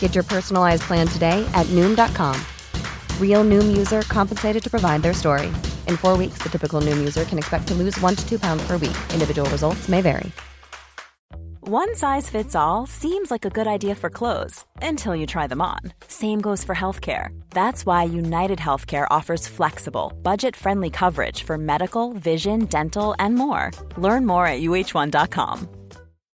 Get your personalized plan today at Noom.com. Real Noom user compensated to provide their story. In four weeks, the typical Noom user can expect to lose one to two pounds per week. Individual results may vary. One size fits all seems like a good idea for clothes until you try them on. Same goes for healthcare. That's why United Healthcare offers flexible, budget friendly coverage for medical, vision, dental, and more. Learn more at uh1.com.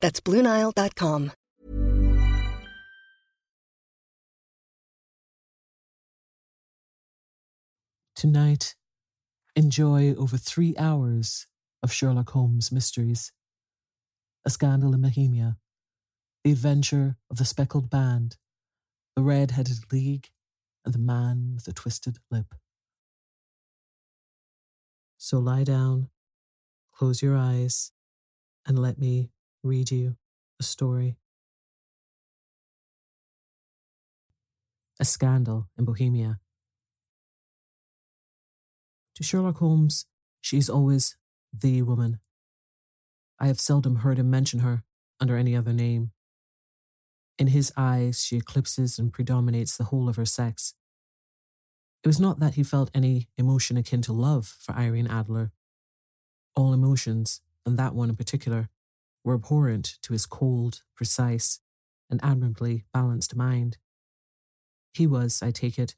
That's BlueNile.com. Tonight, enjoy over three hours of Sherlock Holmes mysteries. A Scandal in Bohemia, The Adventure of the Speckled Band, The Red Headed League, and The Man with the Twisted Lip. So lie down, close your eyes, and let me read you a story. A Scandal in Bohemia. To Sherlock Holmes, she is always the woman. I have seldom heard him mention her under any other name. In his eyes, she eclipses and predominates the whole of her sex. It was not that he felt any emotion akin to love for Irene Adler. All emotions, and that one in particular, were abhorrent to his cold, precise, and admirably balanced mind. He was, I take it,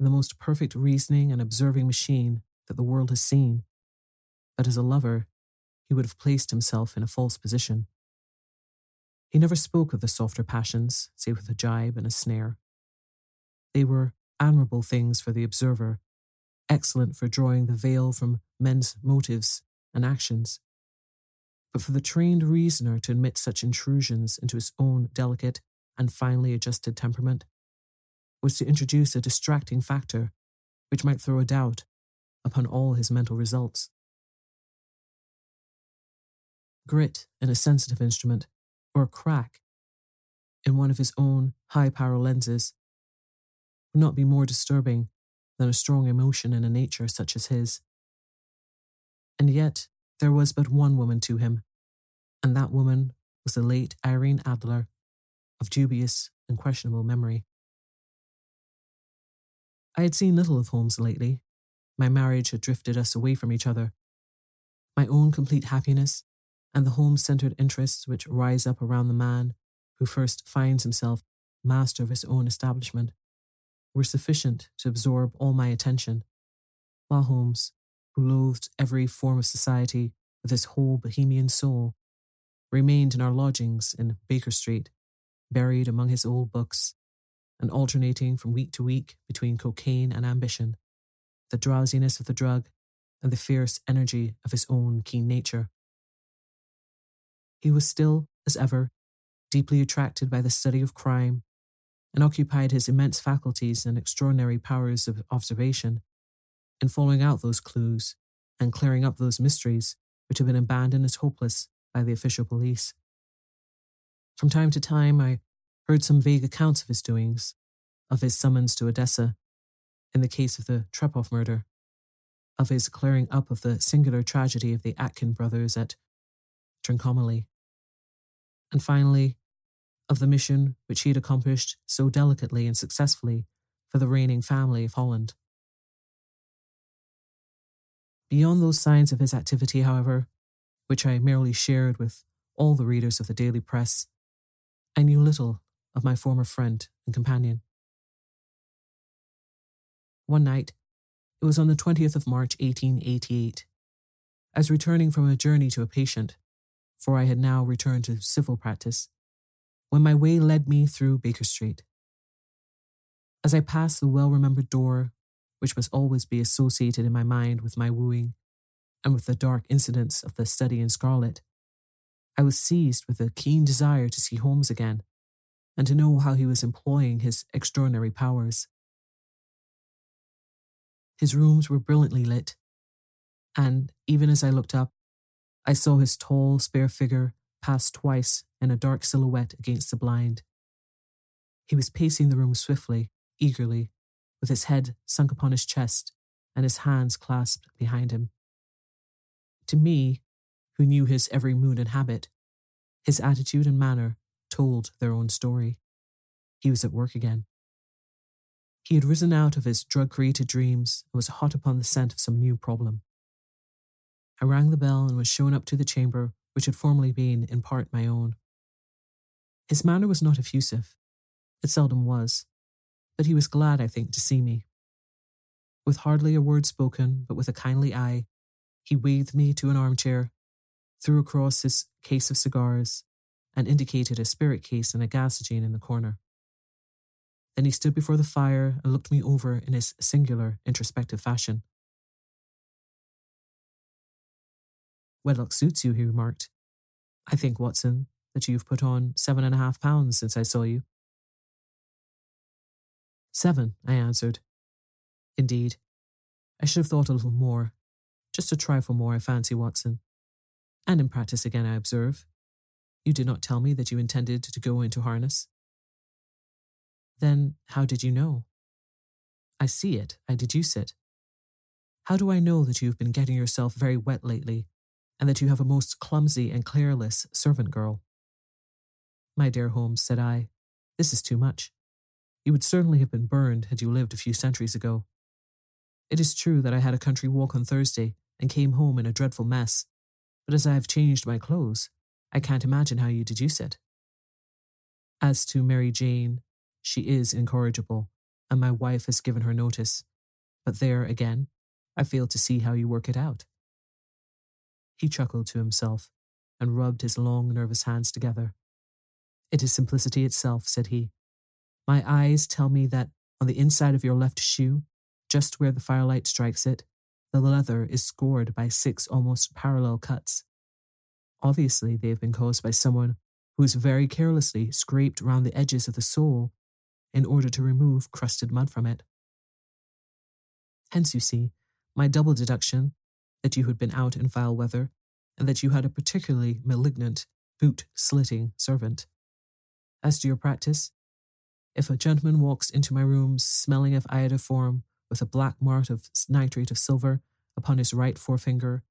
the most perfect reasoning and observing machine that the world has seen, but as a lover, he would have placed himself in a false position. He never spoke of the softer passions, save with a jibe and a snare. They were admirable things for the observer, excellent for drawing the veil from men's motives and actions. But for the trained reasoner to admit such intrusions into his own delicate and finely adjusted temperament was to introduce a distracting factor which might throw a doubt upon all his mental results. Grit in a sensitive instrument, or a crack in one of his own high power lenses, would not be more disturbing than a strong emotion in a nature such as his. And yet, there was but one woman to him, and that woman was the late Irene Adler, of dubious and questionable memory. I had seen little of Holmes lately. My marriage had drifted us away from each other. My own complete happiness and the home centered interests which rise up around the man who first finds himself master of his own establishment were sufficient to absorb all my attention, while Holmes, who loathed every form of society with his whole bohemian soul, remained in our lodgings in Baker Street, buried among his old books, and alternating from week to week between cocaine and ambition, the drowsiness of the drug, and the fierce energy of his own keen nature. He was still, as ever, deeply attracted by the study of crime, and occupied his immense faculties and extraordinary powers of observation in following out those clues and clearing up those mysteries which had been abandoned as hopeless by the official police. From time to time, I heard some vague accounts of his doings, of his summons to Odessa, in the case of the Trepoff murder, of his clearing up of the singular tragedy of the Atkin brothers at Trincomalee, and finally, of the mission which he had accomplished so delicately and successfully for the reigning family of Holland. Beyond those signs of his activity, however, which I merely shared with all the readers of the daily press, I knew little of my former friend and companion. One night, it was on the 20th of March, 1888, I was returning from a journey to a patient, for I had now returned to civil practice, when my way led me through Baker Street. As I passed the well remembered door, which must always be associated in my mind with my wooing, and with the dark incidents of the study in scarlet, I was seized with a keen desire to see Holmes again and to know how he was employing his extraordinary powers. His rooms were brilliantly lit, and even as I looked up, I saw his tall, spare figure pass twice in a dark silhouette against the blind. He was pacing the room swiftly, eagerly, with his head sunk upon his chest and his hands clasped behind him. To me, who knew his every mood and habit, his attitude and manner told their own story. He was at work again. He had risen out of his drug created dreams and was hot upon the scent of some new problem. I rang the bell and was shown up to the chamber which had formerly been in part my own. His manner was not effusive. It seldom was, but he was glad, I think, to see me. With hardly a word spoken, but with a kindly eye, he waved me to an armchair, threw across his case of cigars, and indicated a spirit case and a gasogene in the corner. Then he stood before the fire and looked me over in his singular, introspective fashion. Wedlock suits you, he remarked. I think, Watson, that you've put on seven and a half pounds since I saw you. Seven, I answered. Indeed, I should have thought a little more, just a trifle more, I fancy, Watson. And in practice again, I observe. You did not tell me that you intended to go into harness. Then how did you know? I see it, I deduce it. How do I know that you have been getting yourself very wet lately, and that you have a most clumsy and careless servant girl? My dear Holmes, said I, this is too much. You would certainly have been burned had you lived a few centuries ago. It is true that I had a country walk on Thursday and came home in a dreadful mess, but as I have changed my clothes, I can't imagine how you deduce it. As to Mary Jane, she is incorrigible, and my wife has given her notice. But there, again, I fail to see how you work it out. He chuckled to himself and rubbed his long, nervous hands together. It is simplicity itself, said he. My eyes tell me that on the inside of your left shoe, just where the firelight strikes it, the leather is scored by six almost parallel cuts. Obviously, they have been caused by someone who has very carelessly scraped round the edges of the sole in order to remove crusted mud from it. Hence, you see, my double deduction that you had been out in foul weather and that you had a particularly malignant, boot slitting servant. As to your practice, if a gentleman walks into my rooms smelling of iodoform with a black mark of nitrate of silver upon his right forefinger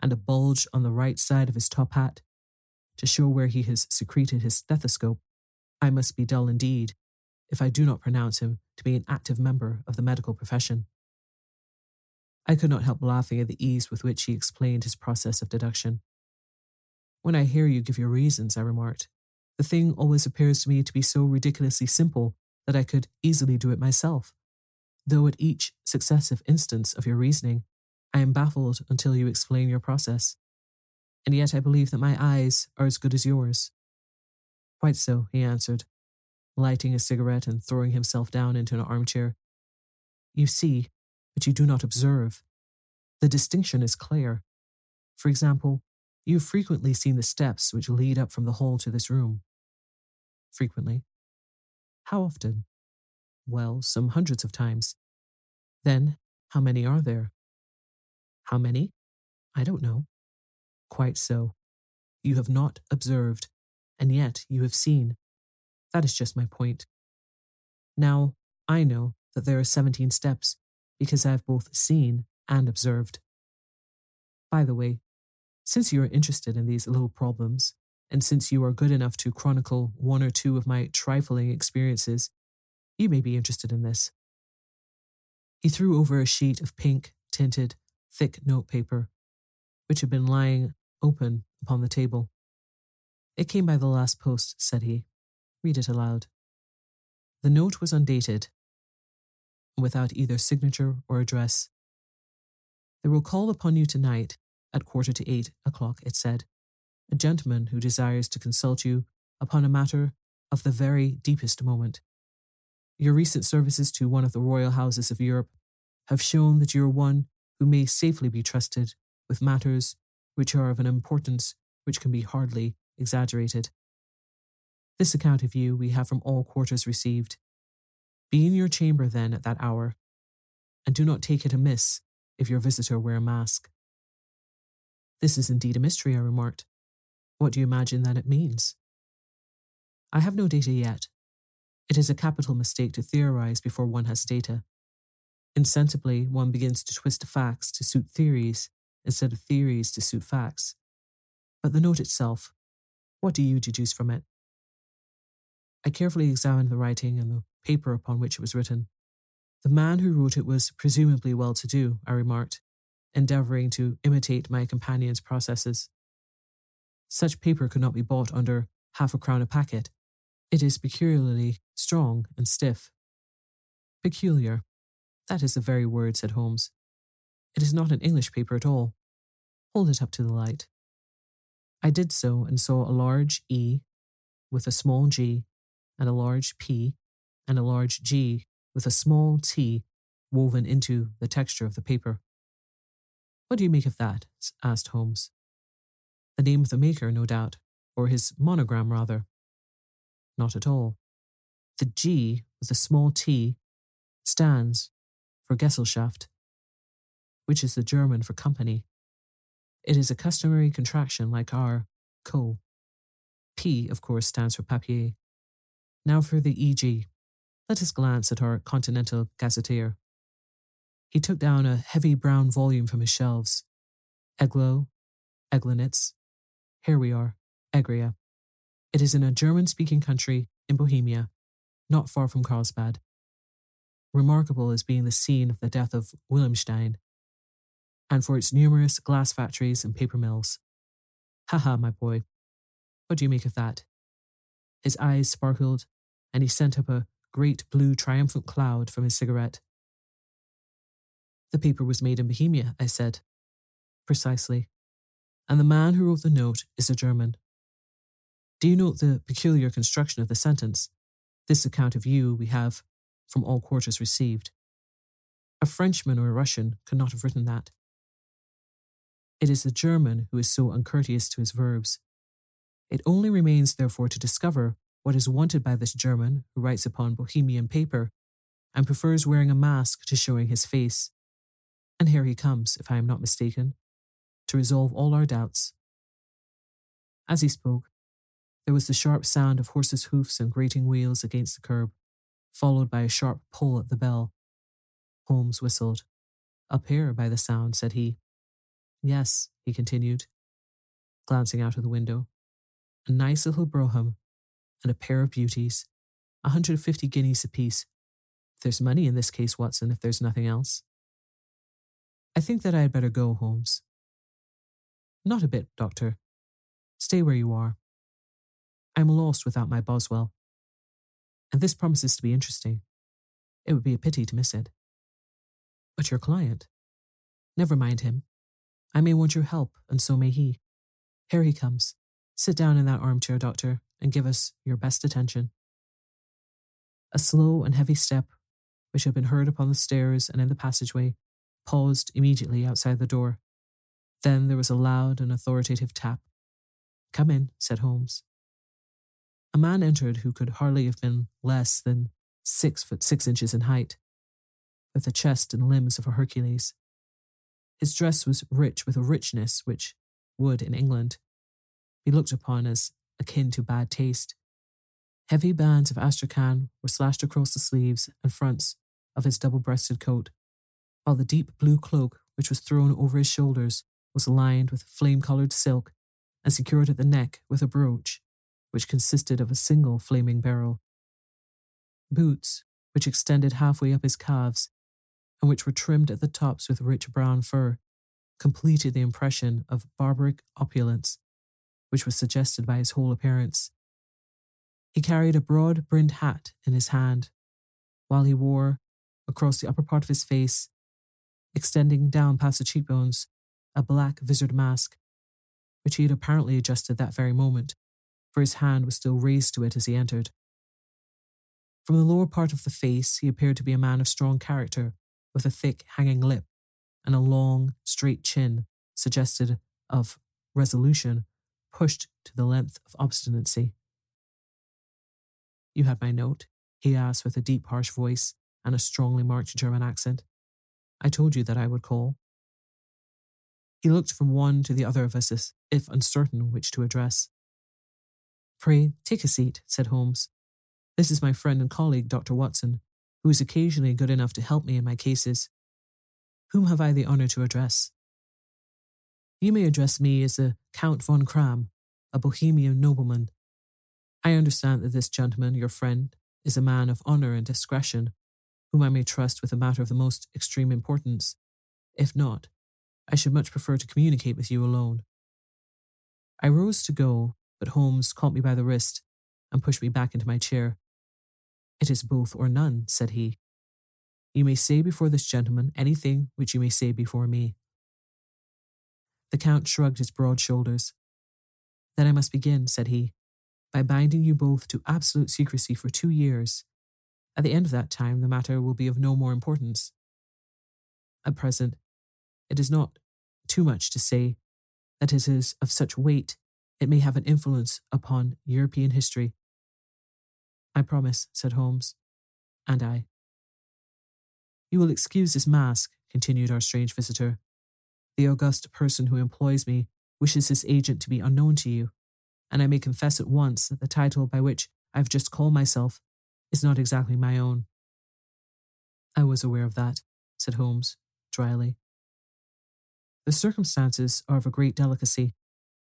and a bulge on the right side of his top hat to show where he has secreted his stethoscope, I must be dull indeed if I do not pronounce him to be an active member of the medical profession. I could not help laughing at the ease with which he explained his process of deduction. When I hear you give your reasons, I remarked, the thing always appears to me to be so ridiculously simple that I could easily do it myself, though at each successive instance of your reasoning, I am baffled until you explain your process. And yet I believe that my eyes are as good as yours. Quite so, he answered, lighting a cigarette and throwing himself down into an armchair. You see, but you do not observe. The distinction is clear. For example, you have frequently seen the steps which lead up from the hall to this room. Frequently. How often? Well, some hundreds of times. Then, how many are there? How many? I don't know. Quite so. You have not observed, and yet you have seen. That is just my point. Now, I know that there are 17 steps because I have both seen and observed. By the way, since you are interested in these little problems, and since you are good enough to chronicle one or two of my trifling experiences, you may be interested in this. He threw over a sheet of pink tinted, thick notepaper, which had been lying open upon the table. It came by the last post, said he. Read it aloud. The note was undated, without either signature or address. They will call upon you tonight at quarter to eight o'clock, it said, a gentleman who desires to consult you upon a matter of the very deepest moment. Your recent services to one of the royal houses of Europe have shown that you are one who may safely be trusted with matters which are of an importance which can be hardly exaggerated. This account of you we have from all quarters received. Be in your chamber then at that hour, and do not take it amiss if your visitor wear a mask. This is indeed a mystery, I remarked. What do you imagine that it means? I have no data yet. It is a capital mistake to theorize before one has data. Insensibly, one begins to twist facts to suit theories instead of theories to suit facts. But the note itself, what do you deduce from it? I carefully examined the writing and the paper upon which it was written. The man who wrote it was presumably well to do, I remarked, endeavouring to imitate my companion's processes. Such paper could not be bought under half a crown a packet. It is peculiarly strong and stiff. Peculiar. That is the very word, said Holmes. It is not an English paper at all. Hold it up to the light. I did so and saw a large E with a small g and a large P and a large G with a small t woven into the texture of the paper. What do you make of that? asked Holmes. The name of the maker, no doubt, or his monogram, rather. Not at all. The G with a small t stands for Gesellschaft, which is the German for company. It is a customary contraction like our co. P, of course, stands for papier. Now for the EG. Let us glance at our Continental Gazetteer. He took down a heavy brown volume from his shelves. Eglow, Eglinitz. Here we are, Egria. It is in a German speaking country in Bohemia, not far from Carlsbad. Remarkable as being the scene of the death of Wilhelmstein, and for its numerous glass factories and paper mills. Ha ha, my boy. What do you make of that? His eyes sparkled, and he sent up a great blue triumphant cloud from his cigarette. The paper was made in Bohemia, I said. Precisely. And the man who wrote the note is a German. Do you note the peculiar construction of the sentence? This account of you we have from all quarters received. A Frenchman or a Russian could not have written that. It is the German who is so uncourteous to his verbs. It only remains, therefore, to discover what is wanted by this German who writes upon Bohemian paper and prefers wearing a mask to showing his face. And here he comes, if I am not mistaken, to resolve all our doubts. As he spoke, there was the sharp sound of horses' hoofs and grating wheels against the curb, followed by a sharp pull at the bell. Holmes whistled. Up here, by the sound, said he. Yes, he continued, glancing out of the window. A nice little brougham, and a pair of beauties, a 150 guineas apiece. There's money in this case, Watson, if there's nothing else. I think that I had better go, Holmes. Not a bit, Doctor. Stay where you are. I'm lost without my Boswell. And this promises to be interesting. It would be a pity to miss it. But your client? Never mind him. I may want your help, and so may he. Here he comes. Sit down in that armchair, Doctor, and give us your best attention. A slow and heavy step, which had been heard upon the stairs and in the passageway, paused immediately outside the door. Then there was a loud and authoritative tap. Come in, said Holmes. A man entered who could hardly have been less than six foot six inches in height, with the chest and limbs of a Hercules. His dress was rich with a richness which would, in England, be looked upon as akin to bad taste. Heavy bands of astrakhan were slashed across the sleeves and fronts of his double breasted coat, while the deep blue cloak which was thrown over his shoulders was lined with flame coloured silk and secured at the neck with a brooch, which consisted of a single flaming beryl. Boots, which extended halfway up his calves, and which were trimmed at the tops with rich brown fur, completed the impression of barbaric opulence which was suggested by his whole appearance. He carried a broad brimmed hat in his hand, while he wore, across the upper part of his face, extending down past the cheekbones, a black visored mask, which he had apparently adjusted that very moment, for his hand was still raised to it as he entered. From the lower part of the face, he appeared to be a man of strong character with a thick, hanging lip and a long, straight chin suggested of resolution pushed to the length of obstinacy. You had my note? he asked with a deep, harsh voice and a strongly marked German accent. I told you that I would call. He looked from one to the other of us as if uncertain which to address. Pray, take a seat, said Holmes. This is my friend and colleague, Dr. Watson, who is occasionally good enough to help me in my cases. Whom have I the honour to address? You may address me as the Count von Kramm, a Bohemian nobleman. I understand that this gentleman, your friend, is a man of honour and discretion, whom I may trust with a matter of the most extreme importance. If not, I should much prefer to communicate with you alone. I rose to go, but Holmes caught me by the wrist and pushed me back into my chair. It is both or none, said he. You may say before this gentleman anything which you may say before me. The Count shrugged his broad shoulders. Then I must begin, said he, by binding you both to absolute secrecy for two years. At the end of that time, the matter will be of no more importance. At present, it is not too much to say that it is of such weight it may have an influence upon European history. I promise, said Holmes. And I. You will excuse this mask, continued our strange visitor. The august person who employs me wishes his agent to be unknown to you, and I may confess at once that the title by which I have just called myself is not exactly my own. I was aware of that, said Holmes, dryly. The circumstances are of a great delicacy,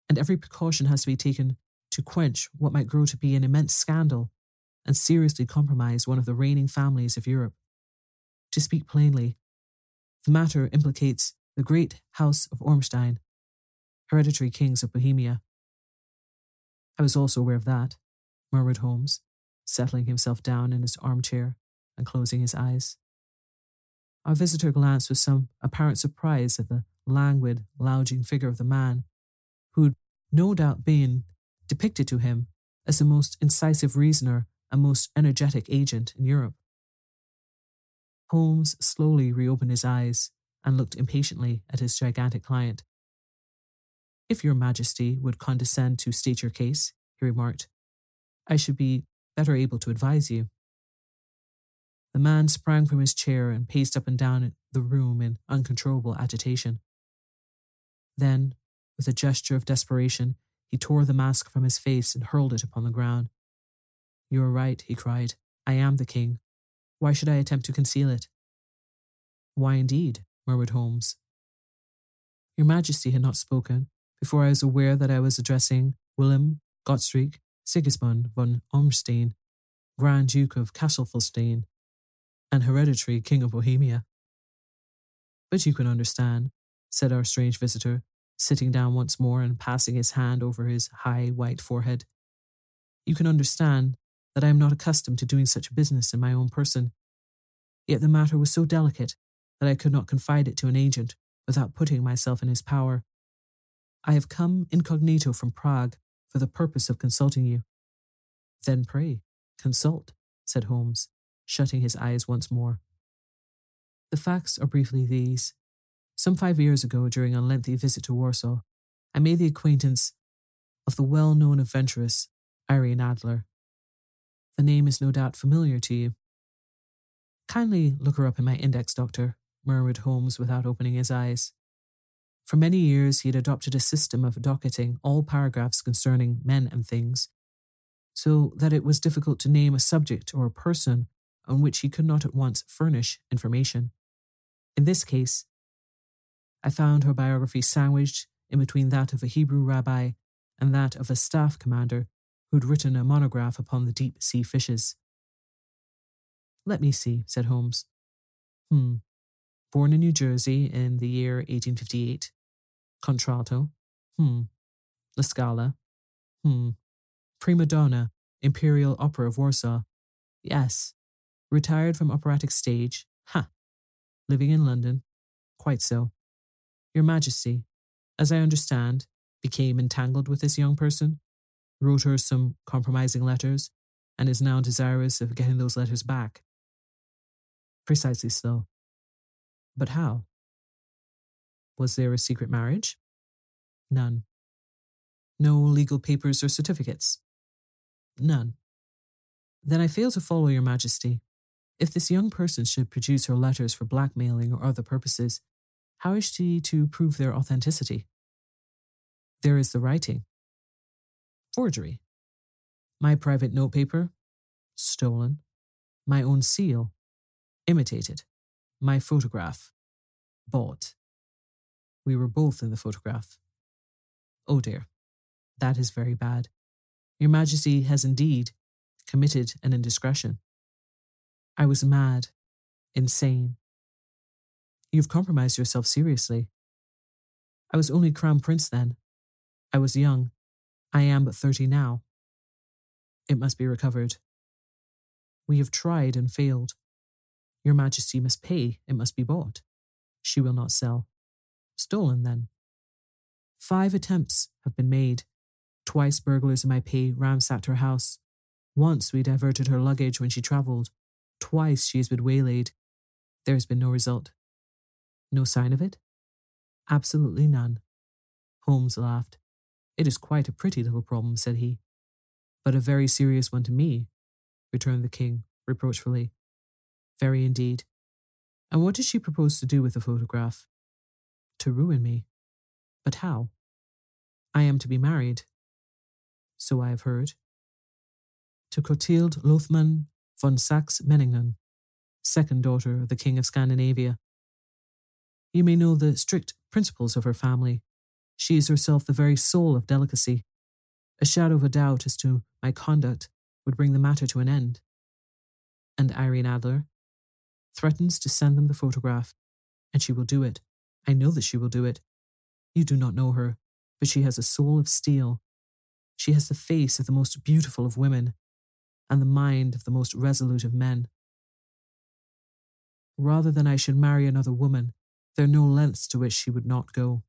and every precaution has to be taken to quench what might grow to be an immense scandal and seriously compromise one of the reigning families of Europe. To speak plainly, the matter implicates the great House of Ormstein, hereditary kings of Bohemia. I was also aware of that, murmured Holmes, settling himself down in his armchair and closing his eyes. Our visitor glanced with some apparent surprise at the languid, lounging figure of the man, who'd no doubt been depicted to him as the most incisive reasoner and most energetic agent in Europe. Holmes slowly reopened his eyes and looked impatiently at his gigantic client. If your majesty would condescend to state your case, he remarked, I should be better able to advise you. The man sprang from his chair and paced up and down the room in uncontrollable agitation. Then, with a gesture of desperation, he tore the mask from his face and hurled it upon the ground. You are right, he cried. I am the king. Why should I attempt to conceal it? Why indeed? murmured Holmes. Your Majesty had not spoken before I was aware that I was addressing William Gottsreich Sigismund von Ormstein, Grand Duke of Castelfelstein, and hereditary King of Bohemia. But you can understand, said our strange visitor, sitting down once more and passing his hand over his high white forehead. You can understand that I am not accustomed to doing such business in my own person. Yet the matter was so delicate that I could not confide it to an agent without putting myself in his power. I have come incognito from Prague for the purpose of consulting you. Then pray, consult, said Holmes, shutting his eyes once more. The facts are briefly these. Some five years ago, during a lengthy visit to Warsaw, I made the acquaintance of the well known adventuress Irene Adler. The name is no doubt familiar to you. Kindly look her up in my index, Doctor, murmured Holmes without opening his eyes. For many years, he had adopted a system of docketing all paragraphs concerning men and things, so that it was difficult to name a subject or a person on which he could not at once furnish information. In this case, I found her biography sandwiched in between that of a Hebrew rabbi and that of a staff commander who'd written a monograph upon the deep sea fishes. Let me see, said Holmes. Hmm. Born in New Jersey in the year 1858. Contralto. Hmm. La Scala. Hmm. Prima donna, Imperial Opera of Warsaw. Yes. Retired from operatic stage. Ha. Living in London. Quite so. Your Majesty, as I understand, became entangled with this young person? wrote her some compromising letters, and is now desirous of getting those letters back. Precisely so. But how? Was there a secret marriage? None. No legal papers or certificates? None. Then I fail to follow your majesty. If this young person should produce her letters for blackmailing or other purposes, how is she to prove their authenticity? There is the writing. Forgery. My private notepaper? Stolen. My own seal? Imitated. My photograph? Bought. We were both in the photograph. Oh dear, that is very bad. Your Majesty has indeed committed an indiscretion. I was mad, insane. You've compromised yourself seriously. I was only Crown Prince then. I was young, I am but thirty now. It must be recovered. We have tried and failed. Your Majesty must pay, it must be bought. She will not sell. Stolen, then. Five attempts have been made. Twice burglars in my pay ransacked her house. Once we diverted her luggage when she travelled. Twice she has been waylaid. There has been no result. No sign of it? Absolutely none. Holmes laughed. It is quite a pretty little problem, said he. But a very serious one to me, returned the king reproachfully. Very indeed. And what does she propose to do with the photograph? To ruin me. But how? I am to be married. So I have heard. To Clotilde Lothman von Saxe Meiningen, second daughter of the King of Scandinavia. You may know the strict principles of her family she is herself the very soul of delicacy. A shadow of a doubt as to my conduct would bring the matter to an end. And Irene Adler threatens to send them the photograph, and she will do it. I know that she will do it. You do not know her, but she has a soul of steel. She has the face of the most beautiful of women, and the mind of the most resolute of men. Rather than I should marry another woman, there are no lengths to which she would not go.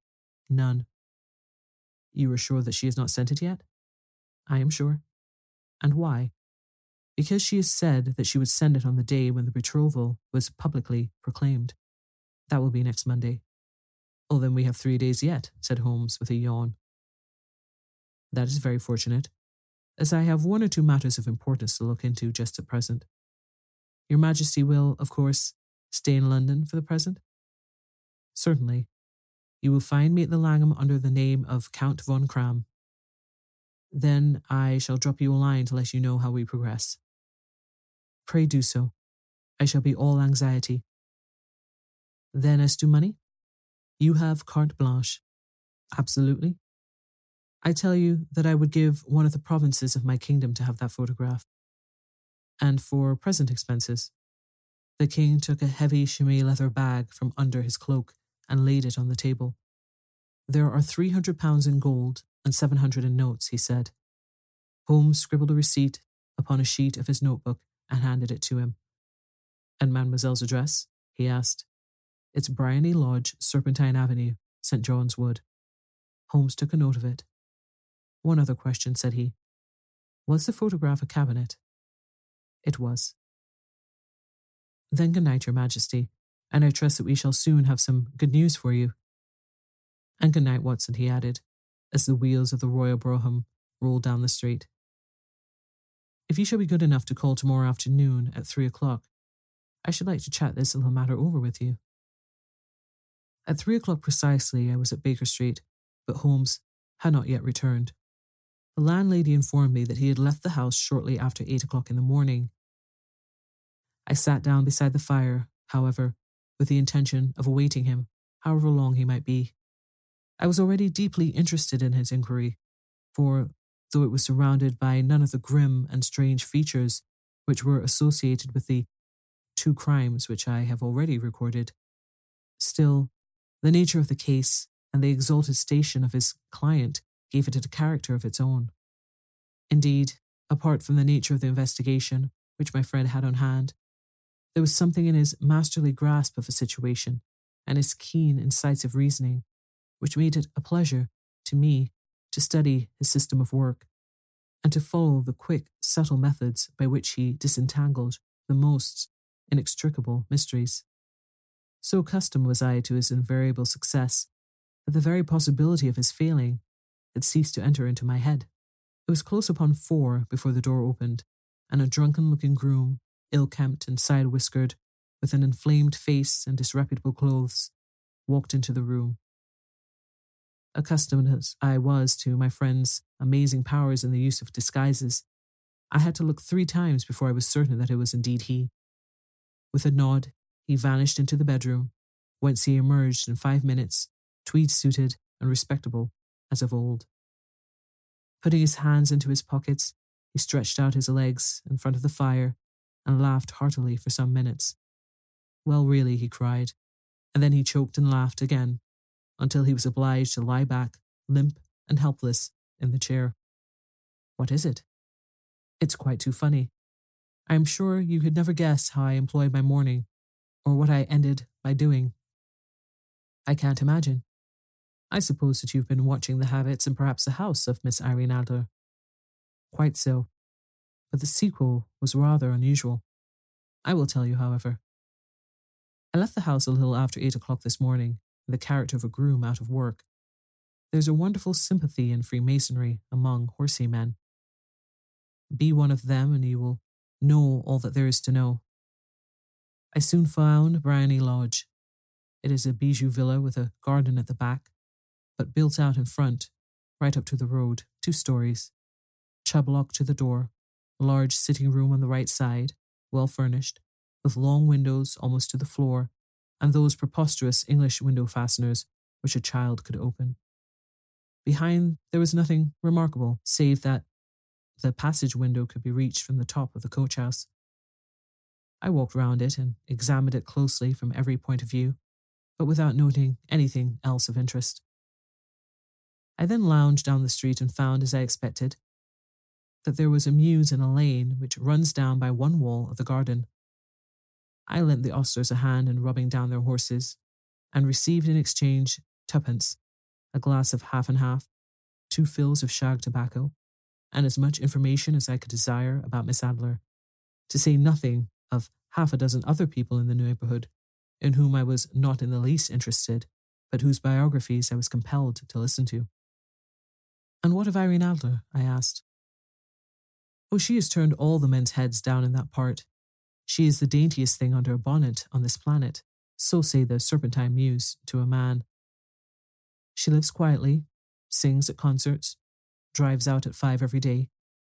None. You are sure that she has not sent it yet? I am sure. And why? Because she has said that she would send it on the day when the betrothal was publicly proclaimed. That will be next Monday. Oh, then we have three days yet, said Holmes with a yawn. That is very fortunate, as I have one or two matters of importance to look into just at present. Your Majesty will, of course, stay in London for the present? Certainly, you will find me at the Langham under the name of Count von Kramm. Then I shall drop you a line to let you know how we progress. Pray do so. I shall be all anxiety. Then, as to money, you have carte blanche. Absolutely. I tell you that I would give one of the provinces of my kingdom to have that photograph. And for present expenses, the king took a heavy chamois leather bag from under his cloak and laid it on the table. There are three hundred pounds in gold and seven hundred in notes, he said. Holmes scribbled a receipt upon a sheet of his notebook and handed it to him. And Mademoiselle's address? he asked. It's Briony Lodge, Serpentine Avenue, St. John's Wood. Holmes took a note of it. One other question, said he. Was the photograph a cabinet? It was. Then good night, Your Majesty, and I trust that we shall soon have some good news for you. And good night, Watson, he added, as the wheels of the Royal Brougham rolled down the street. If you shall be good enough to call tomorrow afternoon at three o'clock, I should like to chat this little matter over with you. At three o'clock precisely, I was at Baker Street, but Holmes had not yet returned. The landlady informed me that he had left the house shortly after eight o'clock in the morning. I sat down beside the fire, however, with the intention of awaiting him, however long he might be. I was already deeply interested in his inquiry, for though it was surrounded by none of the grim and strange features which were associated with the two crimes which I have already recorded, still, the nature of the case and the exalted station of his client gave it a character of its own. Indeed, apart from the nature of the investigation which my friend had on hand, there was something in his masterly grasp of a situation and his keen, incisive reasoning which made it a pleasure to me to study his system of work and to follow the quick, subtle methods by which he disentangled the most inextricable mysteries. So accustomed was I to his invariable success that the very possibility of his failing had ceased to enter into my head. It was close upon four before the door opened, and a drunken looking groom, ill kempt and side whiskered, with an inflamed face and disreputable clothes, walked into the room. Accustomed as I was to my friend's amazing powers in the use of disguises, I had to look three times before I was certain that it was indeed he. With a nod, he vanished into the bedroom, whence he emerged in five minutes, tweed suited and respectable as of old. Putting his hands into his pockets, he stretched out his legs in front of the fire and laughed heartily for some minutes. Well, really, he cried, and then he choked and laughed again until he was obliged to lie back, limp and helpless, in the chair. What is it? It's quite too funny. I am sure you could never guess how I employed my morning, or what I ended by doing. I can't imagine. I suppose that you've been watching the habits and perhaps the house of Miss Irene Adler. Quite so. But the sequel was rather unusual. I will tell you, however. I left the house a little after eight o'clock this morning in the character of a groom out of work. There's a wonderful sympathy in Freemasonry among horsey men. Be one of them and you will know all that there is to know. I soon found Briony Lodge. It is a bijou villa with a garden at the back, but built out in front, right up to the road, two stories. Chubb lock to the door, a large sitting room on the right side, well furnished, with long windows almost to the floor, and those preposterous English window fasteners which a child could open. Behind there was nothing remarkable, save that the passage window could be reached from the top of the coach house. I walked round it and examined it closely from every point of view, but without noting anything else of interest. I then lounged down the street and found, as I expected, that there was a mews in a lane which runs down by one wall of the garden. I lent the ostlers a hand in rubbing down their horses, and received in exchange twopence, a glass of half and half, two fills of shag tobacco, and as much information as I could desire about Miss Adler, to say nothing of half a dozen other people in the neighbourhood, in whom I was not in the least interested, but whose biographies I was compelled to listen to. And what of Irene Adler? I asked. Oh, she has turned all the men's heads down in that part. She is the daintiest thing under a bonnet on this planet, so say the Serpentine Mews to a man. She lives quietly, sings at concerts, drives out at five every day,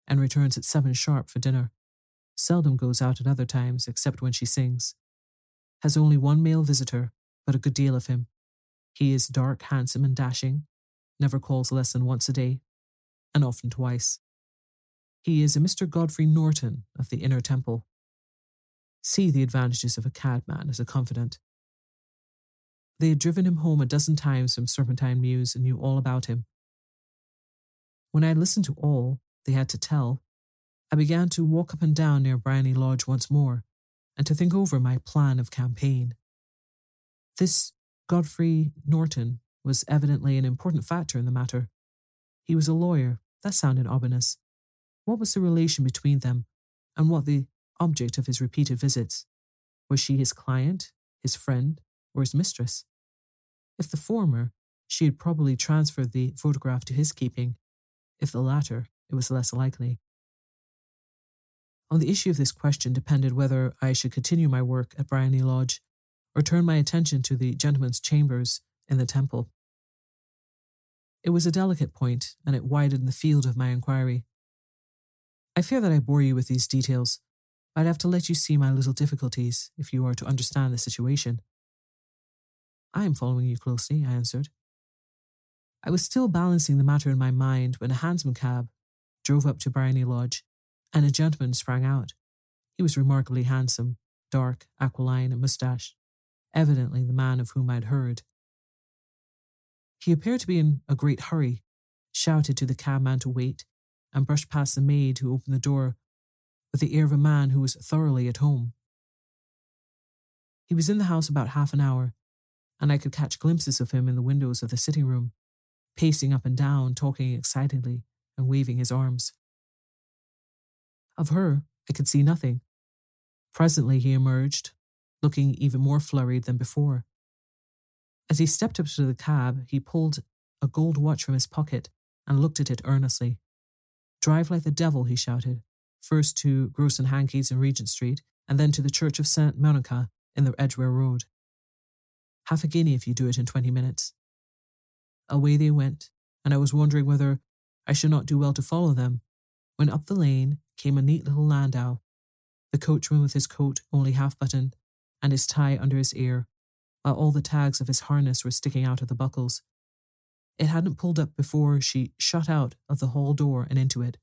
and returns at seven sharp for dinner. Seldom goes out at other times except when she sings. Has only one male visitor, but a good deal of him. He is dark, handsome, and dashing, never calls less than once a day, and often twice. He is a Mr. Godfrey Norton of the Inner Temple. See the advantages of a cabman as a confidant. They had driven him home a dozen times from Serpentine Mews and knew all about him. When I had listened to all they had to tell, I began to walk up and down near Briony Lodge once more and to think over my plan of campaign. This Godfrey Norton was evidently an important factor in the matter. He was a lawyer. That sounded ominous. What was the relation between them, and what the object of his repeated visits? Was she his client, his friend, or his mistress? If the former, she had probably transferred the photograph to his keeping. If the latter, it was less likely. On the issue of this question depended whether I should continue my work at Briony Lodge or turn my attention to the gentlemen's chambers in the temple. It was a delicate point, and it widened the field of my inquiry. I fear that I bore you with these details. I'd have to let you see my little difficulties if you are to understand the situation. I am following you closely, I answered. I was still balancing the matter in my mind when a hansom cab drove up to Briony Lodge and a gentleman sprang out. He was remarkably handsome, dark, aquiline, and moustache, evidently the man of whom I had heard. He appeared to be in a great hurry, shouted to the cabman to wait, and brushed past the maid who opened the door with the air of a man who was thoroughly at home. He was in the house about half an hour, and I could catch glimpses of him in the windows of the sitting room, pacing up and down, talking excitedly, and waving his arms. Of her, I could see nothing. Presently, he emerged, looking even more flurried than before. As he stepped up to the cab, he pulled a gold watch from his pocket and looked at it earnestly. Drive like the devil, he shouted, first to Gross and Hankey's in Regent Street, and then to the Church of St. Monica in the Edgware Road. Half a guinea if you do it in twenty minutes. Away they went, and I was wondering whether I should not do well to follow them, when up the lane came a neat little landau, the coachman with his coat only half buttoned and his tie under his ear, while all the tags of his harness were sticking out of the buckles. It hadn't pulled up before she shot out of the hall door and into it.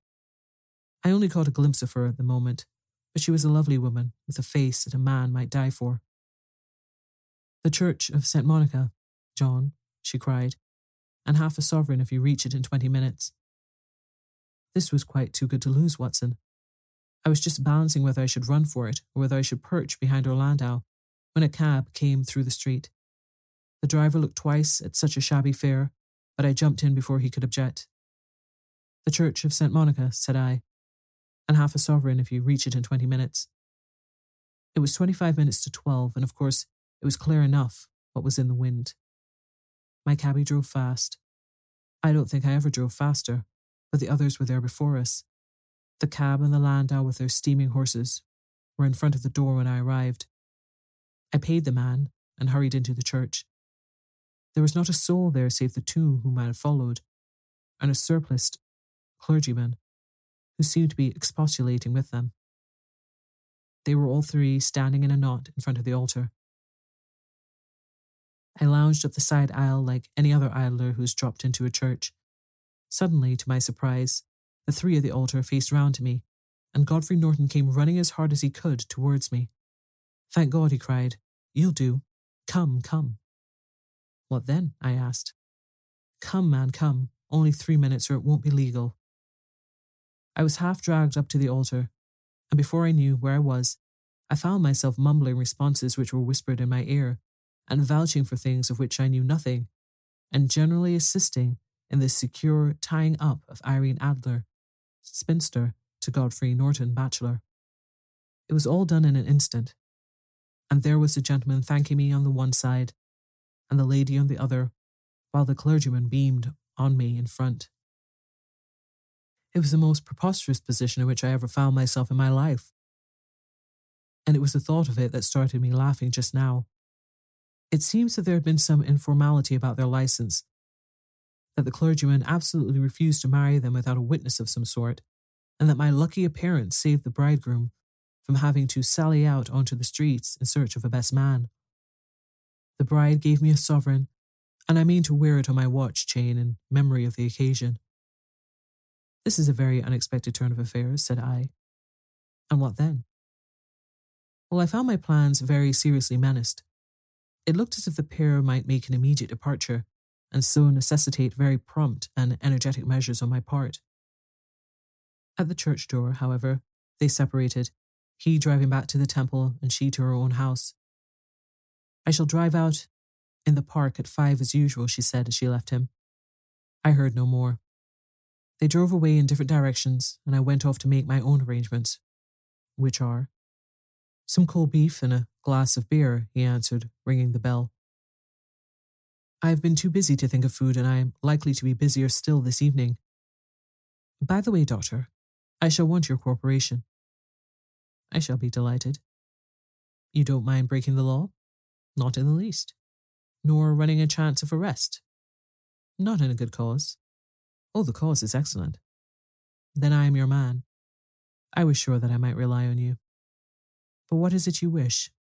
I only caught a glimpse of her at the moment, but she was a lovely woman with a face that a man might die for. The Church of St. Monica, John, she cried, and half a sovereign if you reach it in twenty minutes. This was quite too good to lose, Watson. I was just balancing whether I should run for it or whether I should perch behind our landau when a cab came through the street. The driver looked twice at such a shabby fare, but I jumped in before he could object. The Church of St. Monica, said I, and half a sovereign if you reach it in twenty minutes. It was twenty five minutes to twelve, and of course it was clear enough what was in the wind. My cabby drove fast. I don't think I ever drove faster, but the others were there before us. The cab and the landau with their steaming horses were in front of the door when I arrived. I paid the man and hurried into the church. There was not a soul there save the two whom I had followed, and a surpliced clergyman who seemed to be expostulating with them. They were all three standing in a knot in front of the altar. I lounged up the side aisle like any other idler who's dropped into a church. Suddenly, to my surprise, the three of the altar faced round to me, and Godfrey Norton came running as hard as he could towards me. Thank God, he cried. You'll do. Come, come. What then? I asked. Come, man, come. Only three minutes or it won't be legal. I was half dragged up to the altar, and before I knew where I was, I found myself mumbling responses which were whispered in my ear, and vouching for things of which I knew nothing, and generally assisting in the secure tying up of Irene Adler, spinster, to Godfrey Norton, bachelor. It was all done in an instant, and there was the gentleman thanking me on the one side, and the lady on the other, while the clergyman beamed on me in front. It was the most preposterous position in which I ever found myself in my life. And it was the thought of it that started me laughing just now. It seems that there had been some informality about their license, that the clergyman absolutely refused to marry them without a witness of some sort, and that my lucky appearance saved the bridegroom from having to sally out onto the streets in search of a best man. The bride gave me a sovereign, and I mean to wear it on my watch chain in memory of the occasion. This is a very unexpected turn of affairs, said I. And what then? Well, I found my plans very seriously menaced. It looked as if the pair might make an immediate departure, and so necessitate very prompt and energetic measures on my part. At the church door, however, they separated, he driving back to the temple and she to her own house. I shall drive out in the park at five as usual, she said as she left him. I heard no more. They drove away in different directions, and I went off to make my own arrangements, which are some cold beef and a glass of beer, he answered, ringing the bell. I have been too busy to think of food, and I am likely to be busier still this evening. By the way, Doctor, I shall want your cooperation. I shall be delighted. You don't mind breaking the law? Not in the least. Nor running a chance of arrest? Not in a good cause. Oh, the cause is excellent. Then I am your man. I was sure that I might rely on you. But what is it you wish?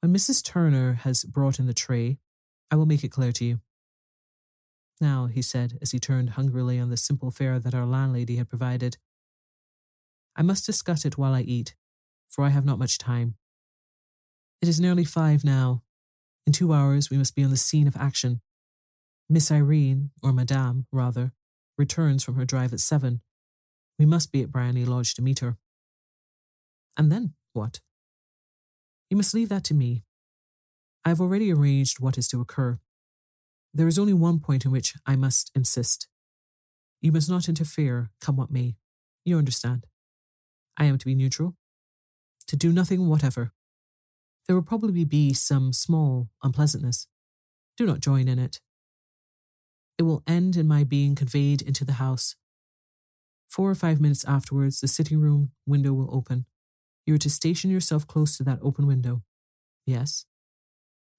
When Mrs. Turner has brought in the tray, I will make it clear to you. Now, he said, as he turned hungrily on the simple fare that our landlady had provided, I must discuss it while I eat, for I have not much time. It is nearly five now. In two hours, we must be on the scene of action. Miss Irene, or Madame, rather, returns from her drive at seven. We must be at Briony Lodge to meet her. And then what? You must leave that to me. I have already arranged what is to occur. There is only one point in which I must insist. You must not interfere, come what may. You understand. I am to be neutral, to do nothing whatever. There will probably be some small unpleasantness. Do not join in it. It will end in my being conveyed into the house. Four or five minutes afterwards, the sitting room window will open. You are to station yourself close to that open window. Yes.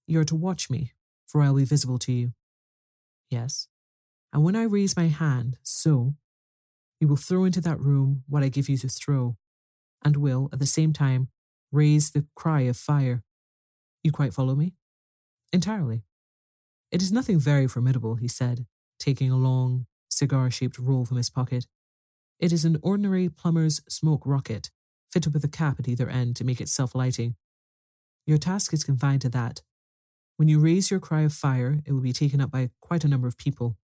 You are to watch me, for I will be visible to you. Yes. And when I raise my hand, so, you will throw into that room what I give you to throw, and will, at the same time, raise the cry of fire. You quite follow me? Entirely. It is nothing very formidable, he said, taking a long, cigar shaped roll from his pocket. It is an ordinary plumber's smoke rocket, fitted with a cap at either end to make it self lighting. Your task is confined to that, when you raise your cry of fire, it will be taken up by quite a number of people.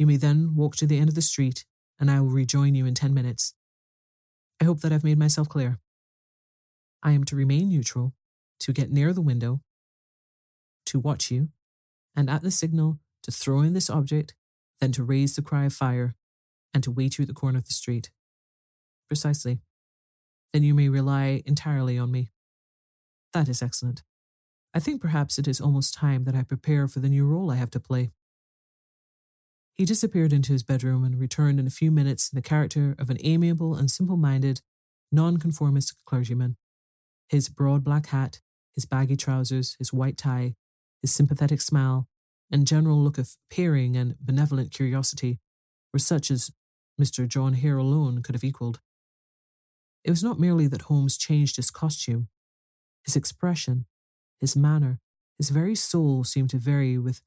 You may then walk to the end of the street, and I will rejoin you in ten minutes. I hope that I've made myself clear. I am to remain neutral, to get near the window, to watch you, and at the signal to throw in this object, then to raise the cry of fire, and to wait you at the corner of the street. Precisely. Then you may rely entirely on me. That is excellent. I think perhaps it is almost time that I prepare for the new role I have to play. He disappeared into his bedroom and returned in a few minutes in the character of an amiable and simple minded, nonconformist clergyman. His broad black hat, his baggy trousers, his white tie, his sympathetic smile, and general look of peering and benevolent curiosity were such as Mr. John Hare alone could have equalled. It was not merely that Holmes changed his costume, his expression, his manner, his very soul seemed to vary with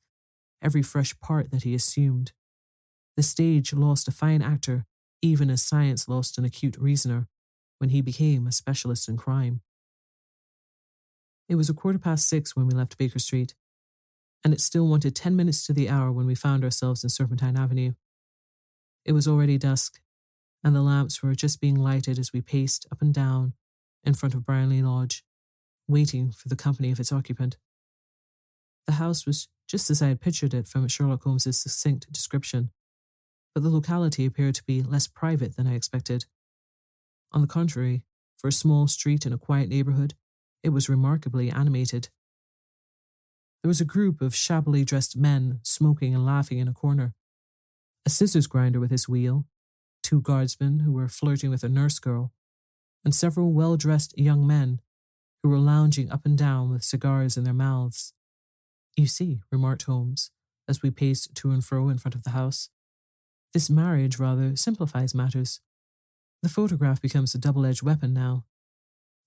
every fresh part that he assumed. The stage lost a fine actor, even as science lost an acute reasoner, when he became a specialist in crime. It was a quarter past six when we left Baker Street, and it still wanted ten minutes to the hour when we found ourselves in Serpentine Avenue. It was already dusk, and the lamps were just being lighted as we paced up and down in front of Briony Lodge waiting for the company of its occupant. The house was just as I had pictured it from Sherlock Holmes's succinct description, but the locality appeared to be less private than I expected. On the contrary, for a small street in a quiet neighborhood, it was remarkably animated. There was a group of shabbily dressed men smoking and laughing in a corner, a scissors grinder with his wheel, two guardsmen who were flirting with a nurse girl, and several well dressed young men who were lounging up and down with cigars in their mouths. You see, remarked Holmes, as we paced to and fro in front of the house, this marriage rather simplifies matters. The photograph becomes a double edged weapon now.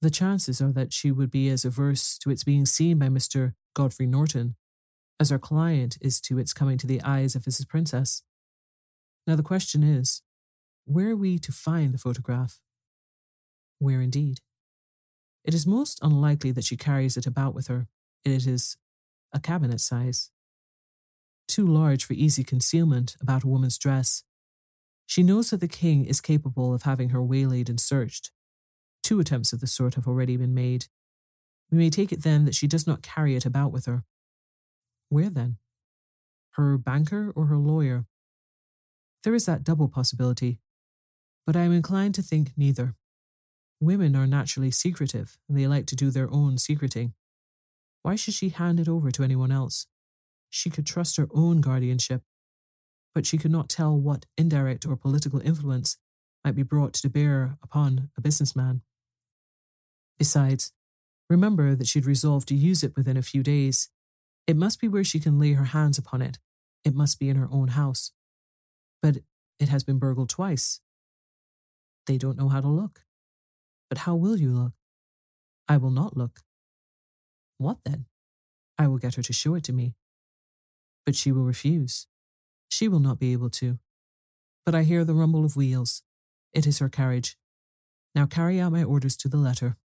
The chances are that she would be as averse to its being seen by Mr. Godfrey Norton as our client is to its coming to the eyes of his princess. Now the question is, where are we to find the photograph? Where indeed? It is most unlikely that she carries it about with her. And it is a cabinet size. Too large for easy concealment about a woman's dress. She knows that the king is capable of having her waylaid and searched. Two attempts of the sort have already been made. We may take it then that she does not carry it about with her. Where then? Her banker or her lawyer? There is that double possibility, but I am inclined to think neither. Women are naturally secretive, and they like to do their own secreting. Why should she hand it over to anyone else? She could trust her own guardianship, but she could not tell what indirect or political influence might be brought to bear upon a businessman. Besides, remember that she'd resolved to use it within a few days. It must be where she can lay her hands upon it. It must be in her own house. But it has been burgled twice. They don't know how to look. But how will you look? I will not look. What then? I will get her to show it to me. But she will refuse. She will not be able to. But I hear the rumble of wheels. It is her carriage. Now carry out my orders to the letter.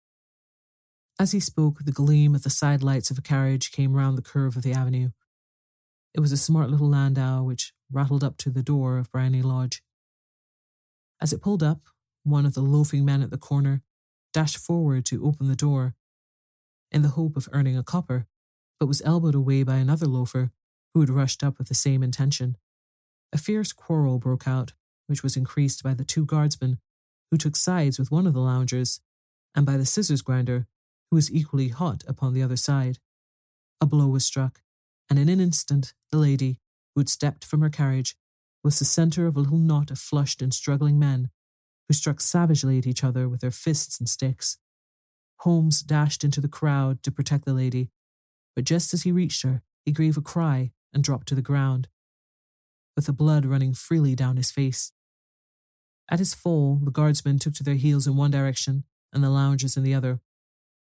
As he spoke, the gleam of the side lights of a carriage came round the curve of the avenue. It was a smart little landau which rattled up to the door of Briony Lodge. As it pulled up, one of the loafing men at the corner dashed forward to open the door, in the hope of earning a copper, but was elbowed away by another loafer who had rushed up with the same intention. A fierce quarrel broke out, which was increased by the two guardsmen who took sides with one of the loungers, and by the scissors grinder who was equally hot upon the other side. A blow was struck, and in an instant the lady, who had stepped from her carriage, was the centre of a little knot of flushed and struggling men, who struck savagely at each other with their fists and sticks. Holmes dashed into the crowd to protect the lady, but just as he reached her, he gave a cry and dropped to the ground, with the blood running freely down his face. At his fall, the guardsmen took to their heels in one direction and the loungers in the other,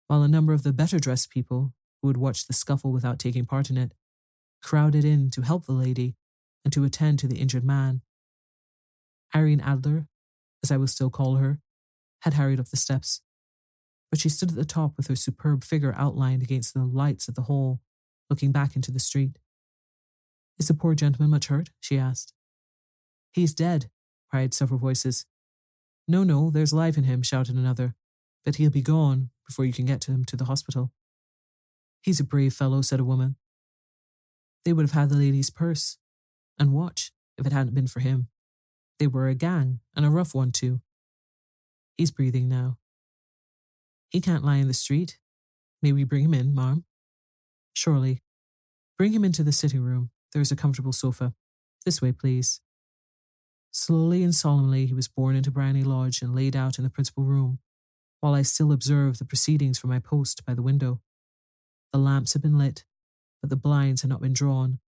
while a number of the better dressed people, who had watched the scuffle without taking part in it, crowded in to help the lady and to attend to the injured man. Irene Adler, as I will still call her, had hurried up the steps, but she stood at the top with her superb figure outlined against the lights of the hall, looking back into the street. Is the poor gentleman much hurt? she asked. He's dead, cried several voices. No, no, there's life in him, shouted another, but he'll be gone before you can get to him to the hospital. He's a brave fellow, said a woman. They would have had the lady's purse and watch if it hadn't been for him. They were a gang, and a rough one, too. He's breathing now. He can't lie in the street. May we bring him in, marm? Surely. Bring him into the sitting room. There is a comfortable sofa. This way, please. Slowly and solemnly, he was borne into Briony Lodge and laid out in the principal room, while I still observed the proceedings from my post by the window. The lamps had been lit, but the blinds had not been drawn,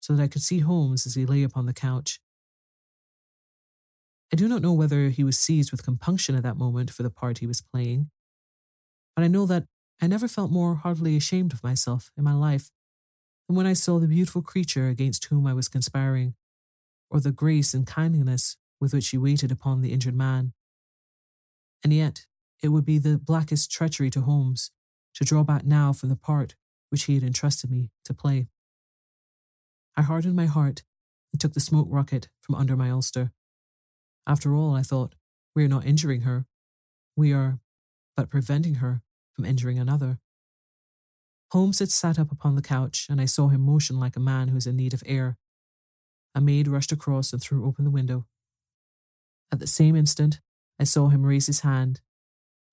so that I could see Holmes as he lay upon the couch. I do not know whether he was seized with compunction at that moment for the part he was playing, but I know that I never felt more heartily ashamed of myself in my life than when I saw the beautiful creature against whom I was conspiring, or the grace and kindliness with which she waited upon the injured man. And yet, it would be the blackest treachery to Holmes to draw back now from the part which he had entrusted me to play. I hardened my heart and took the smoke rocket from under my ulster. After all, I thought, we are not injuring her. We are but preventing her from injuring another. Holmes had sat up upon the couch, and I saw him motion like a man who is in need of air. A maid rushed across and threw open the window. At the same instant, I saw him raise his hand,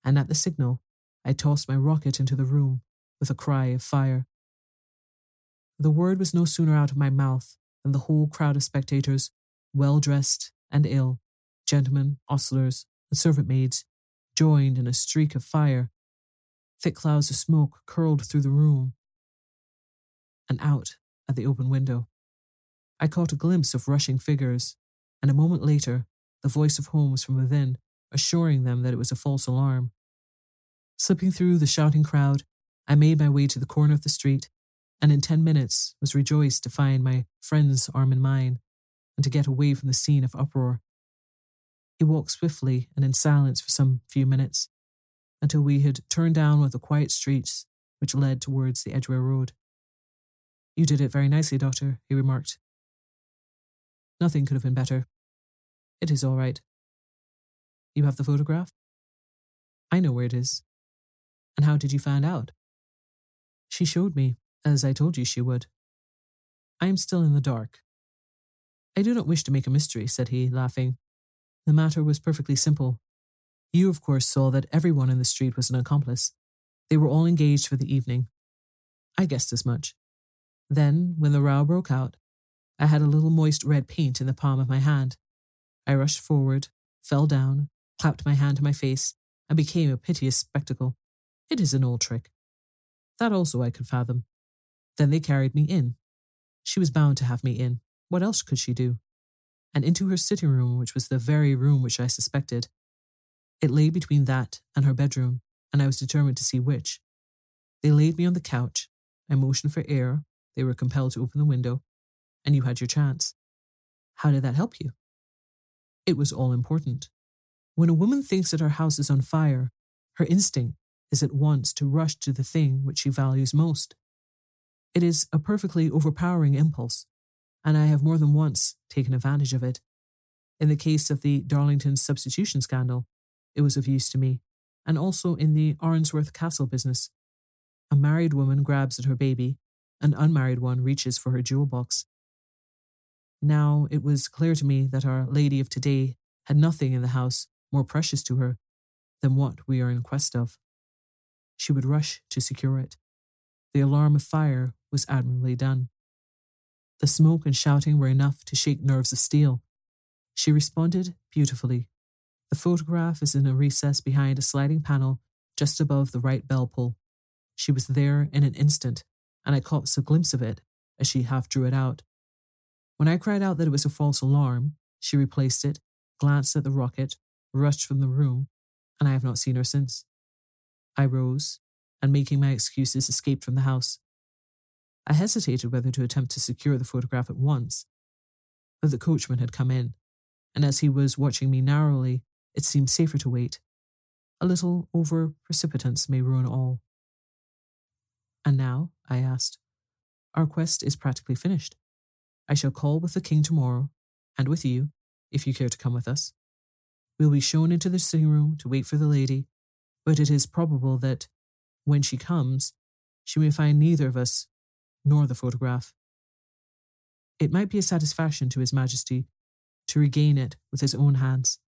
and at the signal, I tossed my rocket into the room with a cry of fire. The word was no sooner out of my mouth than the whole crowd of spectators, well dressed and ill, gentlemen, ostlers, and servant maids, joined in a streak of fire. Thick clouds of smoke curled through the room and out at the open window. I caught a glimpse of rushing figures, and a moment later, the voice of Holmes from within, assuring them that it was a false alarm. Slipping through the shouting crowd, I made my way to the corner of the street, and in ten minutes was rejoiced to find my friend's arm in mine, and to get away from the scene of uproar. He walked swiftly and in silence for some few minutes, until we had turned down one of the quiet streets which led towards the Edgware Road. You did it very nicely, Doctor, he remarked. Nothing could have been better. It is all right. You have the photograph? I know where it is. And how did you find out? She showed me, as I told you she would. I am still in the dark. I do not wish to make a mystery, said he, laughing. The matter was perfectly simple. You, of course, saw that everyone in the street was an accomplice. They were all engaged for the evening. I guessed as much. Then, when the row broke out, I had a little moist red paint in the palm of my hand. I rushed forward, fell down, clapped my hand to my face, and became a piteous spectacle. It is an old trick. That also I could fathom. Then they carried me in. She was bound to have me in. What else could she do? And into her sitting room, which was the very room which I suspected. It lay between that and her bedroom, and I was determined to see which. They laid me on the couch. I motioned for air. They were compelled to open the window, and you had your chance. How did that help you? It was all important. When a woman thinks that her house is on fire, her instinct is at once to rush to the thing which she values most. It is a perfectly overpowering impulse, and I have more than once taken advantage of it. In the case of the Darlington substitution scandal, it was of use to me, and also in the Arnsworth Castle business. A married woman grabs at her baby, an unmarried one reaches for her jewel box. Now it was clear to me that our lady of today had nothing in the house more precious to her than what we are in quest of. She would rush to secure it. The alarm of fire was admirably done. The smoke and shouting were enough to shake nerves of steel. She responded beautifully. The photograph is in a recess behind a sliding panel just above the right bell pull. She was there in an instant, and I caught a glimpse of it as she half drew it out. When I cried out that it was a false alarm, she replaced it, glanced at the rocket, rushed from the room, and I have not seen her since. I rose, and making my excuses, escaped from the house. I hesitated whether to attempt to secure the photograph at once, but the coachman had come in, and as he was watching me narrowly, it seemed safer to wait. A little over precipitance may ruin all. And now, I asked, our quest is practically finished. I shall call with the king tomorrow, and with you, if you care to come with us. Will be shown into the sitting room to wait for the lady, but it is probable that, when she comes, she may find neither of us nor the photograph. It might be a satisfaction to His Majesty to regain it with his own hands.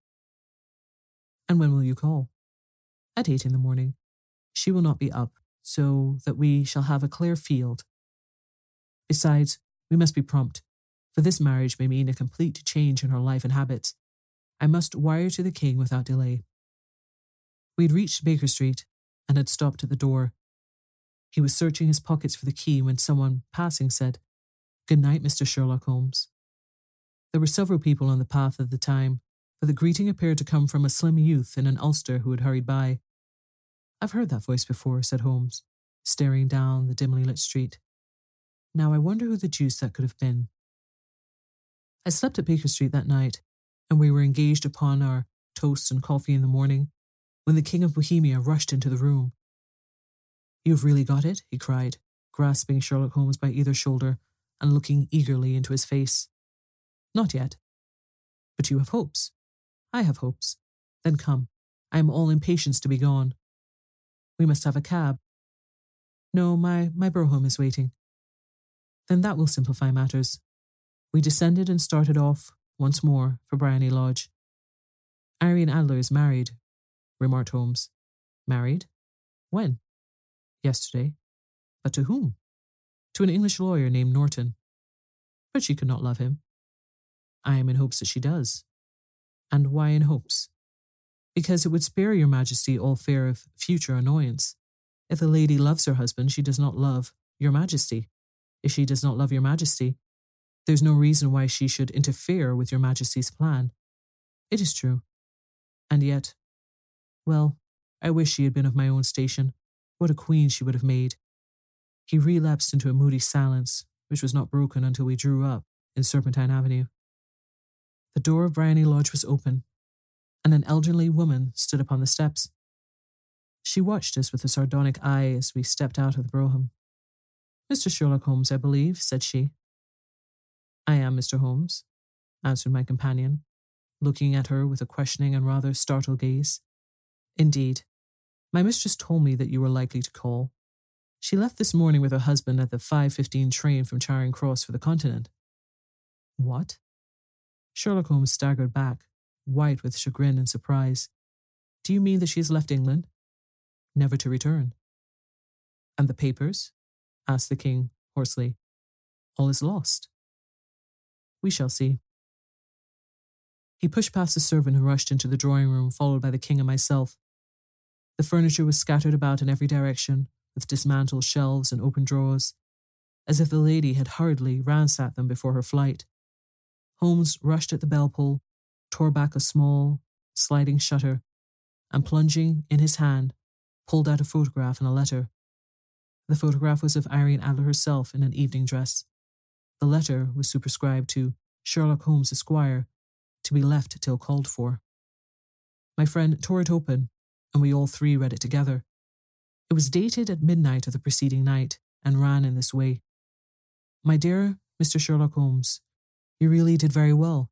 And when will you call? At eight in the morning. She will not be up, so that we shall have a clear field. Besides, we must be prompt for this marriage may mean a complete change in her life and habits. I must wire to the king without delay. We had reached Baker Street and had stopped at the door. He was searching his pockets for the key when someone, passing, said, Good night, Mr. Sherlock Holmes. There were several people on the path at the time, but the greeting appeared to come from a slim youth in an ulster who had hurried by. I've heard that voice before, said Holmes, staring down the dimly lit street. Now I wonder who the deuce that could have been. I slept at Baker Street that night, and we were engaged upon our toast and coffee in the morning when the King of Bohemia rushed into the room. You've really got it? he cried, grasping Sherlock Holmes by either shoulder and looking eagerly into his face. Not yet. But you have hopes. I have hopes. Then come. I am all impatience to be gone. We must have a cab. No, my, my brougham is waiting. Then that will simplify matters. We descended and started off once more for Briony Lodge. Irene Adler is married, remarked Holmes. Married? When? Yesterday. But to whom? To an English lawyer named Norton. But she could not love him. I am in hopes that she does. And why in hopes? Because it would spare your majesty all fear of future annoyance. If a lady loves her husband, she does not love your majesty. If she does not love your majesty, there's no reason why she should interfere with your Majesty's plan. It is true. And yet, well, I wish she had been of my own station. What a queen she would have made. He relapsed into a moody silence, which was not broken until we drew up in Serpentine Avenue. The door of Briony Lodge was open. and an elderly woman stood upon the steps. She watched us with a sardonic eye as we stepped out of the brougham. Mr. Sherlock Holmes, I believe, said she. I am Mr. Holmes, answered my companion, looking at her with a questioning and rather startled gaze. Indeed, my mistress told me that you were likely to call. She left this morning with her husband at the 5.15 train from Charing Cross for the continent. What? Sherlock Holmes staggered back, white with chagrin and surprise. Do you mean that she has left England? Never to return. And the papers? asked the king hoarsely. All is lost. We shall see. He pushed past the servant and rushed into the drawing room, followed by the king and myself. The furniture was scattered about in every direction, with dismantled shelves and open drawers, as if the lady had hurriedly ransacked them before her flight. Holmes rushed at the bell pull, tore back a small, sliding shutter, and plunging in his hand, pulled out a photograph and a letter. The photograph was of Irene Adler herself in an evening dress. The letter was superscribed to Sherlock Holmes, Esquire, to be left till called for. My friend tore it open and we all three read it together. It was dated at midnight of the preceding night and ran in this way My dear Mr. Sherlock Holmes, you really did very well.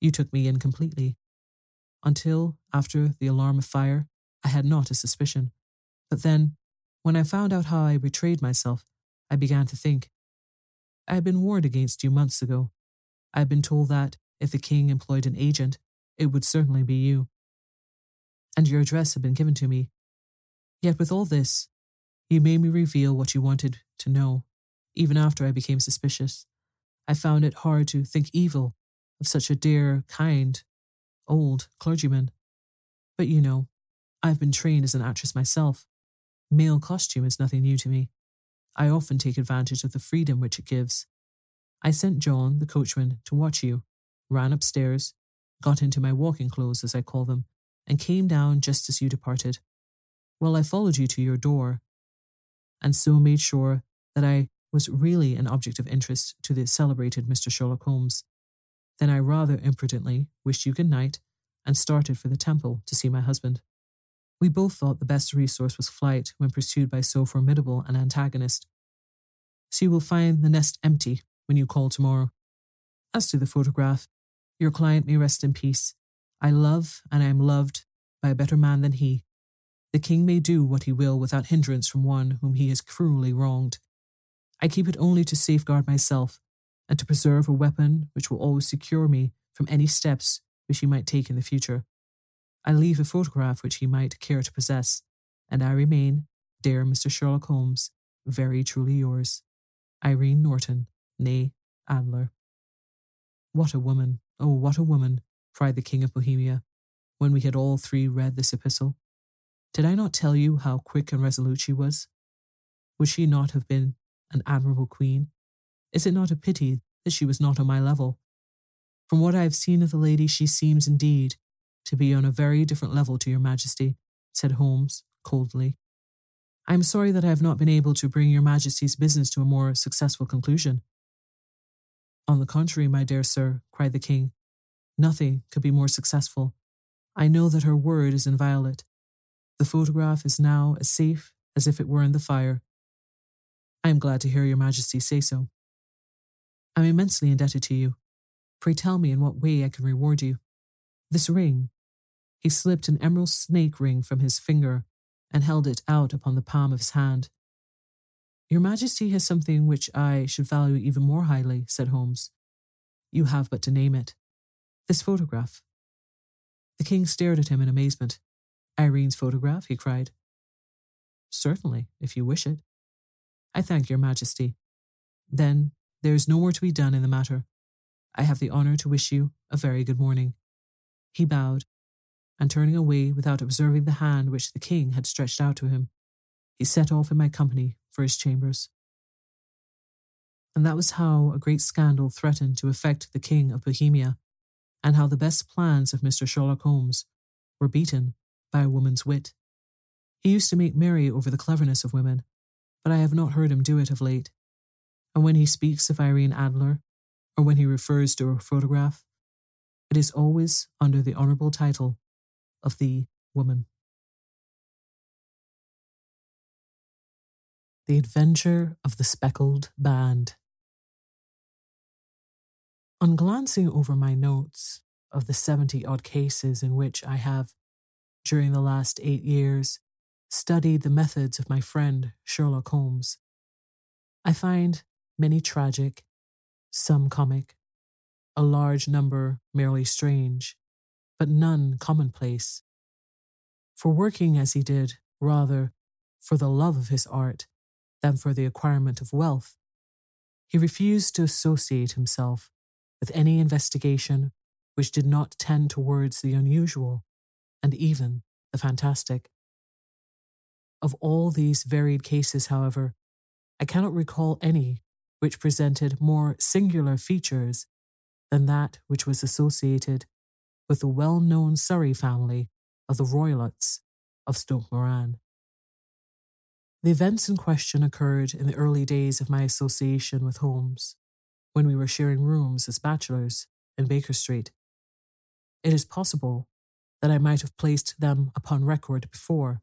You took me in completely. Until, after the alarm of fire, I had not a suspicion. But then, when I found out how I betrayed myself, I began to think. I had been warned against you months ago. I had been told that, if the king employed an agent, it would certainly be you and your address had been given to me. Yet with all this, you made me reveal what you wanted to know, even after I became suspicious. I found it hard to think evil of such a dear, kind, old clergyman. But you know, I've been trained as an actress myself. Male costume is nothing new to me. I often take advantage of the freedom which it gives. I sent John, the coachman, to watch you, ran upstairs, got into my walking clothes, as I call them, and came down just as you departed. Well, I followed you to your door, and so made sure that I was really an object of interest to the celebrated Mr. Sherlock Holmes. Then I rather imprudently wished you good night and started for the temple to see my husband. We both thought the best resource was flight when pursued by so formidable an antagonist. So you will find the nest empty when you call tomorrow. As to the photograph, your client may rest in peace. I love and I am loved by a better man than he. The king may do what he will without hindrance from one whom he has cruelly wronged. I keep it only to safeguard myself and to preserve a weapon which will always secure me from any steps which he might take in the future. I leave a photograph which he might care to possess, and I remain, dear Mr. Sherlock Holmes, very truly yours, Irene Norton, née Adler. What a woman, oh, what a woman, cried the King of Bohemia, when we had all three read this epistle. Did I not tell you how quick and resolute she was? Would she not have been an admirable queen? Is it not a pity that she was not on my level? From what I have seen of the lady, she seems indeed to be on a very different level to your majesty, said Holmes coldly. I am sorry that I have not been able to bring your majesty's business to a more successful conclusion. On the contrary, my dear sir, cried the king, Nothing could be more successful. I know that her word is inviolate. The photograph is now as safe as if it were in the fire. I am glad to hear your majesty say so. I am immensely indebted to you. Pray tell me in what way I can reward you. This ring. He slipped an emerald snake ring from his finger and held it out upon the palm of his hand. Your Majesty has something which I should value even more highly, said Holmes. You have but to name it. This photograph. The king stared at him in amazement. Irene's photograph, he cried. Certainly, if you wish it. I thank your majesty. Then there is no more to be done in the matter. I have the honour to wish you a very good morning. He bowed, and turning away without observing the hand which the king had stretched out to him, he set off in my company for his chambers. And that was how a great scandal threatened to affect the king of Bohemia and how the best plans of Mr. Sherlock Holmes were beaten by a woman's wit. He used to make merry over the cleverness of women, but I have not heard him do it of late. And when he speaks of Irene Adler, or when he refers to her photograph, it is always under the honourable title of the woman. The Adventure of the Speckled Band. On glancing over my notes of the 70 odd cases in which I have, during the last eight years, studied the methods of my friend Sherlock Holmes, I find many tragic, some comic, a large number merely strange, but none commonplace. For working as he did, rather for the love of his art than for the acquirement of wealth, he refused to associate himself with any investigation which did not tend towards the unusual and even the fantastic. Of all these varied cases, however, I cannot recall any which presented more singular features than that which was associated with the well known Surrey family of the Roylotts of Stoke Moran. The events in question occurred in the early days of my association with Holmes, when we were sharing rooms as bachelors in Baker Street. It is possible that I might have placed them upon record before,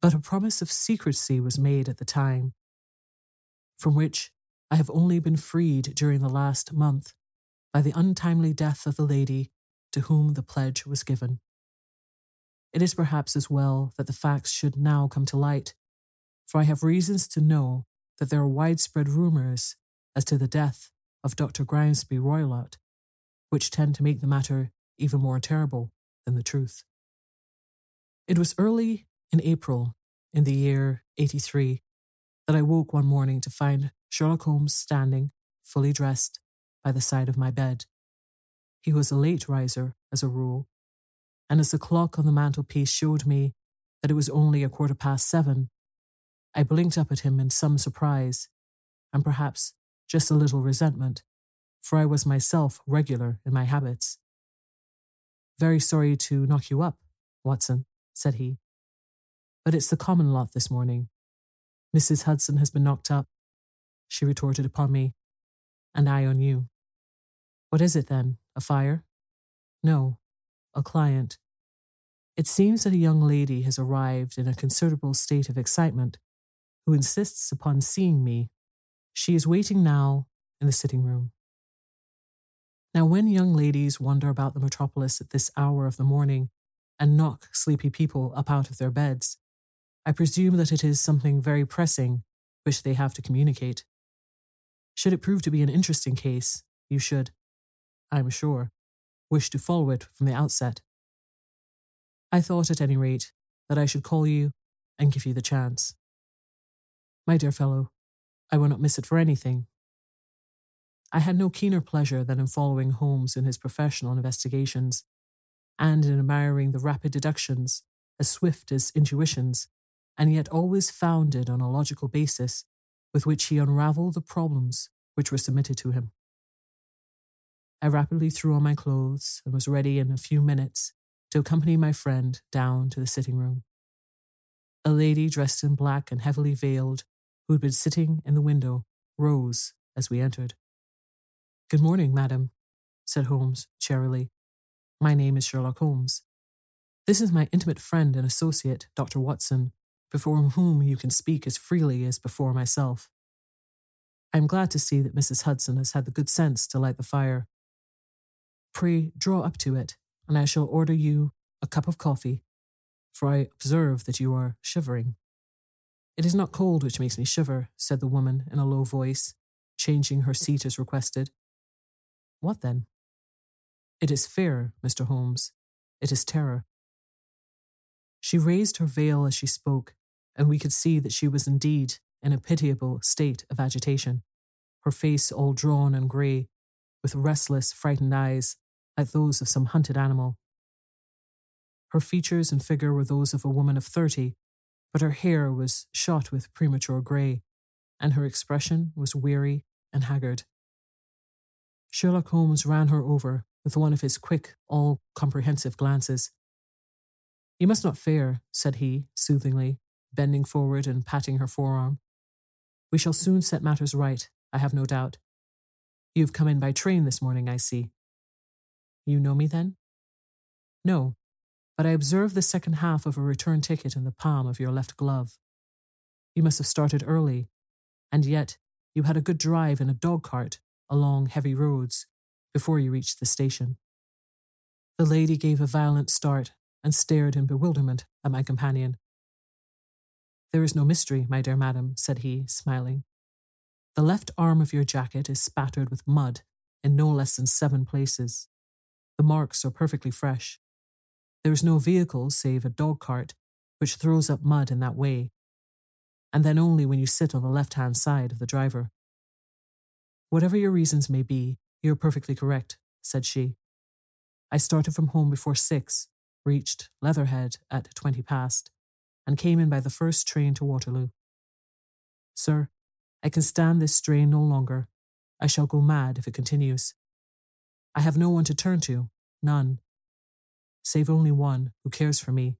but a promise of secrecy was made at the time, from which I have only been freed during the last month by the untimely death of the lady to whom the pledge was given. It is perhaps as well that the facts should now come to light for I have reasons to know that there are widespread rumours as to the death of Dr. Grimesby Roylott, which tend to make the matter even more terrible than the truth. It was early in April in the year 83 that I woke one morning to find Sherlock Holmes standing, fully dressed, by the side of my bed. He was a late riser, as a rule, and as the clock on the mantelpiece showed me that it was only a quarter past seven, I blinked up at him in some surprise, and perhaps just a little resentment, for I was myself regular in my habits. Very sorry to knock you up, Watson, said he. But it's the common lot this morning. Mrs. Hudson has been knocked up, she retorted upon me, and I on you. What is it then? A fire? No, a client. It seems that a young lady has arrived in a considerable state of excitement who insists upon seeing me. She is waiting now in the sitting room. Now, when young ladies wander about the metropolis at this hour of the morning and knock sleepy people up out of their beds, I presume that it is something very pressing which they have to communicate. Should it prove to be an interesting case, you should, I am sure, wished to follow it from the outset. I thought, at any rate, that I should call you and give you the chance. My dear fellow, I will not miss it for anything. I had no keener pleasure than in following Holmes in his professional investigations, and in admiring the rapid deductions, as swift as intuitions, and yet always founded on a logical basis, with which he unravelled the problems which were submitted to him. I rapidly threw on my clothes and was ready in a few minutes to accompany my friend down to the sitting room. A lady dressed in black and heavily veiled who had been sitting in the window, rose as we entered. Good morning, madam, said Holmes cheerily. My name is Sherlock Holmes. This is my intimate friend and associate, Dr. Watson, before whom you can speak as freely as before myself. I am glad to see that Mrs. Hudson has had the good sense to light the fire. Pray draw up to it, and I shall order you a cup of coffee, for I observe that you are shivering. It is not cold which makes me shiver, said the woman in a low voice, changing her seat as requested. What then? It is fear, Mr. Holmes. It is terror. She raised her veil as she spoke, and we could see that she was indeed in a pitiable state of agitation, her face all drawn and grey, with restless, frightened eyes like those of some hunted animal. Her features and figure were those of a woman of thirty, but her hair was shot with premature grey, and her expression was weary and haggard. Sherlock Holmes ran her over with one of his quick, all comprehensive glances. You must not fear, said he, soothingly, bending forward and patting her forearm. We shall soon set matters right, I have no doubt. You have come in by train this morning, I see. You know me then? No, but I observe the second half of a return ticket in the palm of your left glove. You must have started early, and yet you had a good drive in a dog cart along heavy roads before you reached the station. The lady gave a violent start and stared in bewilderment at my companion. There is no mystery, my dear madam, said he, smiling. The left arm of your jacket is spattered with mud in no less than seven places. The marks are perfectly fresh. There is no vehicle save a dog cart, which throws up mud in that way, and then only when you sit on the left hand side of the driver. Whatever your reasons may be, you're perfectly correct, said she. I started from home before six, reached Leatherhead at twenty past, and came in by the first train to Waterloo. Sir, I can stand this strain no longer. I shall go mad if it continues. I have no one to turn to, none, save only one who cares for me,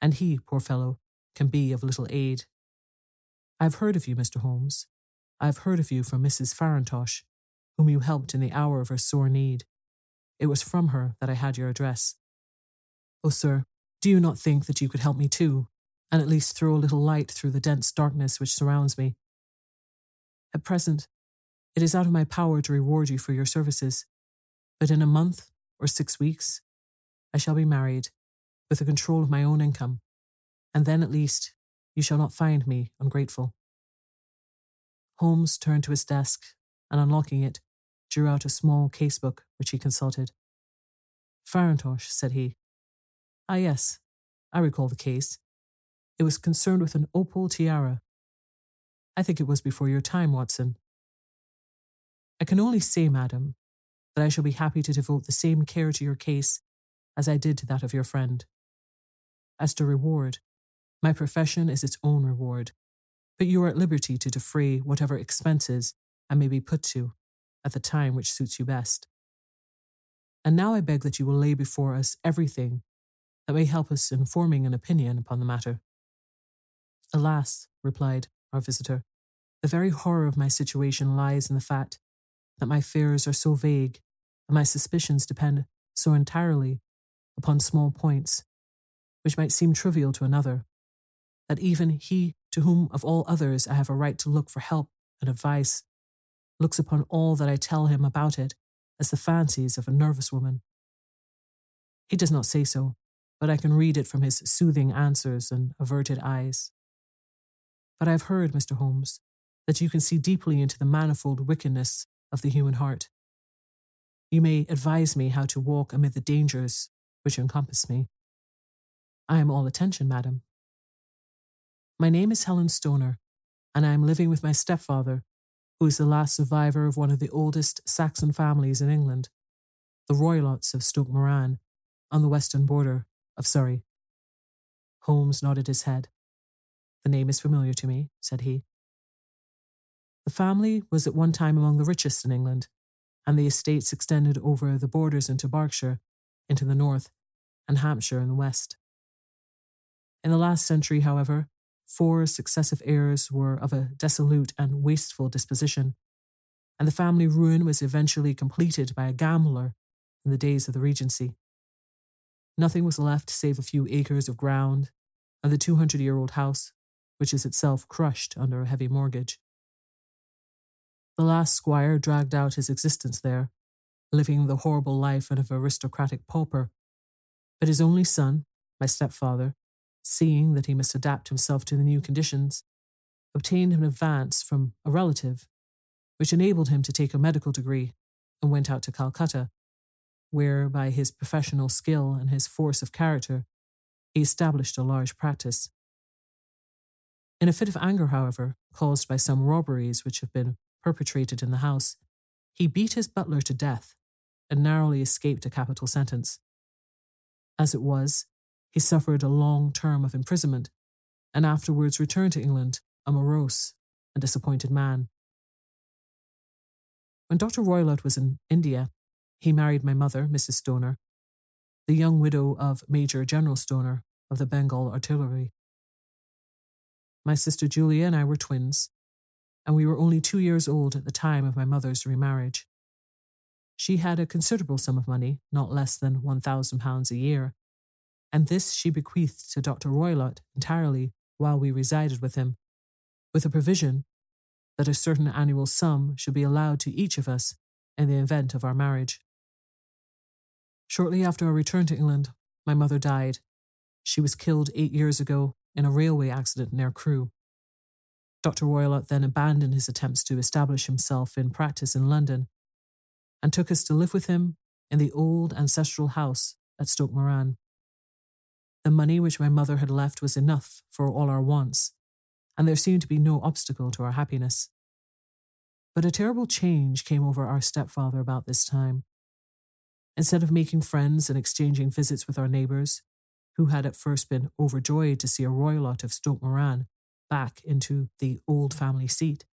and he, poor fellow, can be of little aid. I have heard of you, Mr. Holmes. I have heard of you from Mrs. Farintosh, whom you helped in the hour of her sore need. It was from her that I had your address. Oh, sir, do you not think that you could help me too, and at least throw a little light through the dense darkness which surrounds me? At present, it is out of my power to reward you for your services, but in a month or six weeks, I shall be married, with the control of my own income, and then at least you shall not find me ungrateful. Holmes turned to his desk and, unlocking it, drew out a small casebook which he consulted. Farintosh, said he. Ah, yes, I recall the case. It was concerned with an opal tiara. I think it was before your time, Watson. I can only say, madam, that I shall be happy to devote the same care to your case as I did to that of your friend. As to reward, my profession is its own reward, but you are at liberty to defray whatever expenses I may be put to at the time which suits you best. And now I beg that you will lay before us everything that may help us in forming an opinion upon the matter. Alas, replied our visitor, the very horror of my situation lies in the fact that my fears are so vague and my suspicions depend so entirely upon small points, which might seem trivial to another, that even he to whom of all others I have a right to look for help and advice looks upon all that I tell him about it as the fancies of a nervous woman. He does not say so, but I can read it from his soothing answers and averted eyes. But I have heard, Mr. Holmes, that you can see deeply into the manifold wickedness of the human heart. You may advise me how to walk amid the dangers which encompass me. I am all attention, madam. My name is Helen Stoner, and I am living with my stepfather, who is the last survivor of one of the oldest Saxon families in England, the Roylotts of Stoke Moran, on the western border of Surrey. Holmes nodded his head. The name is familiar to me, said he. The family was at one time among the richest in England, and the estates extended over the borders into Berkshire, into the north, and Hampshire in the west. In the last century, however, Four successive heirs were of a dissolute and wasteful disposition, and the family ruin was eventually completed by a gambler in the days of the Regency. Nothing was left save a few acres of ground and the 200 year old house, which is itself crushed under a heavy mortgage. The last squire dragged out his existence there, living the horrible life of an aristocratic pauper, but his only son, my stepfather, seeing that he must adapt himself to the new conditions, obtained an advance from a relative, which enabled him to take a medical degree and went out to Calcutta, where, by his professional skill and his force of character, he established a large practice. In a fit of anger, however, caused by some robberies which have been perpetrated in the house, he beat his butler to death and narrowly escaped a capital sentence. As it was, he suffered a long term of imprisonment and afterwards returned to England a morose and disappointed man. When Dr. Roylott was in India, he married my mother, Mrs. Stoner, the young widow of Major General Stoner of the Bengal Artillery. My sister Julia and I were twins, and we were only two years old at the time of my mother's remarriage. She had a considerable sum of money, not less than £1,000 a year, and this she bequeathed to Dr. Roylott entirely while we resided with him, with a provision that a certain annual sum should be allowed to each of us in the event of our marriage. Shortly after our return to England, my mother died. She was killed eight years ago in a railway accident near Crewe. Dr. Roylott then abandoned his attempts to establish himself in practice in London and took us to live with him in the old ancestral house at Stoke Moran. The money which my mother had left was enough for all our wants, and there seemed to be no obstacle to our happiness. But a terrible change came over our stepfather about this time. Instead of making friends and exchanging visits with our neighbours, who had at first been overjoyed to see a Roylott of Stoke Moran back into the old family seat,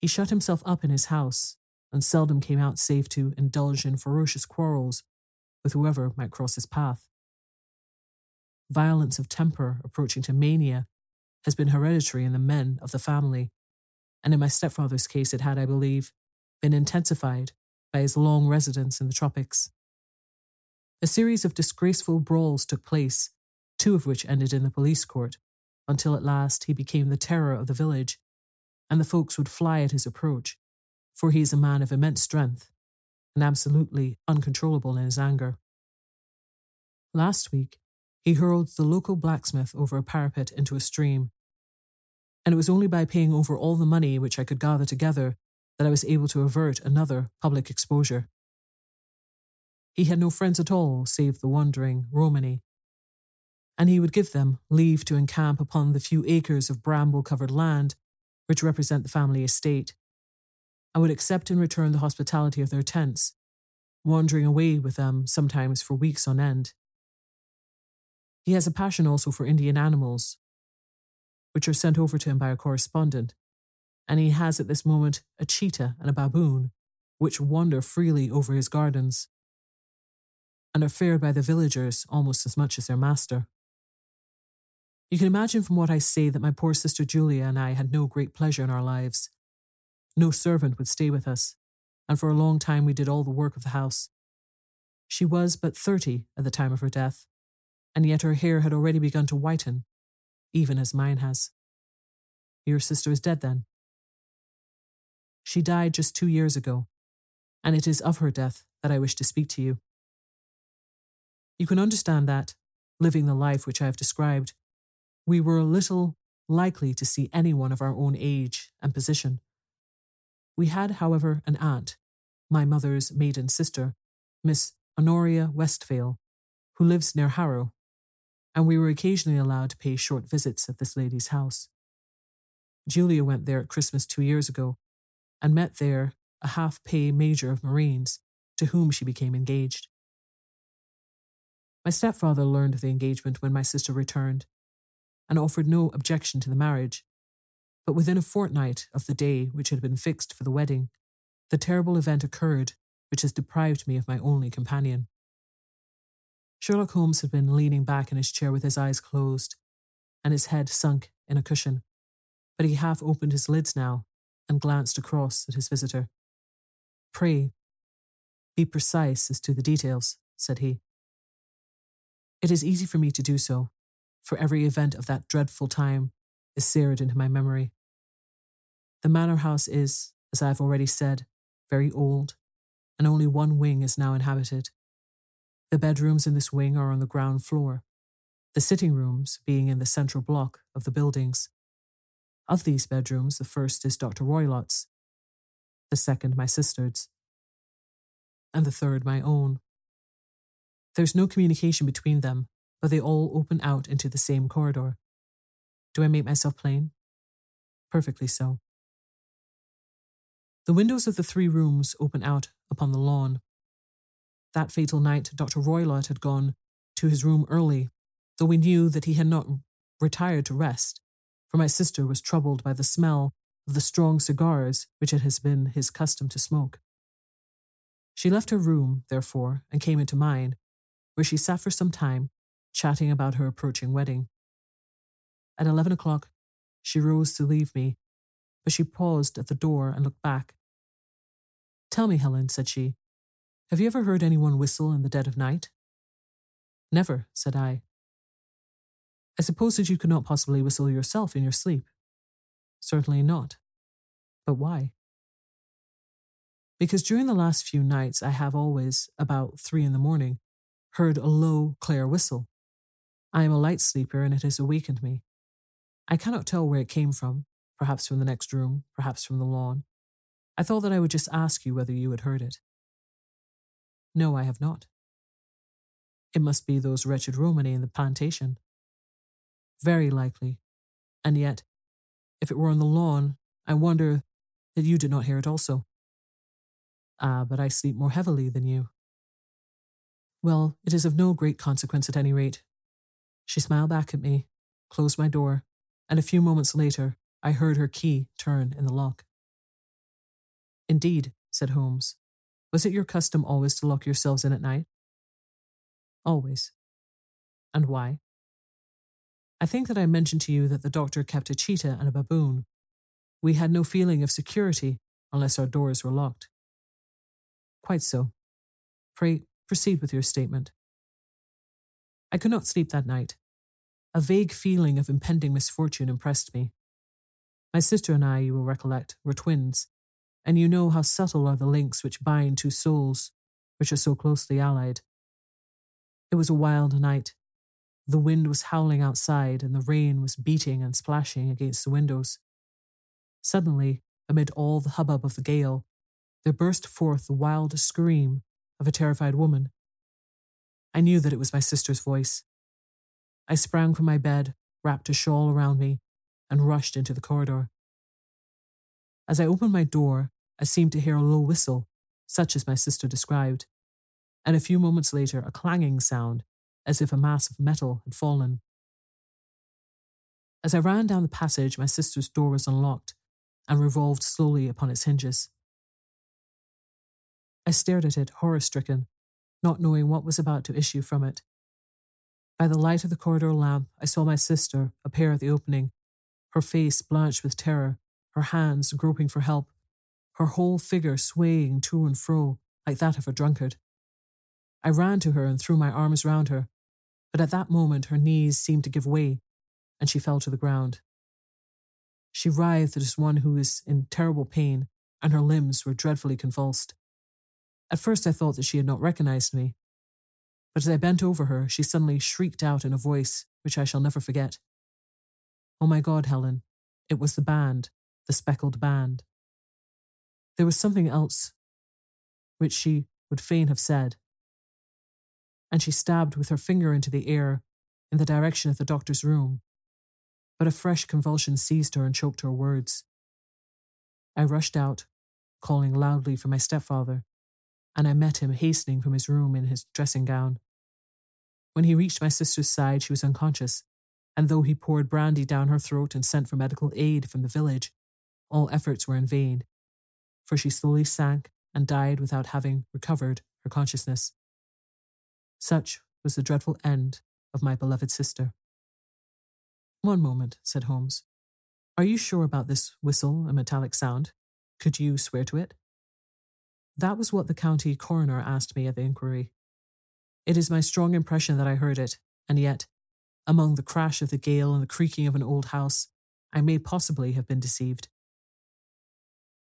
he shut himself up in his house and seldom came out save to indulge in ferocious quarrels with whoever might cross his path violence of temper approaching to mania has been hereditary in the men of the family, and in my stepfather's case, it had, I believe, been intensified by his long residence in the tropics. A series of disgraceful brawls took place, two of which ended in the police court, until at last he became the terror of the village, and the folks would fly at his approach, for he is a man of immense strength and absolutely uncontrollable in his anger. Last week, he hurled the local blacksmith over a parapet into a stream. And it was only by paying over all the money which I could gather together that I was able to avert another public exposure. He had no friends at all save the wandering Romany, and he would give them leave to encamp upon the few acres of bramble covered land which represent the family estate, and would accept in return the hospitality of their tents, wandering away with them sometimes for weeks on end. He has a passion also for Indian animals, which are sent over to him by a correspondent, and he has at this moment a cheetah and a baboon, which wander freely over his gardens and are feared by the villagers almost as much as their master. You can imagine from what I say that my poor sister Julia and I had no great pleasure in our lives. No servant would stay with us, and for a long time we did all the work of the house. She was but thirty at the time of her death, and yet her hair had already begun to whiten, even as mine has. Your sister is dead then? She died just two years ago, and it is of her death that I wish to speak to you. You can understand that, living the life which I have described, we were little likely to see anyone of our own age and position. We had, however, an aunt, my mother's maiden sister, Miss Honoria Westphail, who lives near Harrow, and we were occasionally allowed to pay short visits at this lady's house. Julia went there at Christmas two years ago and met there a half pay major of Marines to whom she became engaged. My stepfather learned of the engagement when my sister returned and offered no objection to the marriage. But within a fortnight of the day which had been fixed for the wedding, the terrible event occurred which has deprived me of my only companion. Sherlock Holmes had been leaning back in his chair with his eyes closed and his head sunk in a cushion, but he half opened his lids now and glanced across at his visitor. Pray, be precise as to the details, said he. It is easy for me to do so, for every event of that dreadful time is seared into my memory. The manor house is, as I have already said, very old, and only one wing is now inhabited. The bedrooms in this wing are on the ground floor, the sitting rooms being in the central block of the buildings. Of these bedrooms, the first is Dr. Roylott's, the second my sister's, and the third my own. There's no communication between them, but they all open out into the same corridor. Do I make myself plain? Perfectly so. The windows of the three rooms open out upon the lawn, that fatal night, Dr. Roylott had gone to his room early, though we knew that he had not retired to rest, for my sister was troubled by the smell of the strong cigars which it has been his custom to smoke. She left her room, therefore, and came into mine, where she sat for some time, chatting about her approaching wedding. At eleven o'clock, she rose to leave me, but she paused at the door and looked back. Tell me, Helen, said she, have you ever heard anyone whistle in the dead of night? Never, said I. I suppose that you could not possibly whistle yourself in your sleep. Certainly not. But why? Because during the last few nights, I have always, about three in the morning, heard a low, clear whistle. I am a light sleeper and it has awakened me. I cannot tell where it came from, perhaps from the next room, perhaps from the lawn. I thought that I would just ask you whether you had heard it. No, I have not. It must be those wretched Romany in the plantation. Very likely. And yet, if it were on the lawn, I wonder that you did not hear it also. Ah, but I sleep more heavily than you. Well, it is of no great consequence at any rate. She smiled back at me, closed my door, and a few moments later I heard her key turn in the lock. Indeed, said Holmes. Was it your custom always to lock yourselves in at night? Always. And why? I think that I mentioned to you that the doctor kept a cheetah and a baboon. We had no feeling of security unless our doors were locked. Quite so. Pray proceed with your statement. I could not sleep that night. A vague feeling of impending misfortune impressed me. My sister and I, you will recollect, were twins, and you know how subtle are the links which bind two souls which are so closely allied. It was a wild night. The wind was howling outside, and the rain was beating and splashing against the windows. Suddenly, amid all the hubbub of the gale, there burst forth the wild scream of a terrified woman. I knew that it was my sister's voice. I sprang from my bed, wrapped a shawl around me, and rushed into the corridor. As I opened my door, I seemed to hear a low whistle, such as my sister described, and a few moments later a clanging sound, as if a mass of metal had fallen. As I ran down the passage, my sister's door was unlocked and revolved slowly upon its hinges. I stared at it, horror stricken, not knowing what was about to issue from it. By the light of the corridor lamp, I saw my sister appear at the opening, her face blanched with terror, her hands groping for help, her whole figure swaying to and fro like that of a drunkard. I ran to her and threw my arms round her, but at that moment her knees seemed to give way, and she fell to the ground. She writhed as one who is in terrible pain, and her limbs were dreadfully convulsed. At first I thought that she had not recognized me, but as I bent over her, she suddenly shrieked out in a voice which I shall never forget. Oh my God, Helen, it was the band, the speckled band. There was something else which she would fain have said, and she stabbed with her finger into the air in the direction of the doctor's room. But a fresh convulsion seized her and choked her words. I rushed out, calling loudly for my stepfather, and I met him hastening from his room in his dressing gown. When he reached my sister's side, she was unconscious, and though he poured brandy down her throat and sent for medical aid from the village, all efforts were in vain, for she slowly sank and died without having recovered her consciousness. Such was the dreadful end of my beloved sister. One moment, said Holmes. Are you sure about this whistle and metallic sound? Could you swear to it? That was what the county coroner asked me at the inquiry. It is my strong impression that I heard it, and yet, among the crash of the gale and the creaking of an old house, I may possibly have been deceived.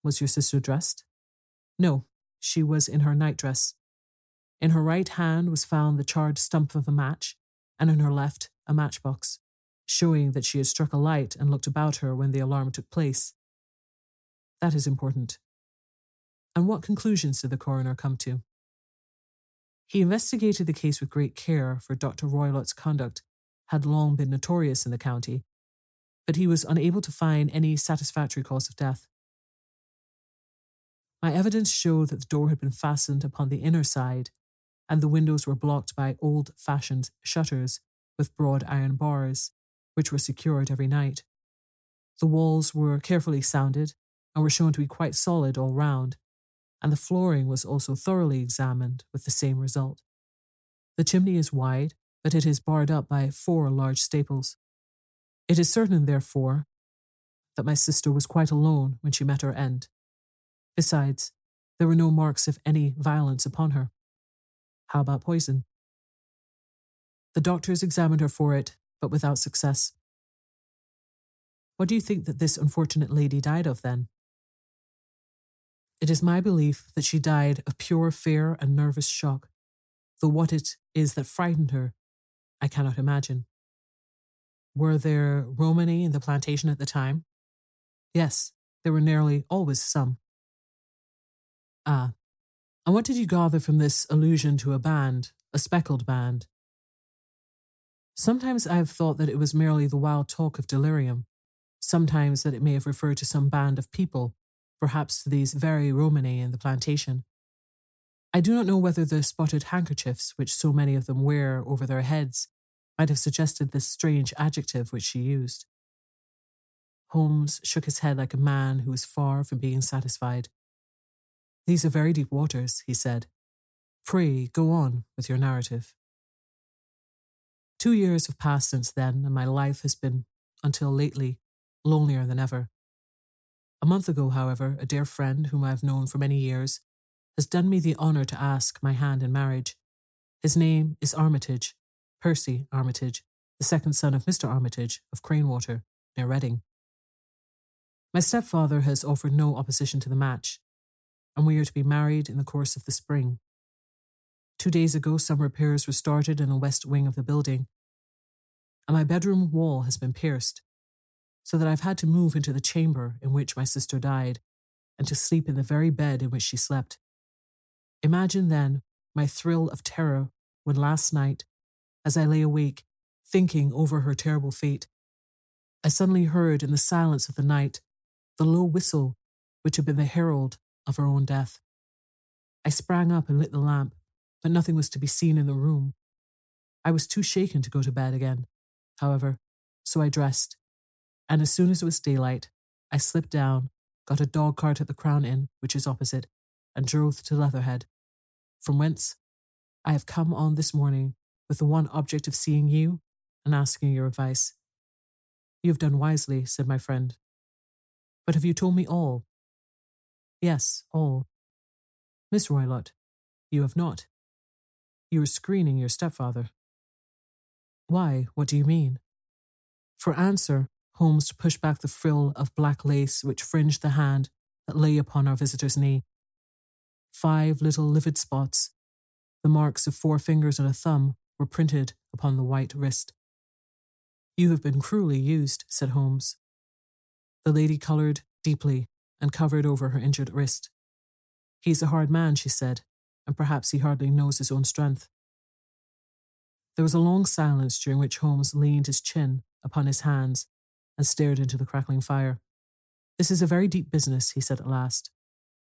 Was your sister dressed? No, she was in her nightdress, in her right hand was found the charred stump of a match, and in her left, a matchbox, showing that she had struck a light and looked about her when the alarm took place. That is important. And what conclusions did the coroner come to? He investigated the case with great care, for Dr. Roylott's conduct had long been notorious in the county, but he was unable to find any satisfactory cause of death. My evidence showed that the door had been fastened upon the inner side and the windows were blocked by old fashioned shutters with broad iron bars, which were secured every night. The walls were carefully sounded and were shown to be quite solid all round, and the flooring was also thoroughly examined with the same result. The chimney is wide, but it is barred up by four large staples. It is certain, therefore, that my sister was quite alone when she met her end. Besides, there were no marks of any violence upon her. How about poison? The doctors examined her for it, but without success. What do you think that this unfortunate lady died of then? It is my belief that she died of pure fear and nervous shock, though what it is that frightened her, I cannot imagine. Were there Romany in the plantation at the time? Yes, there were nearly always some. Ah, and what did you gather from this allusion to a band, a speckled band? Sometimes I have thought that it was merely the wild talk of delirium, sometimes that it may have referred to some band of people, perhaps to these very Romany in the plantation. I do not know whether the spotted handkerchiefs which so many of them wear over their heads might have suggested this strange adjective which she used. Holmes shook his head like a man who was far from being satisfied. These are very deep waters, he said. Pray go on with your narrative. Two years have passed since then, and my life has been, until lately, lonelier than ever. A month ago, however, a dear friend whom I have known for many years has done me the honour to ask my hand in marriage. His name is Armitage, Percy Armitage, the second son of Mr. Armitage of Cranewater, near Reading. My stepfather has offered no opposition to the match, and we are to be married in the course of the spring. Two days ago, some repairs were started in the west wing of the building, and my bedroom wall has been pierced, so that I've had to move into the chamber in which my sister died and to sleep in the very bed in which she slept. Imagine then my thrill of terror when last night, as I lay awake, thinking over her terrible fate, I suddenly heard in the silence of the night the low whistle which had been the herald of her own death. I sprang up and lit the lamp, but nothing was to be seen in the room. I was too shaken to go to bed again, however, so I dressed, and as soon as it was daylight, I slipped down, got a dog cart at the Crown Inn, which is opposite, and drove to Leatherhead, from whence I have come on this morning with the one object of seeing you and asking your advice. You have done wisely, said my friend. But have you told me all? Yes, all. Miss Roylott, you have not. You are screening your stepfather. Why, what do you mean? For answer, Holmes pushed back the frill of black lace which fringed the hand that lay upon our visitor's knee. Five little livid spots, the marks of four fingers and a thumb, were printed upon the white wrist. You have been cruelly used, said Holmes. The lady coloured deeply and covered over her injured wrist. He's a hard man, she said, and perhaps he hardly knows his own strength. There was a long silence during which Holmes leaned his chin upon his hands and stared into the crackling fire. This is a very deep business, he said at last.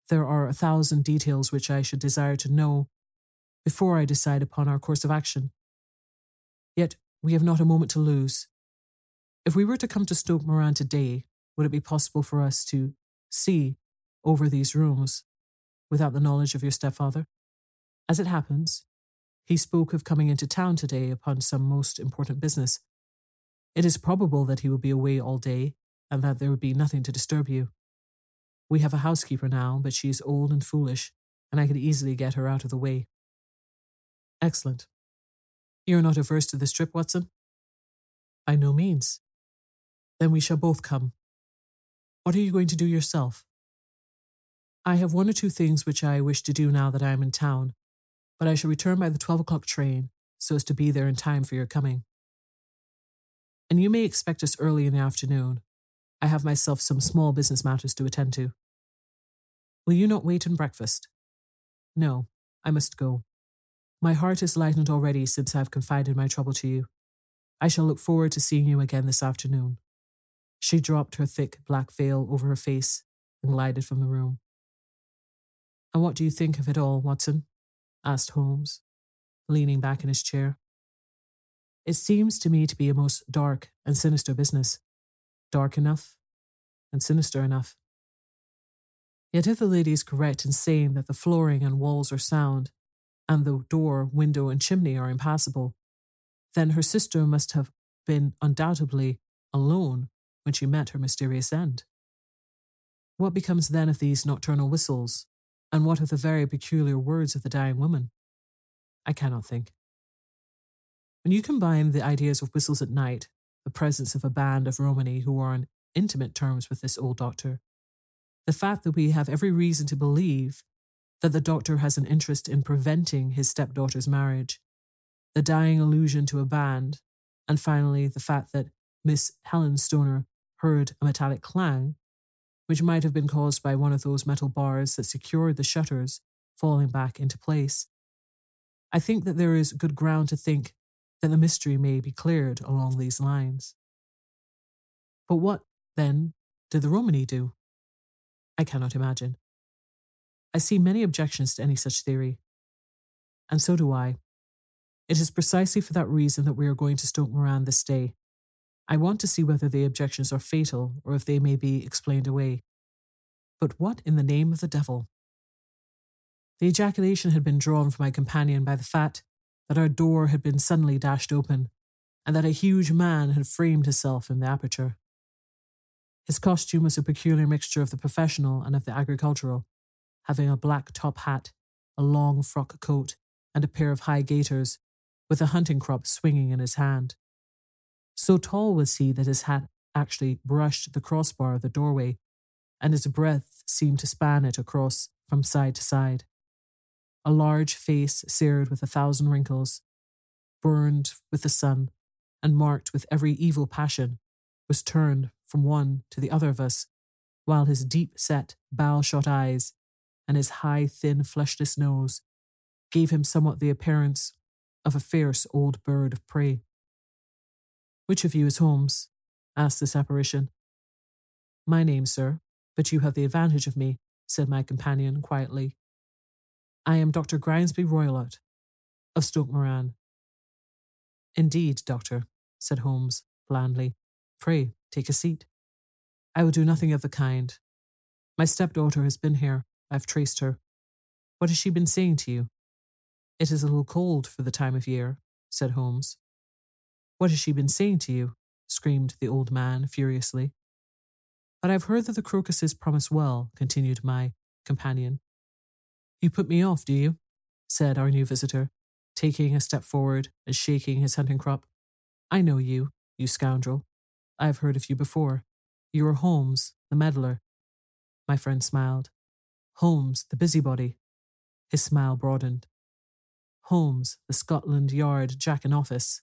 There are a thousand details which I should desire to know before I decide upon our course of action. Yet we have not a moment to lose. If we were to come to Stoke Moran today, would it be possible for us to see over these rooms without the knowledge of your stepfather? As it happens, he spoke of coming into town today upon some most important business. It is probable that he will be away all day and that there would be nothing to disturb you. We have a housekeeper now, but she is old and foolish, and I could easily get her out of the way. Excellent. You're not averse to this trip, Watson? By no means. Then we shall both come. What are you going to do yourself? I have one or two things which I wish to do now that I am in town, but I shall return by the 12 o'clock train so as to be there in time for your coming. And you may expect us early in the afternoon. I have myself some small business matters to attend to. Will you not wait and breakfast? No, I must go. My heart is lightened already since I have confided my trouble to you. I shall look forward to seeing you again this afternoon. She dropped her thick black veil over her face and glided from the room. And what do you think of it all, Watson? asked Holmes, leaning back in his chair. It seems to me to be a most dark and sinister business. Dark enough and sinister enough. Yet if the lady is correct in saying that the flooring and walls are sound, and the door, window, and chimney are impassable, then her sister must have been undoubtedly alone when she met her mysterious end. What becomes then of these nocturnal whistles, and what of the very peculiar words of the dying woman? I cannot think. When you combine the ideas of whistles at night, the presence of a band of Romany who are on intimate terms with this old doctor, the fact that we have every reason to believe that the doctor has an interest in preventing his stepdaughter's marriage, the dying allusion to a band, and finally the fact that Miss Helen Stoner heard a metallic clang, which might have been caused by one of those metal bars that secured the shutters falling back into place. I think that there is good ground to think that the mystery may be cleared along these lines. But what, then, did the Romany do? I cannot imagine. I see many objections to any such theory. And so do I. It is precisely for that reason that we are going to Stoke Moran this day. I want to see whether the objections are fatal or if they may be explained away. But what in the name of the devil? The ejaculation had been drawn from my companion by the fact that our door had been suddenly dashed open and that a huge man had framed himself in the aperture. His costume was a peculiar mixture of the professional and of the agricultural, having a black top hat, a long frock coat, and a pair of high gaiters, with a hunting crop swinging in his hand. So tall was he that his hat actually brushed the crossbar of the doorway, and his breadth seemed to span it across from side to side. A large face seared with a thousand wrinkles, burned with the sun, and marked with every evil passion, was turned from one to the other of us, while his deep set, bow shot eyes and his high, thin, fleshless nose gave him somewhat the appearance of a fierce old bird of prey. Which of you is Holmes? asked this apparition. My name, sir, but you have the advantage of me, said my companion quietly. I am Dr. Grimesby Roylott, of Stoke Moran. Indeed, doctor, said Holmes blandly. Pray, take a seat. I will do nothing of the kind. My stepdaughter has been here. I've traced her. What has she been saying to you? It is a little cold for the time of year, said Holmes. What has she been saying to you? screamed the old man furiously. But I've heard that the crocuses promise well, continued my companion. You put me off, do you? said our new visitor, taking a step forward and shaking his hunting crop. I know you, you scoundrel. I've heard of you before. You are Holmes, the meddler. My friend smiled. Holmes, the busybody. His smile broadened. Holmes, the Scotland Yard Jack in office.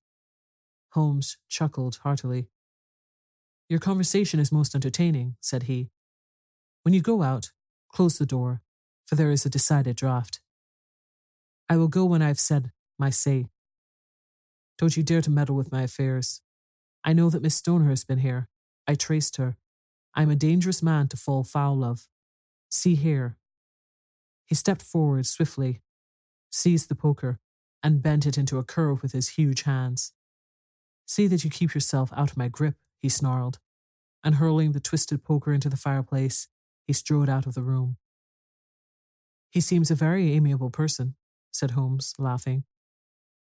Holmes chuckled heartily. Your conversation is most entertaining, said he. When you go out, close the door, for there is a decided draught. I will go when I have said my say. Don't you dare to meddle with my affairs. I know that Miss Stoner has been here. I traced her. I am a dangerous man to fall foul of. See here. He stepped forward swiftly, seized the poker, and bent it into a curve with his huge hands. See that you keep yourself out of my grip, he snarled, and hurling the twisted poker into the fireplace, he strode out of the room. He seems a very amiable person, said Holmes, laughing.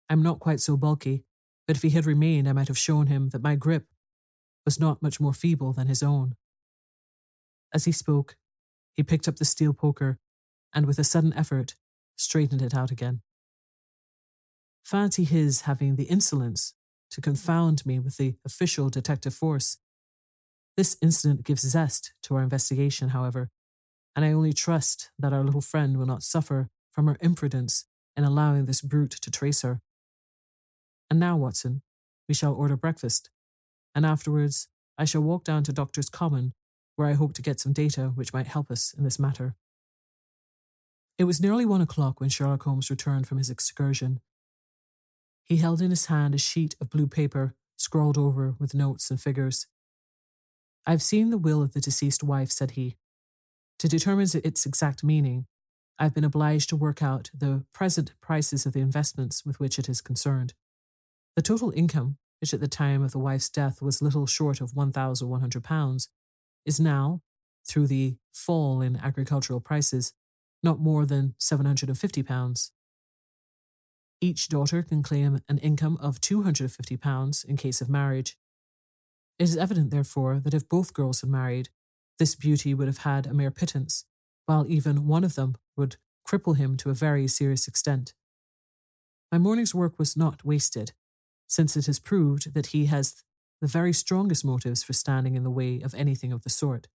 I'm not quite so bulky, but if he had remained, I might have shown him that my grip was not much more feeble than his own. As he spoke, he picked up the steel poker and, with a sudden effort, straightened it out again. Fancy his having the insolence to confound me with the official detective force. This incident gives zest to our investigation, however, and I only trust that our little friend will not suffer from her imprudence in allowing this brute to trace her. And now, Watson, we shall order breakfast, and afterwards I shall walk down to Doctor's Common, where I hope to get some data which might help us in this matter. It was nearly one o'clock when Sherlock Holmes returned from his excursion. He held in his hand a sheet of blue paper scrawled over with notes and figures. I've seen the will of the deceased wife, said he. To determine its exact meaning, I've been obliged to work out the present prices of the investments with which it is concerned. The total income, which at the time of the wife's death was little short of £1,100, is now, through the fall in agricultural prices, not more than £750. Each daughter can claim an income of £250 in case of marriage. It is evident, therefore, that if both girls had married, this beauty would have had a mere pittance, while even one of them would cripple him to a very serious extent. My morning's work was not wasted, since it has proved that he has the very strongest motives for standing in the way of anything of the sort.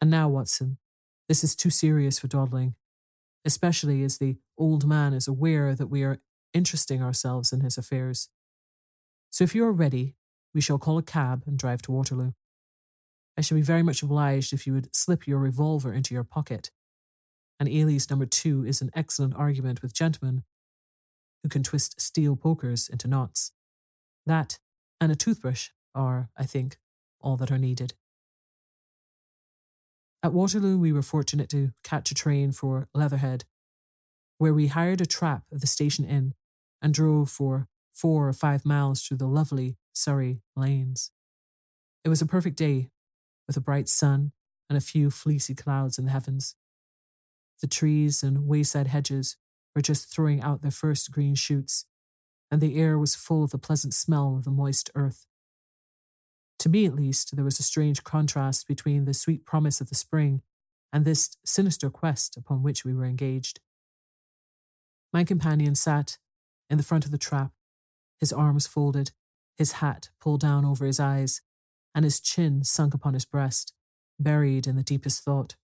And now, Watson, this is too serious for dawdling, especially as the old man is aware that we are interesting ourselves in his affairs. So if you are ready, we shall call a cab and drive to Waterloo. I should be very much obliged if you would slip your revolver into your pocket. And Eley's number two is an excellent argument with gentlemen who can twist steel pokers into knots. That and a toothbrush are, I think, all that are needed. At Waterloo, we were fortunate to catch a train for Leatherhead, where we hired a trap at the station inn and drove for four or five miles through the lovely Surrey lanes. It was a perfect day, with a bright sun and a few fleecy clouds in the heavens. The trees and wayside hedges were just throwing out their first green shoots, and the air was full of the pleasant smell of the moist earth. To me, at least, there was a strange contrast between the sweet promise of the spring and this sinister quest upon which we were engaged. My companion sat in the front of the trap, his arms folded, his hat pulled down over his eyes, and his chin sunk upon his breast, buried in the deepest thought.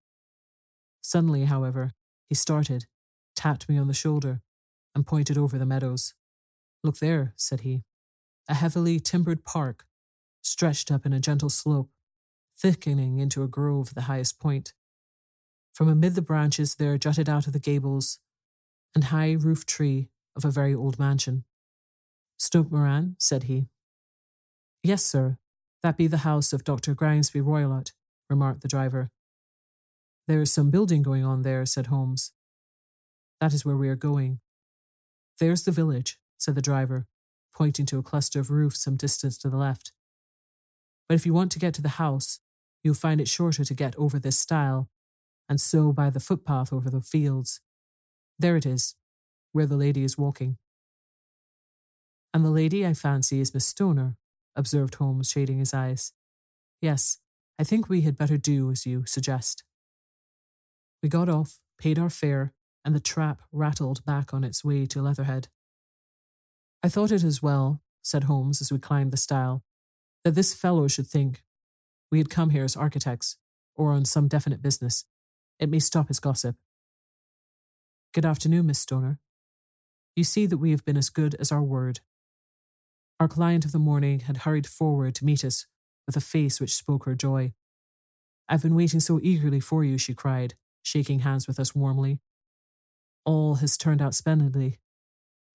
Suddenly, however, he started, tapped me on the shoulder, and pointed over the meadows. Look there, said he. A heavily timbered park stretched up in a gentle slope, thickening into a grove at the highest point. From amid the branches there jutted out of the gables and high roof tree of a very old mansion. Stoke Moran, said he. Yes, sir, that be the house of Dr. Grimesby Roylott, remarked the driver. There is some building going on there, said Holmes. That is where we are going. There's the village, said the driver, pointing to a cluster of roofs some distance to the left. But if you want to get to the house, you'll find it shorter to get over this stile, and so by the footpath over the fields. There it is, where the lady is walking. And the lady, I fancy, is Miss Stoner, observed Holmes, shading his eyes. Yes, I think we had better do as you suggest. We got off, paid our fare, and the trap rattled back on its way to Leatherhead. I thought it as well, said Holmes as we climbed the stile, that this fellow should think we had come here as architects or on some definite business. It may stop his gossip. Good afternoon, Miss Stoner. You see that we have been as good as our word. Our client of the morning had hurried forward to meet us with a face which spoke her joy. I've been waiting so eagerly for you, she cried, shaking hands with us warmly. All has turned out splendidly.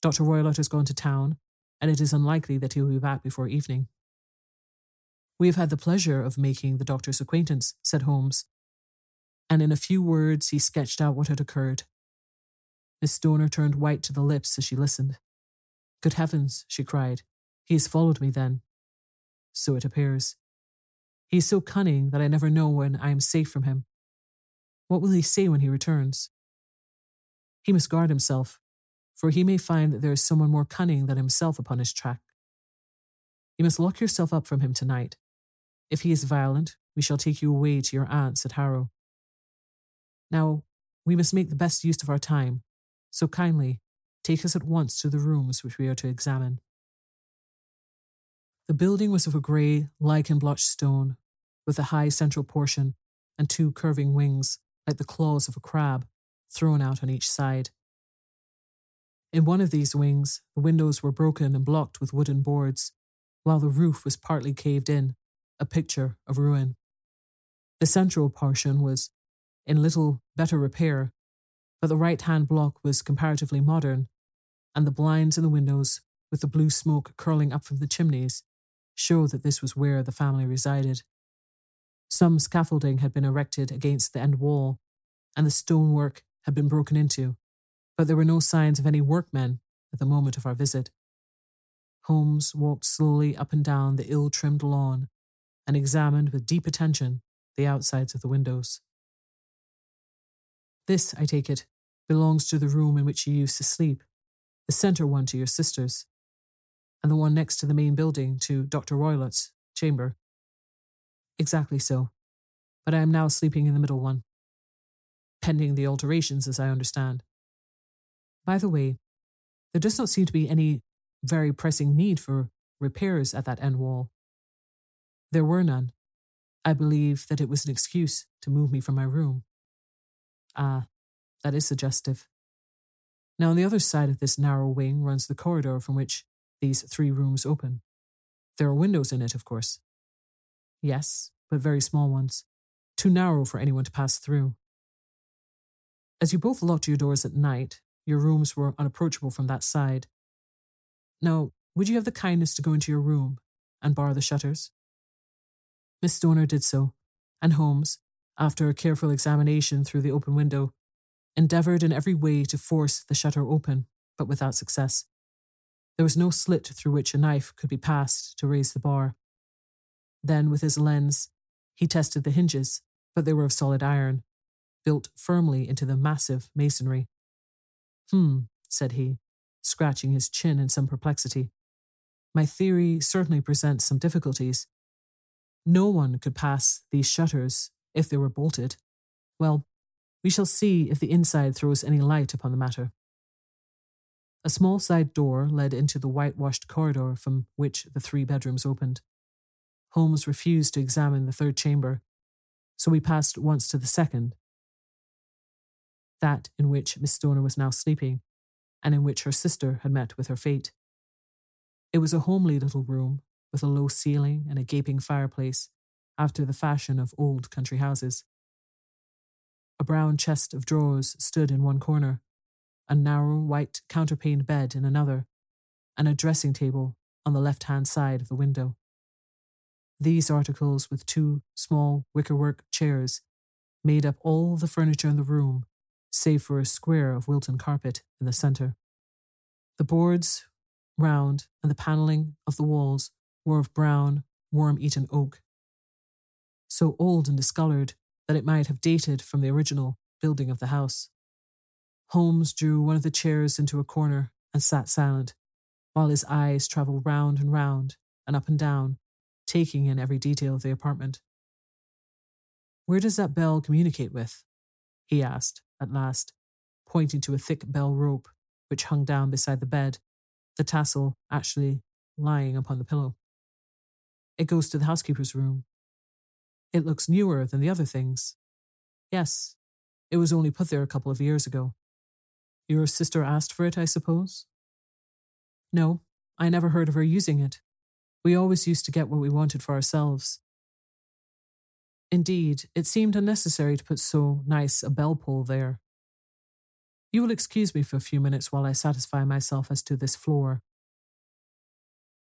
Dr. Roylott has gone to town, and it is unlikely that he will be back before evening. We have had the pleasure of making the doctor's acquaintance, said Holmes. And in a few words, he sketched out what had occurred. Miss Stoner turned white to the lips as she listened. Good heavens, she cried. He has followed me then. So it appears. He is so cunning that I never know when I am safe from him. What will he say when he returns? He must guard himself, for he may find that there is someone more cunning than himself upon his track. You must lock yourself up from him tonight if he is violent, we shall take you away to your aunt's at Harrow. Now, we must make the best use of our time, so kindly take us at once to the rooms which we are to examine. The building was of a grey, lichen blotched stone, with a high central portion and two curving wings, like the claws of a crab, thrown out on each side. In one of these wings, the windows were broken and blocked with wooden boards, while the roof was partly caved in a picture of ruin. The central portion was in little better repair, but the right hand block was comparatively modern, and the blinds in the windows, with the blue smoke curling up from the chimneys, showed that this was where the family resided. Some scaffolding had been erected against the end wall, and the stonework had been broken into, but there were no signs of any workmen at the moment of our visit. Holmes walked slowly up and down the ill trimmed lawn and examined with deep attention the outsides of the windows. This, I take it, belongs to the room in which you used to sleep, the centre one to your sister's, and the one next to the main building to Dr. Roylott's chamber. Exactly so, but I am now sleeping in the middle one, pending the alterations, as I understand. By the way, there does not seem to be any very pressing need for repairs at that end wall. There were none. I believe that it was an excuse to move me from my room. Ah, that is suggestive. Now, on the other side of this narrow wing runs the corridor from which these three rooms open. There are windows in it, of course. Yes, but very small ones, too narrow for anyone to pass through. As you both locked your doors at night, your rooms were unapproachable from that side. Now, would you have the kindness to go into your room and bar the shutters? Miss Stoner did so, and Holmes, after a careful examination through the open window, endeavoured in every way to force the shutter open, but without success. There was no slit through which a knife could be passed to raise the bar. Then, with his lens, he tested the hinges, but they were of solid iron, built firmly into the massive masonry. Hmm, said he, scratching his chin in some perplexity. My theory certainly presents some difficulties. No one could pass these shutters if they were bolted. Well, we shall see if the inside throws any light upon the matter. A small side door led into the whitewashed corridor from which the three bedrooms opened. Holmes refused to examine the third chamber, so we passed once to the second, that in which Miss Stoner was now sleeping, and in which her sister had met with her fate. It was a homely little room, with a low ceiling and a gaping fireplace, after the fashion of old country houses. A brown chest of drawers stood in one corner, a narrow white counterpaned bed in another, and a dressing table on the left hand side of the window. These articles, with two small wickerwork chairs, made up all the furniture in the room, save for a square of Wilton carpet in the centre. The boards, round, and the panelling of the walls were of brown, worm eaten oak, so old and discoloured that it might have dated from the original building of the house. Holmes drew one of the chairs into a corner and sat silent, while his eyes travelled round and round and up and down, taking in every detail of the apartment. Where does that bell communicate with? he asked, at last, pointing to a thick bell rope which hung down beside the bed, the tassel actually lying upon the pillow. It goes to the housekeeper's room. It looks newer than the other things. Yes, it was only put there a couple of years ago. Your sister asked for it, I suppose? No, I never heard of her using it. We always used to get what we wanted for ourselves. Indeed, it seemed unnecessary to put so nice a bell pull there. You will excuse me for a few minutes while I satisfy myself as to this floor.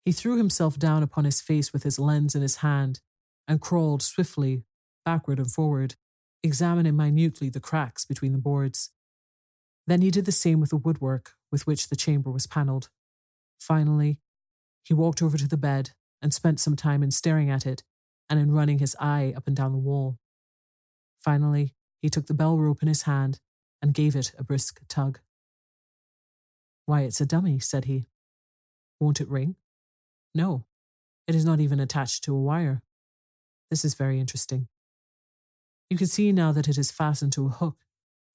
He threw himself down upon his face with his lens in his hand and crawled swiftly backward and forward, examining minutely the cracks between the boards. Then he did the same with the woodwork with which the chamber was panelled. Finally, he walked over to the bed and spent some time in staring at it and in running his eye up and down the wall. Finally, he took the bell rope in his hand and gave it a brisk tug. Why, it's a dummy, said he. Won't it ring? No, it is not even attached to a wire. This is very interesting. You can see now that it is fastened to a hook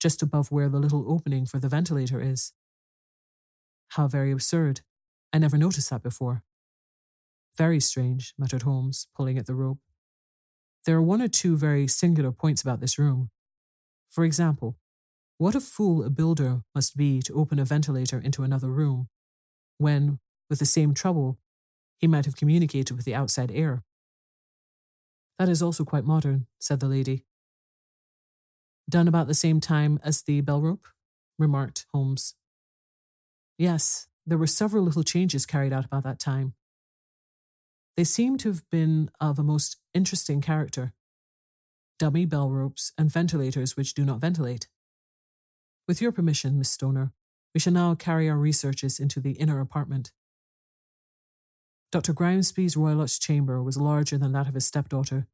just above where the little opening for the ventilator is. How very absurd. I never noticed that before. Very strange, muttered Holmes, pulling at the rope. There are one or two very singular points about this room. For example, what a fool a builder must be to open a ventilator into another room, when, with the same trouble, he might have communicated with the outside air. That is also quite modern, said the lady. Done about the same time as the bell rope? remarked Holmes. Yes, there were several little changes carried out about that time. They seem to have been of a most interesting character dummy bell ropes and ventilators which do not ventilate. With your permission, Miss Stoner, we shall now carry our researches into the inner apartment. Dr. Grimesby's Roylott's chamber was larger than that of his stepdaughter,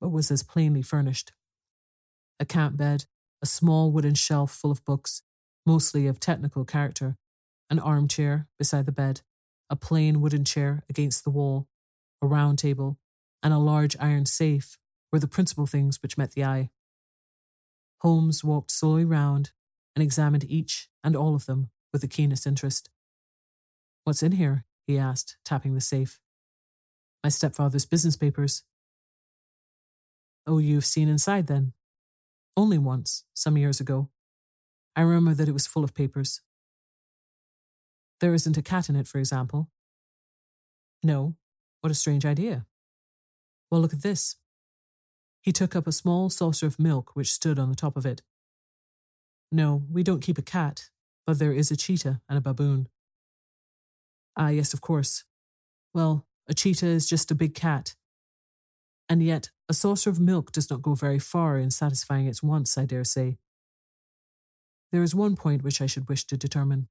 but was as plainly furnished. A camp bed, a small wooden shelf full of books, mostly of technical character, an armchair beside the bed, a plain wooden chair against the wall, a round table, and a large iron safe were the principal things which met the eye. Holmes walked slowly round and examined each and all of them with the keenest interest. What's in here? he asked, tapping the safe. My stepfather's business papers. Oh, you've seen inside then? Only once, some years ago. I remember that it was full of papers. There isn't a cat in it, for example. No. What a strange idea. Well, look at this. He took up a small saucer of milk which stood on the top of it. No, we don't keep a cat, but there is a cheetah and a baboon. Ah, yes, of course. Well, a cheetah is just a big cat. And yet, a saucer of milk does not go very far in satisfying its wants, I dare say. There is one point which I should wish to determine.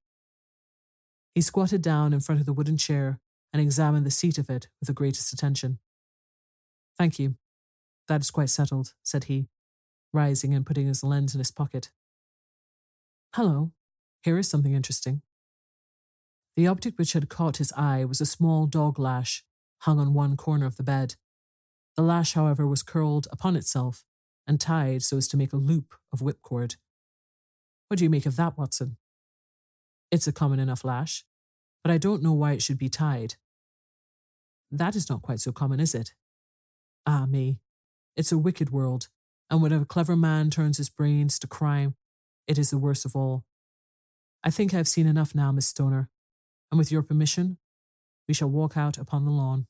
He squatted down in front of the wooden chair and examined the seat of it with the greatest attention. Thank you. That is quite settled, said he, rising and putting his lens in his pocket. Hello, here is something interesting. The object which had caught his eye was a small dog lash hung on one corner of the bed. The lash, however, was curled upon itself and tied so as to make a loop of whipcord. What do you make of that, Watson? It's a common enough lash, but I don't know why it should be tied. That is not quite so common, is it? Ah, me. It's a wicked world, and when a clever man turns his brains to crime, it is the worst of all. I think I have seen enough now, Miss Stoner, and with your permission, we shall walk out upon the lawn.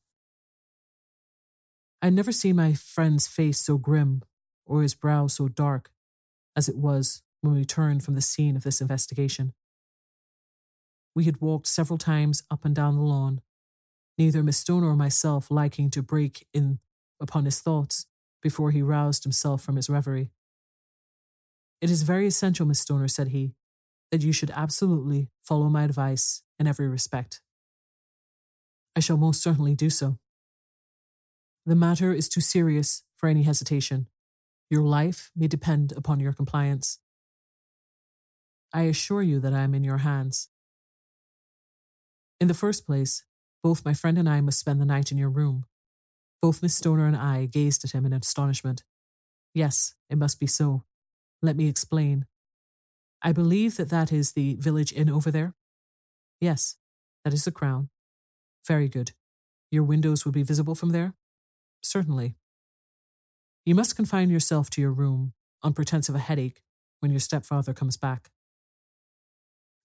I had never seen my friend's face so grim or his brow so dark as it was when we turned from the scene of this investigation. We had walked several times up and down the lawn, neither Miss Stoner or myself liking to break in upon his thoughts before he roused himself from his reverie. It is very essential, Miss Stoner, said he, that you should absolutely follow my advice in every respect. I shall most certainly do so. The matter is too serious for any hesitation. Your life may depend upon your compliance. I assure you that I am in your hands. In the first place, both my friend and I must spend the night in your room. Both Miss Stoner and I gazed at him in astonishment. Yes, it must be so. Let me explain. I believe that that is the village inn over there. Yes, that is the crown. Very good. Your windows will be visible from there? Certainly. You must confine yourself to your room on pretence of a headache when your stepfather comes back.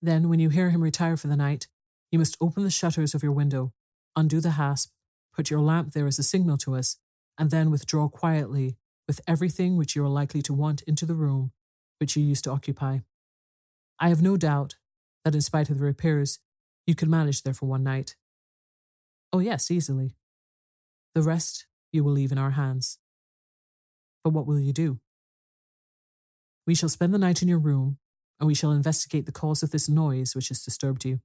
Then, when you hear him retire for the night, you must open the shutters of your window, undo the hasp, put your lamp there as a signal to us, and then withdraw quietly with everything which you are likely to want into the room which you used to occupy. I have no doubt that, in spite of the repairs, you can manage there for one night. Oh, yes, easily. The rest you will leave in our hands. But what will you do? We shall spend the night in your room, and we shall investigate the cause of this noise which has disturbed you.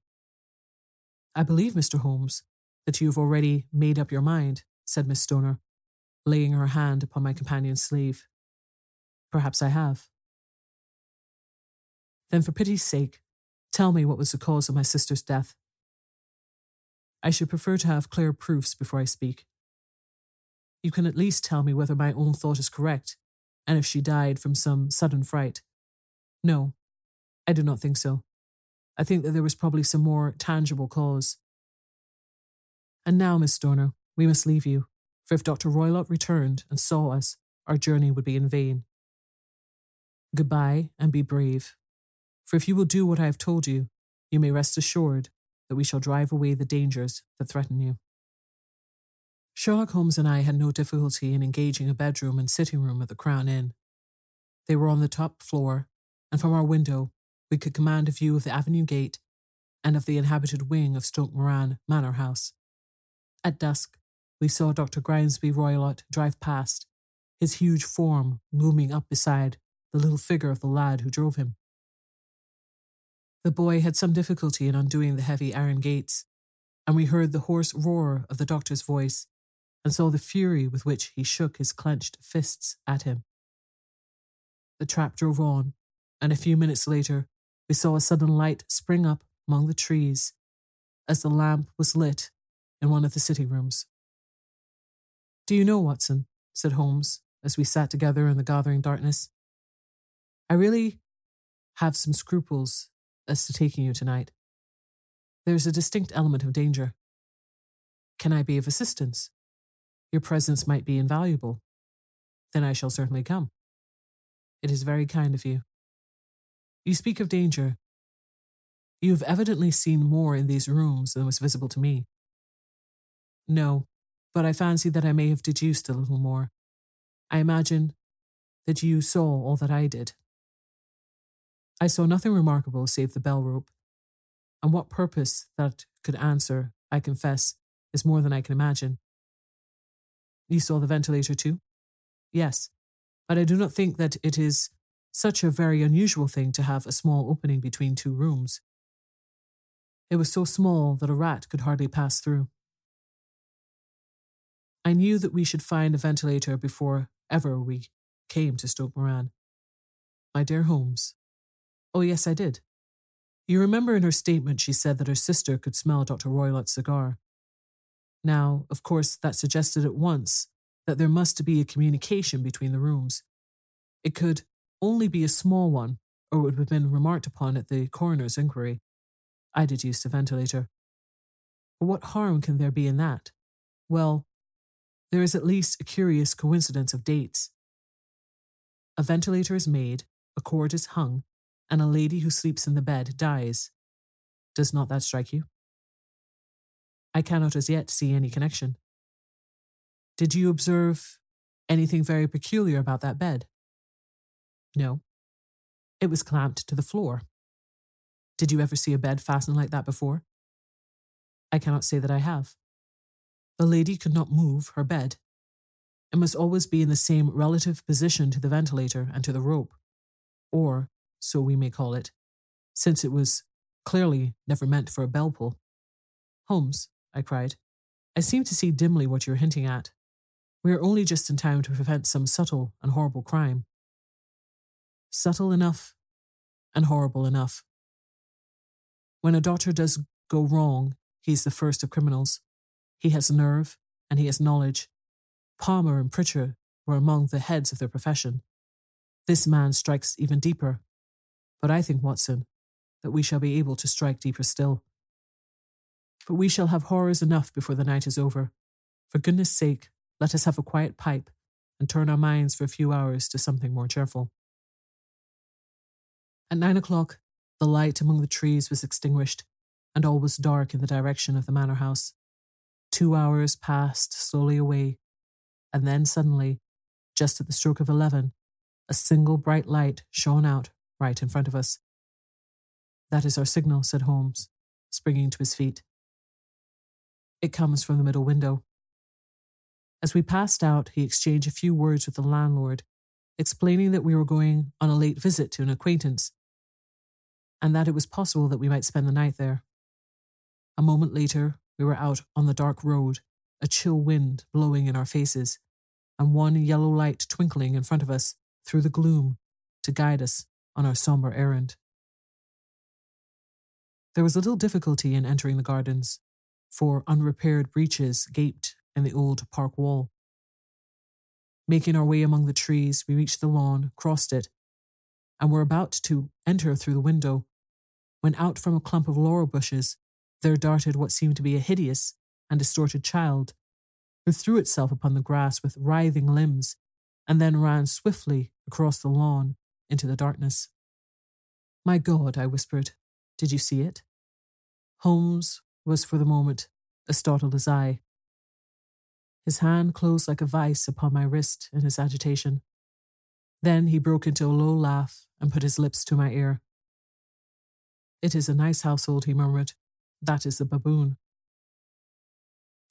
I believe, Mr. Holmes, that you have already made up your mind, said Miss Stoner, laying her hand upon my companion's sleeve. Perhaps I have. Then, for pity's sake, tell me what was the cause of my sister's death. I should prefer to have clear proofs before I speak. You can at least tell me whether my own thought is correct, and if she died from some sudden fright. No, I do not think so. I think that there was probably some more tangible cause. And now, Miss Stoner, we must leave you, for if Dr. Roylott returned and saw us, our journey would be in vain. Goodbye, and be brave. For if you will do what I have told you, you may rest assured that we shall drive away the dangers that threaten you. Sherlock Holmes and I had no difficulty in engaging a bedroom and sitting room at the Crown Inn. They were on the top floor, and from our window we could command a view of the avenue gate and of the inhabited wing of Stoke Moran Manor House. At dusk, we saw Dr. Grimesby Roylott drive past, his huge form looming up beside the little figure of the lad who drove him. The boy had some difficulty in undoing the heavy iron gates, and we heard the hoarse roar of the doctor's voice and saw the fury with which he shook his clenched fists at him. The trap drove on, and a few minutes later we saw a sudden light spring up among the trees as the lamp was lit in one of the sitting rooms. Do you know, Watson, said Holmes as we sat together in the gathering darkness, I really have some scruples as to taking you tonight. There's a distinct element of danger. Can I be of assistance? Your presence might be invaluable. Then I shall certainly come. It is very kind of you. You speak of danger. You have evidently seen more in these rooms than was visible to me. No, but I fancy that I may have deduced a little more. I imagine that you saw all that I did. I saw nothing remarkable save the bell rope, and what purpose that could answer, I confess, is more than I can imagine. You saw the ventilator too? Yes, but I do not think that it is such a very unusual thing to have a small opening between two rooms. It was so small that a rat could hardly pass through. I knew that we should find a ventilator before ever we came to Stoke Moran. My dear Holmes. Oh, yes, I did. You remember in her statement she said that her sister could smell Dr. Roylott's cigar. Now, of course, that suggested at once that there must be a communication between the rooms. It could only be a small one, or it would have been remarked upon at the coroner's inquiry. I deduced a ventilator. What harm can there be in that? Well, there is at least a curious coincidence of dates. A ventilator is made, a cord is hung, and a lady who sleeps in the bed dies. Does not that strike you? I cannot as yet see any connection. Did you observe anything very peculiar about that bed? No. It was clamped to the floor. Did you ever see a bed fastened like that before? I cannot say that I have. The lady could not move her bed. It must always be in the same relative position to the ventilator and to the rope, or so we may call it, since it was clearly never meant for a bell pull. Holmes, I cried, I seem to see dimly what you're hinting at. We are only just in time to prevent some subtle and horrible crime. Subtle enough and horrible enough. When a doctor does go wrong, he's the first of criminals. He has nerve and he has knowledge. Palmer and Pritchard were among the heads of their profession. This man strikes even deeper. But I think, Watson, that we shall be able to strike deeper still. But we shall have horrors enough before the night is over. For goodness sake, let us have a quiet pipe and turn our minds for a few hours to something more cheerful. At nine o'clock, the light among the trees was extinguished, and all was dark in the direction of the manor house. Two hours passed slowly away, and then suddenly, just at the stroke of eleven, a single bright light shone out right in front of us. That is our signal, said Holmes, springing to his feet. It comes from the middle window. As we passed out, he exchanged a few words with the landlord, explaining that we were going on a late visit to an acquaintance and that it was possible that we might spend the night there. A moment later, we were out on the dark road, a chill wind blowing in our faces, and one yellow light twinkling in front of us through the gloom to guide us on our somber errand. There was little difficulty in entering the gardens, for unrepaired breaches gaped in the old park wall. Making our way among the trees, we reached the lawn, crossed it, and were about to enter through the window, when out from a clump of laurel bushes there darted what seemed to be a hideous and distorted child, who threw itself upon the grass with writhing limbs and then ran swiftly across the lawn into the darkness. My God, I whispered, did you see it? Holmes was for the moment as startled as I. His hand closed like a vice upon my wrist in his agitation. Then he broke into a low laugh and put his lips to my ear. It is a nice household, he murmured. That is the baboon.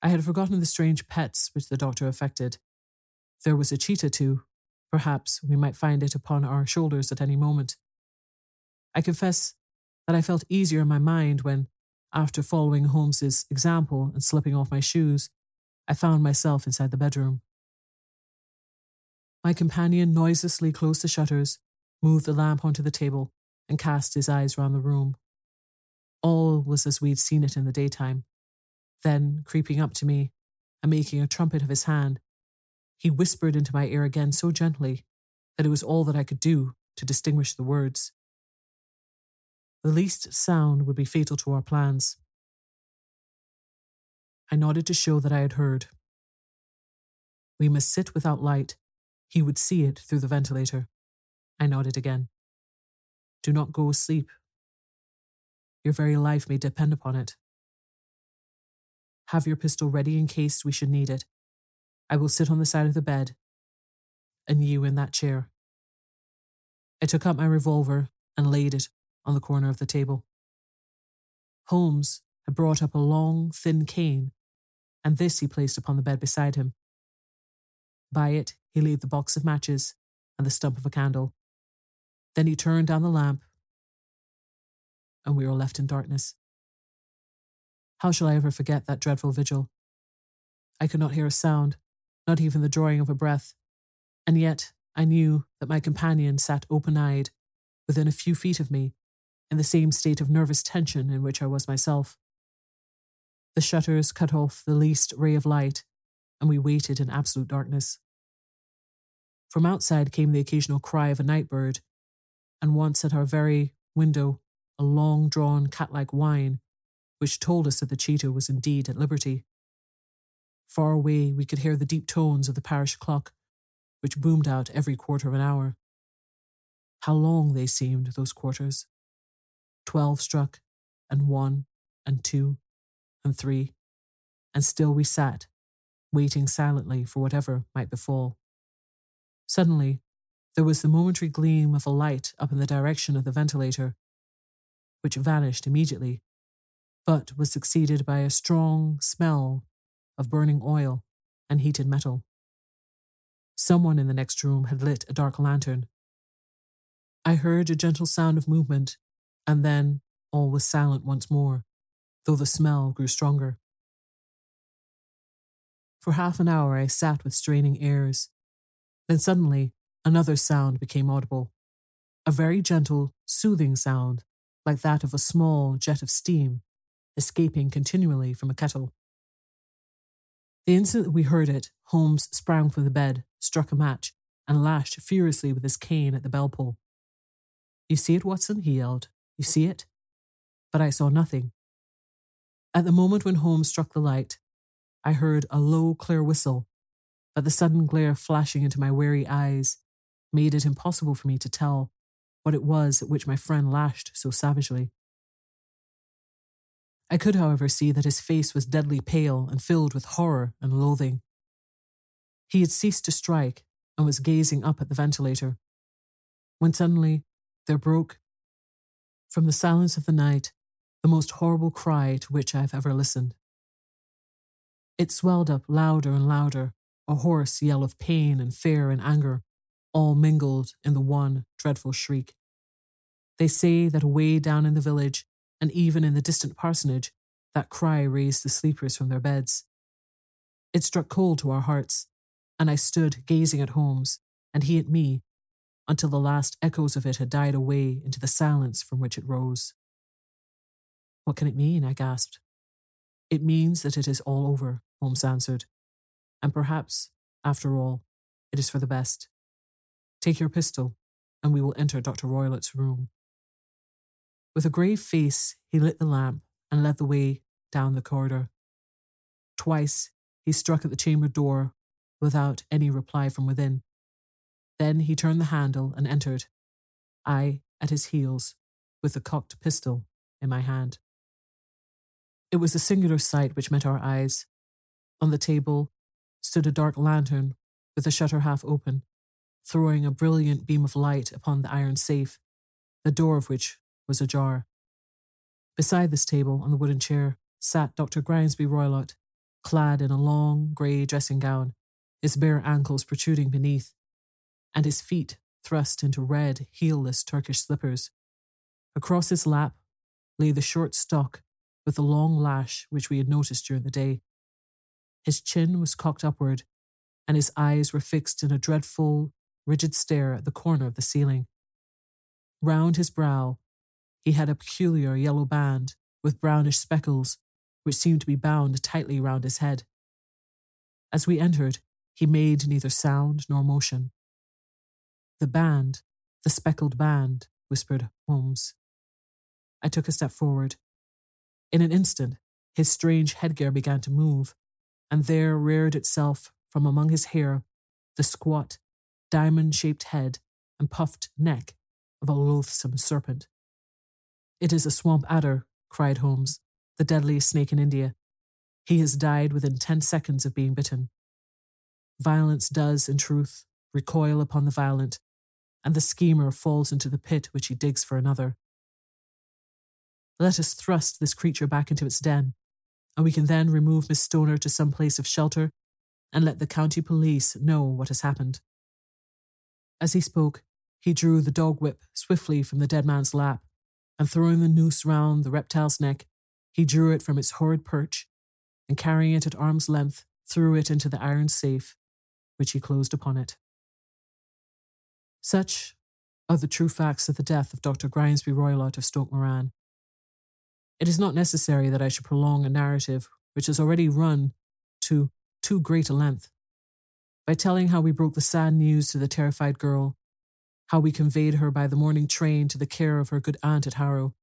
I had forgotten the strange pets which the doctor affected. There was a cheetah, too. Perhaps we might find it upon our shoulders at any moment. I confess that I felt easier in my mind when, after following Holmes's example and slipping off my shoes, I found myself inside the bedroom. My companion noiselessly closed the shutters, moved the lamp onto the table, and cast his eyes round the room. All was as we'd seen it in the daytime. Then, creeping up to me and making a trumpet of his hand, he whispered into my ear again so gently that it was all that I could do to distinguish the words. The least sound would be fatal to our plans. I nodded to show that I had heard. We must sit without light. He would see it through the ventilator. I nodded again. Do not go asleep. Your very life may depend upon it. Have your pistol ready in case we should need it. I will sit on the side of the bed, and you in that chair. I took up my revolver and laid it on the corner of the table. Holmes had brought up a long, thin cane, and this he placed upon the bed beside him. By it, he laid the box of matches and the stump of a candle. Then he turned down the lamp, and we were left in darkness. How shall I ever forget that dreadful vigil? I could not hear a sound, not even the drawing of a breath, and yet I knew that my companion sat open eyed within a few feet of me, in the same state of nervous tension in which I was myself. The shutters cut off the least ray of light, and we waited in absolute darkness. From outside came the occasional cry of a night bird, and once at our very window, a long drawn cat like whine, which told us that the cheetah was indeed at liberty. Far away, we could hear the deep tones of the parish clock, which boomed out every quarter of an hour. How long they seemed, those quarters. Twelve struck, and one, and two, and three, and still we sat, waiting silently for whatever might befall. Suddenly, there was the momentary gleam of a light up in the direction of the ventilator, which vanished immediately, but was succeeded by a strong smell of burning oil and heated metal. Someone in the next room had lit a dark lantern. I heard a gentle sound of movement, and then all was silent once more, though the smell grew stronger. For half an hour I sat with straining ears. Then suddenly another sound became audible a very gentle, soothing sound, like that of a small jet of steam escaping continually from a kettle. The instant we heard it, Holmes sprang from the bed, struck a match, and lashed furiously with his cane at the bell pull. You see it, Watson? he yelled. You see it? But I saw nothing. At the moment when Holmes struck the light, I heard a low, clear whistle, but the sudden glare flashing into my weary eyes made it impossible for me to tell what it was at which my friend lashed so savagely. I could, however, see that his face was deadly pale and filled with horror and loathing. He had ceased to strike and was gazing up at the ventilator, when suddenly there broke, from the silence of the night, the most horrible cry to which I have ever listened. It swelled up louder and louder, a hoarse yell of pain and fear and anger, all mingled in the one dreadful shriek. They say that away down in the village, and even in the distant parsonage, that cry raised the sleepers from their beds. It struck cold to our hearts, and I stood gazing at Holmes, and he at me, until the last echoes of it had died away into the silence from which it rose. What can it mean? I gasped. It means that it is all over, Holmes answered, and perhaps, after all, it is for the best. Take your pistol, and we will enter Dr. Roylott's room. With a grave face, he lit the lamp and led the way down the corridor. Twice he struck at the chamber door without any reply from within. Then he turned the handle and entered, I at his heels, with the cocked pistol in my hand. It was a singular sight which met our eyes. On the table stood a dark lantern with the shutter half open, throwing a brilliant beam of light upon the iron safe, the door of which was ajar. Beside this table, on the wooden chair, sat Dr. Grimesby Roylott, clad in a long grey dressing gown, his bare ankles protruding beneath, and his feet thrust into red, heelless Turkish slippers. Across his lap lay the short stock with the long lash which we had noticed during the day. His chin was cocked upward, and his eyes were fixed in a dreadful, rigid stare at the corner of the ceiling. Round his brow he had a peculiar yellow band with brownish speckles, which seemed to be bound tightly round his head. As we entered, he made neither sound nor motion. The band, the speckled band, whispered Holmes. I took a step forward. In an instant, His strange headgear began to move, and there reared itself from among his hair the squat, diamond shaped head and puffed neck of a loathsome serpent. It is a swamp adder, cried Holmes, the deadliest snake in India. He has died within ten seconds of being bitten. Violence does, in truth, recoil upon the violent, and the schemer falls into the pit which he digs for another. Let us thrust this creature back into its den, and we can then remove Miss Stoner to some place of shelter and let the county police know what has happened. As he spoke, he drew the dog whip swiftly from the dead man's lap, and throwing the noose round the reptile's neck, he drew it from its horrid perch, and carrying it at arm's length, threw it into the iron safe, which he closed upon it. Such are the true facts of the death of Dr. Grimesby Roylott of Stoke Moran. It is not necessary that I should prolong a narrative which has already run to too great a length by telling how we broke the sad news to the terrified girl, how we conveyed her by the morning train to the care of her good aunt at Harrow,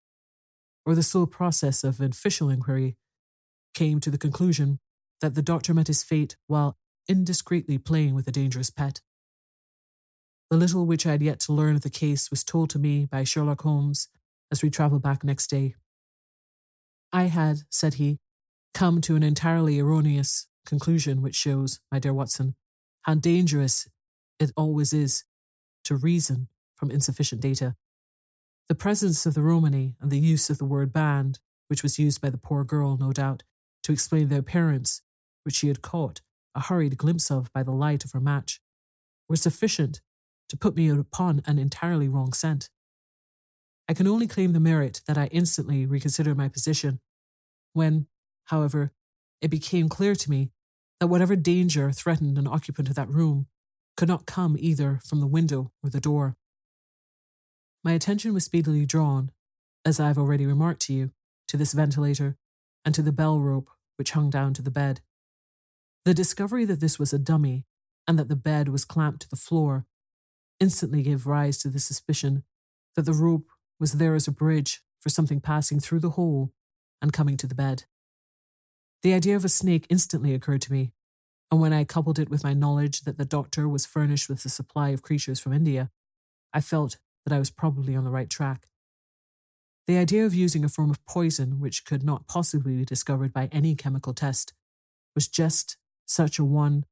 or the slow process of official inquiry came to the conclusion that the doctor met his fate while indiscreetly playing with a dangerous pet. The little which I had yet to learn of the case was told to me by Sherlock Holmes as we travelled back next day. I had, said he, come to an entirely erroneous conclusion which shows, my dear Watson, how dangerous it always is to reason from insufficient data. The presence of the Romany and the use of the word band, which was used by the poor girl, no doubt, to explain the appearance which she had caught a hurried glimpse of by the light of her match, were sufficient to put me upon an entirely wrong scent. I can only claim the merit that I instantly reconsidered my position. When, however, it became clear to me that whatever danger threatened an occupant of that room could not come either from the window or the door. My attention was speedily drawn, as I have already remarked to you, to this ventilator and to the bell rope which hung down to the bed. The discovery that this was a dummy and that the bed was clamped to the floor instantly gave rise to the suspicion that the rope was there as a bridge for something passing through the hole and coming to the bed. The idea of a snake instantly occurred to me, and when I coupled it with my knowledge that the doctor was furnished with a supply of creatures from India, I felt that I was probably on the right track. The idea of using a form of poison which could not possibly be discovered by any chemical test was just such a one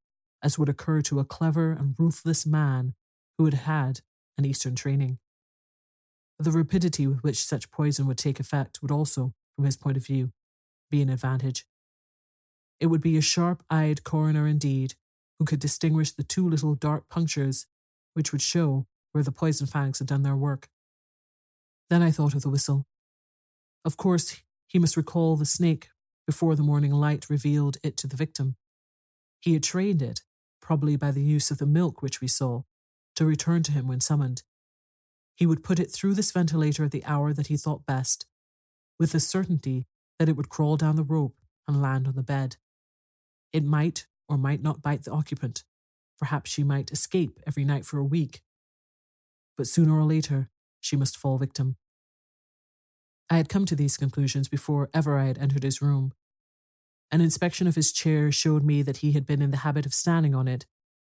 as would occur to a clever and ruthless man who had had an Eastern training. The rapidity with which such poison would take effect would also, from his point of view, be an advantage. It would be a sharp eyed coroner indeed who could distinguish the two little dark punctures which would show where the poison fangs had done their work. Then I thought of the whistle. Of course, he must recall the snake before the morning light revealed it to the victim. He had trained it, probably by the use of the milk which we saw, to return to him when summoned. He would put it through this ventilator at the hour that he thought best, with the certainty that it would crawl down the rope and land on the bed. It might or might not bite the occupant. Perhaps she might escape every night for a week. But sooner or later, she must fall victim. I had come to these conclusions before ever I had entered his room. An inspection of his chair showed me that he had been in the habit of standing on it,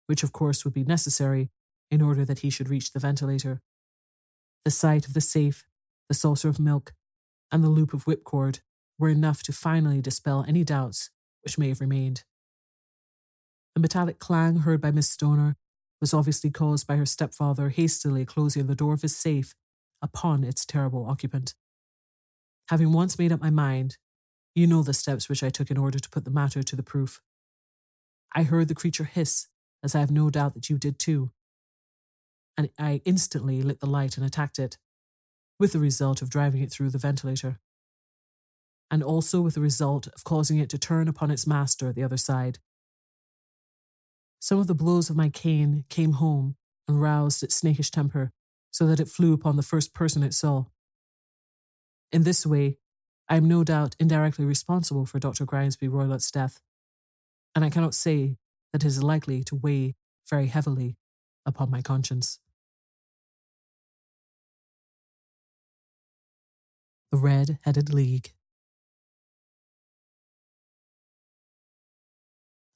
which of course would be necessary in order that he should reach the ventilator. The sight of the safe, the saucer of milk, and the loop of whipcord were enough to finally dispel any doubts which may have remained. The metallic clang heard by Miss Stoner was obviously caused by her stepfather hastily closing the door of his safe upon its terrible occupant. Having once made up my mind, you know the steps which I took in order to put the matter to the proof. I heard the creature hiss, as I have no doubt that you did too, and I instantly lit the light and attacked it, with the result of driving it through the ventilator, and also with the result of causing it to turn upon its master at the other side. Some of the blows of my cane came home and roused its snakish temper so that it flew upon the first person it saw. In this way, I am no doubt indirectly responsible for Dr. Grimesby Roylott's death, and I cannot say that it is likely to weigh very heavily upon my conscience. The Red Headed League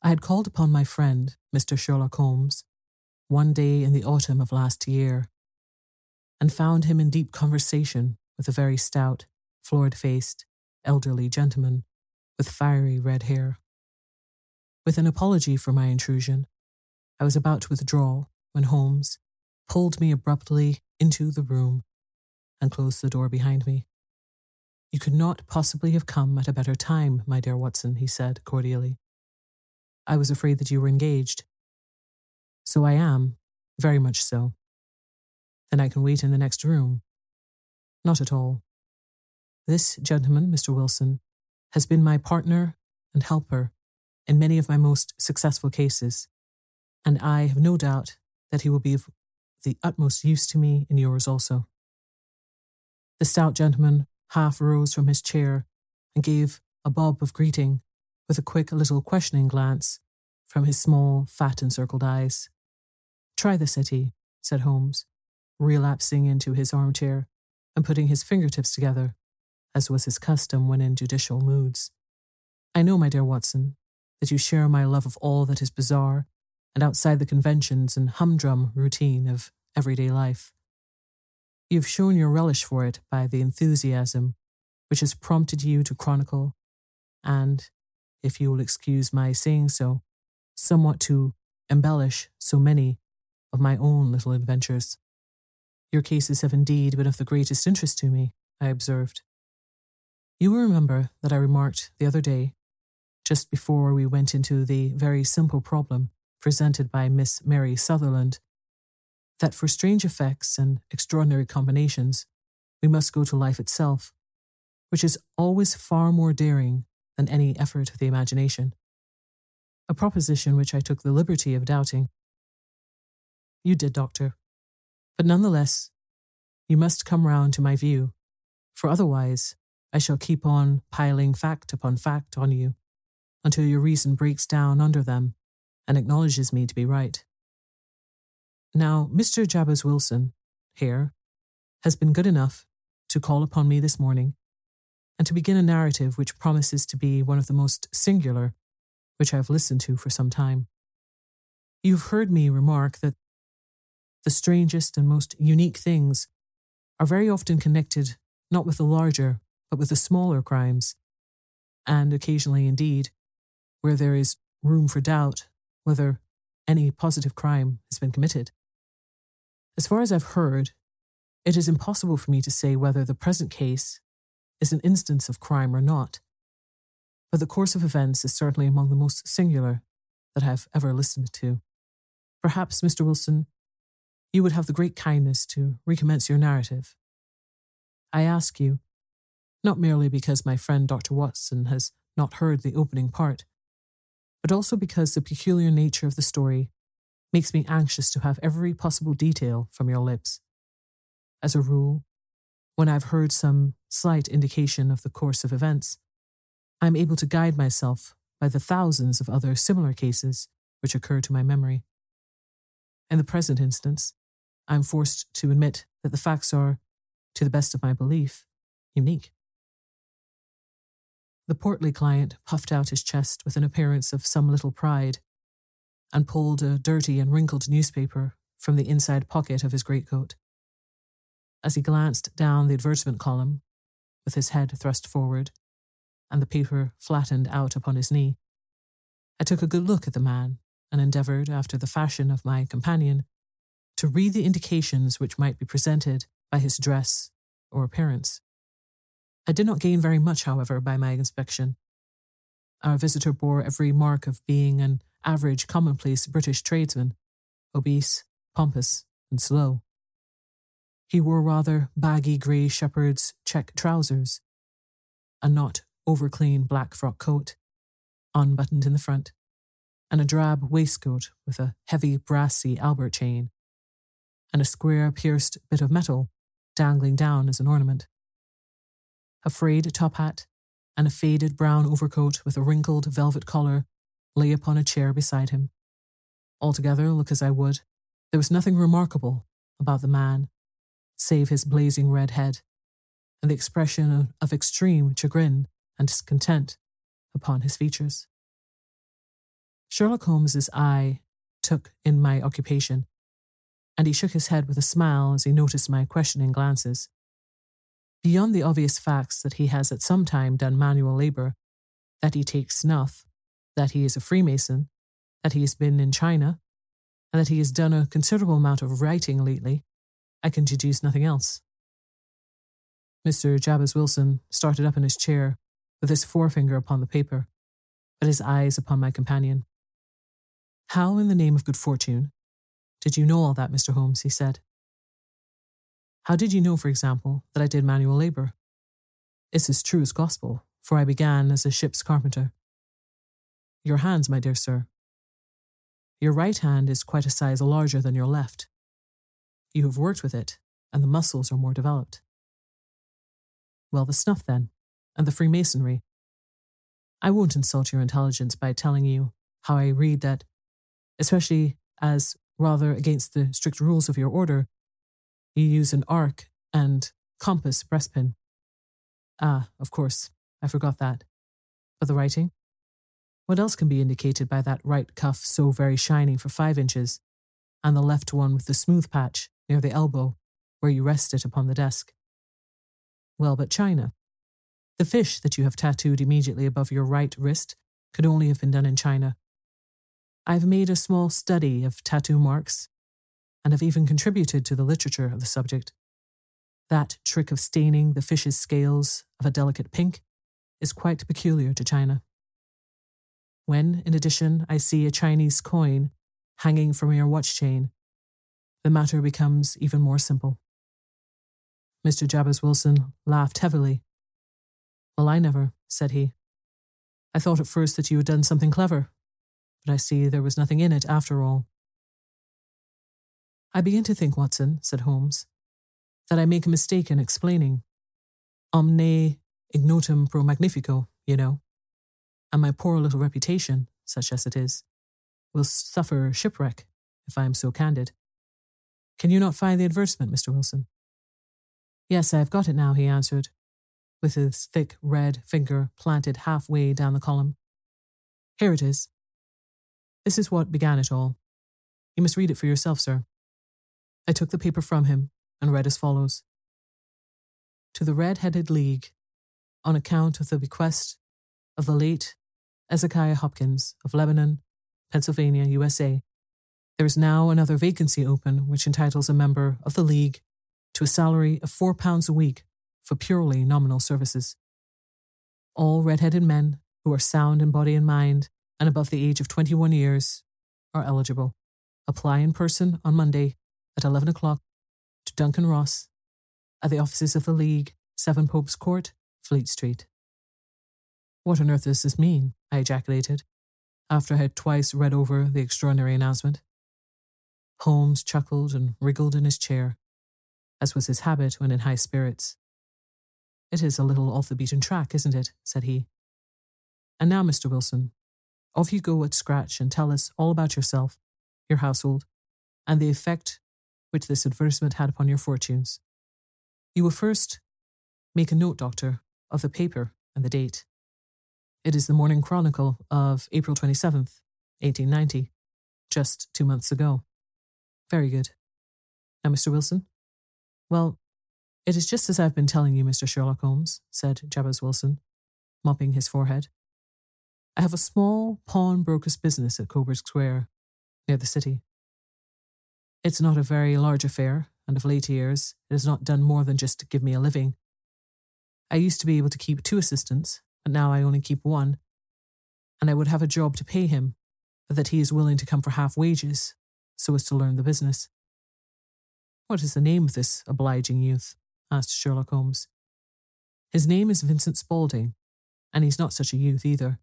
I had called upon my friend, Mr. Sherlock Holmes, one day in the autumn of last year, and found him in deep conversation with a very stout, florid faced, elderly gentleman with fiery red hair. With an apology for my intrusion, I was about to withdraw when Holmes pulled me abruptly into the room and closed the door behind me. You could not possibly have come at a better time, my dear Watson, he said cordially. I was afraid that you were engaged. So I am, very much so. Then I can wait in the next room. Not at all. This gentleman, Mr. Wilson, has been my partner and helper in many of my most successful cases, and I have no doubt that he will be of the utmost use to me in yours also. The stout gentleman half rose from his chair and gave a bob of greeting with a quick little questioning glance from his small, fat encircled eyes. Try the city, said Holmes, relapsing into his armchair and putting his fingertips together, as was his custom when in judicial moods. I know, my dear Watson, that you share my love of all that is bizarre and outside the conventions and humdrum routine of everyday life. You've shown your relish for it by the enthusiasm which has prompted you to chronicle, and, if you will excuse my saying so, somewhat to embellish so many of my own little adventures. Your cases have indeed been of the greatest interest to me, I observed. You will remember that I remarked the other day, just before we went into the very simple problem presented by Miss Mary Sutherland, that for strange effects and extraordinary combinations, we must go to life itself, which is always far more daring than any effort of the imagination. A proposition which I took the liberty of doubting. You did, Doctor. But nonetheless, you must come round to my view, for otherwise I shall keep on piling fact upon fact on you until your reason breaks down under them and acknowledges me to be right. Now, Mr. Jabez Wilson, here, has been good enough to call upon me this morning and to begin a narrative which promises to be one of the most singular which I have listened to for some time. You've heard me remark that the strangest and most unique things are very often connected not with the larger, but with the smaller crimes, and occasionally, indeed, where there is room for doubt whether any positive crime has been committed. As far as I've heard, it is impossible for me to say whether the present case is an instance of crime or not, but the course of events is certainly among the most singular that I have ever listened to. Perhaps, Mr. Wilson, you would have the great kindness to recommence your narrative. I ask you, not merely because my friend Dr. Watson has not heard the opening part, but also because the peculiar nature of the story makes me anxious to have every possible detail from your lips. As a rule, when I've heard some slight indication of the course of events, I'm able to guide myself by the thousands of other similar cases which occur to my memory. In the present instance, I'm forced to admit that the facts are, to the best of my belief, unique. The portly client puffed out his chest with an appearance of some little pride and pulled a dirty and wrinkled newspaper from the inside pocket of his greatcoat. As he glanced down the advertisement column, with his head thrust forward and the paper flattened out upon his knee, I took a good look at the man and endeavoured, after the fashion of my companion, to read the indications which might be presented by his dress or appearance. I did not gain very much, however, by my inspection. Our visitor bore every mark of being an average, commonplace British tradesman, obese, pompous, and slow. He wore rather baggy grey shepherd's check trousers, a not over clean black frock coat, unbuttoned in the front, and a drab waistcoat with a heavy brassy Albert chain, and a square pierced bit of metal dangling down as an ornament. A frayed top hat and a faded brown overcoat with a wrinkled velvet collar lay upon a chair beside him. Altogether, look as I would, there was nothing remarkable about the man, save his blazing red head and the expression of extreme chagrin and discontent upon his features. Sherlock Holmes's eye took in my occupation, and he shook his head with a smile as he noticed my questioning glances. Beyond the obvious facts that he has at some time done manual labor, that he takes snuff, that he is a Freemason, that he has been in China, and that he has done a considerable amount of writing lately, I can deduce nothing else. Mr. Jabez Wilson started up in his chair, with his forefinger upon the paper, but his eyes upon my companion. How, in the name of good fortune, did you know all that, Mr. Holmes? he said. How did you know, for example, that I did manual labor? It's as true as gospel, for I began as a ship's carpenter. Your hands, my dear sir. Your right hand is quite a size larger than your left. You have worked with it, and the muscles are more developed. Well, the snuff, then, and the Freemasonry. I won't insult your intelligence by telling you how I read that, especially as rather against the strict rules of your order, you use an arc and compass breastpin. Ah, of course, I forgot that. But the writing? What else can be indicated by that right cuff so very shiny for five inches, and the left one with the smooth patch near the elbow, where you rest it upon the desk? Well, but China. The fish that you have tattooed immediately above your right wrist could only have been done in China. I've made a small study of tattoo marks and have even contributed to the literature of the subject. That trick of staining the fish's scales of a delicate pink is quite peculiar to China. When, in addition, I see a Chinese coin hanging from your watch chain, the matter becomes even more simple. Mr. Jabez Wilson laughed heavily. Well, I never, said he. I thought at first that you had done something clever, but I see there was nothing in it after all. I begin to think, Watson, said Holmes, that I make a mistake in explaining. Omne ignotum pro magnifico, you know. And my poor little reputation, such as it is, will suffer shipwreck if I am so candid. Can you not find the advertisement, Mr. Wilson? Yes, I have got it now, he answered, with his thick red finger planted halfway down the column. Here it is. This is what began it all. You must read it for yourself, sir. I took the paper from him and read as follows To the Red Headed League, on account of the bequest of the late Ezekiah Hopkins of Lebanon, Pennsylvania, USA, there is now another vacancy open which entitles a member of the League to a salary of £4 a week for purely nominal services. All red-headed men who are sound in body and mind and above the age of 21 years are eligible. Apply in person on Monday at 11 o'clock to Duncan Ross at the offices of the League, 7 Pope's Court, Fleet Street. What on earth does this mean? I ejaculated, after I had twice read over the extraordinary announcement. Holmes chuckled and wriggled in his chair as was his habit when in high spirits. It is a little off the beaten track, isn't it? said he. And now, Mr. Wilson, off you go at scratch and tell us all about yourself, your household, and the effect which this advertisement had upon your fortunes. You will first make a note, Doctor, of the paper and the date. It is the Morning Chronicle of April 27th, 1890, just two months ago. Very good. Now, Mr. Wilson, well, it is just as I've been telling you, Mr. Sherlock Holmes, said Jabez Wilson, mopping his forehead. I have a small pawnbroker's business at Coburg Square, near the city. It's not a very large affair, and of late years it has not done more than just give me a living. I used to be able to keep two assistants, but now I only keep one, and I would have a job to pay him, but that he is willing to come for half wages, so as to learn the business. What is the name of this obliging youth? asked Sherlock Holmes. His name is Vincent Spaulding, and he's not such a youth either.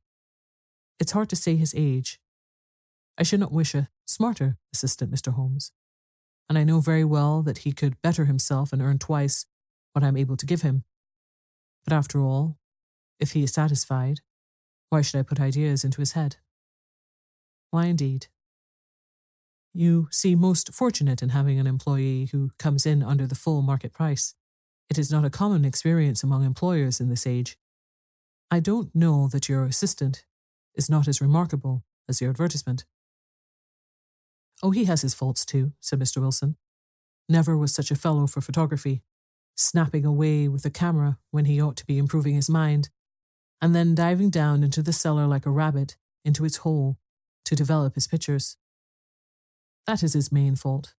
It's hard to say his age. I should not wish a smarter assistant, Mr. Holmes, and I know very well that he could better himself and earn twice what I am able to give him. But after all, if he is satisfied, why should I put ideas into his head? Why indeed? You seem most fortunate in having an employee who comes in under the full market price. It is not a common experience among employers in this age. I don't know that your assistant is not as remarkable as your advertisement. Oh, he has his faults too, said Mr. Wilson. Never was such a fellow for photography, snapping away with the camera when he ought to be improving his mind, and then diving down into the cellar like a rabbit into its hole to develop his pictures. That is his main fault.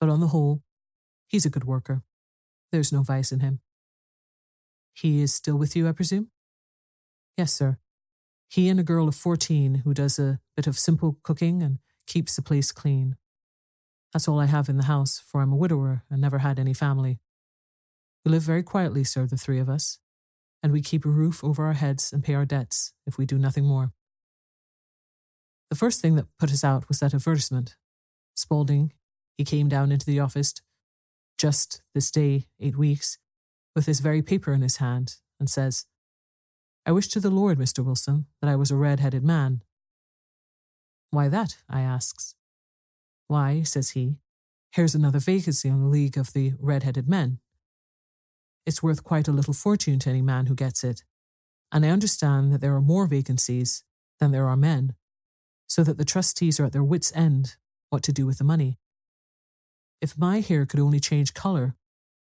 But on the whole, he's a good worker. There's no vice in him. He is still with you, I presume? Yes, sir. He and a girl of 14 who does a bit of simple cooking and keeps the place clean. That's all I have in the house, for I'm a widower and never had any family. We live very quietly, sir, the three of us, and we keep a roof over our heads and pay our debts if we do nothing more. The first thing that put us out was that advertisement. Spaulding, he came down into the office just this day, eight weeks, with this very paper in his hand, and says, I wish to the Lord, Mr. Wilson, that I was a red headed man. Why that? I asks. Why, says he, here's another vacancy on the League of the Red Headed Men. It's worth quite a little fortune to any man who gets it, and I understand that there are more vacancies than there are men, so that the trustees are at their wits' end what to do with the money. If my hair could only change colour,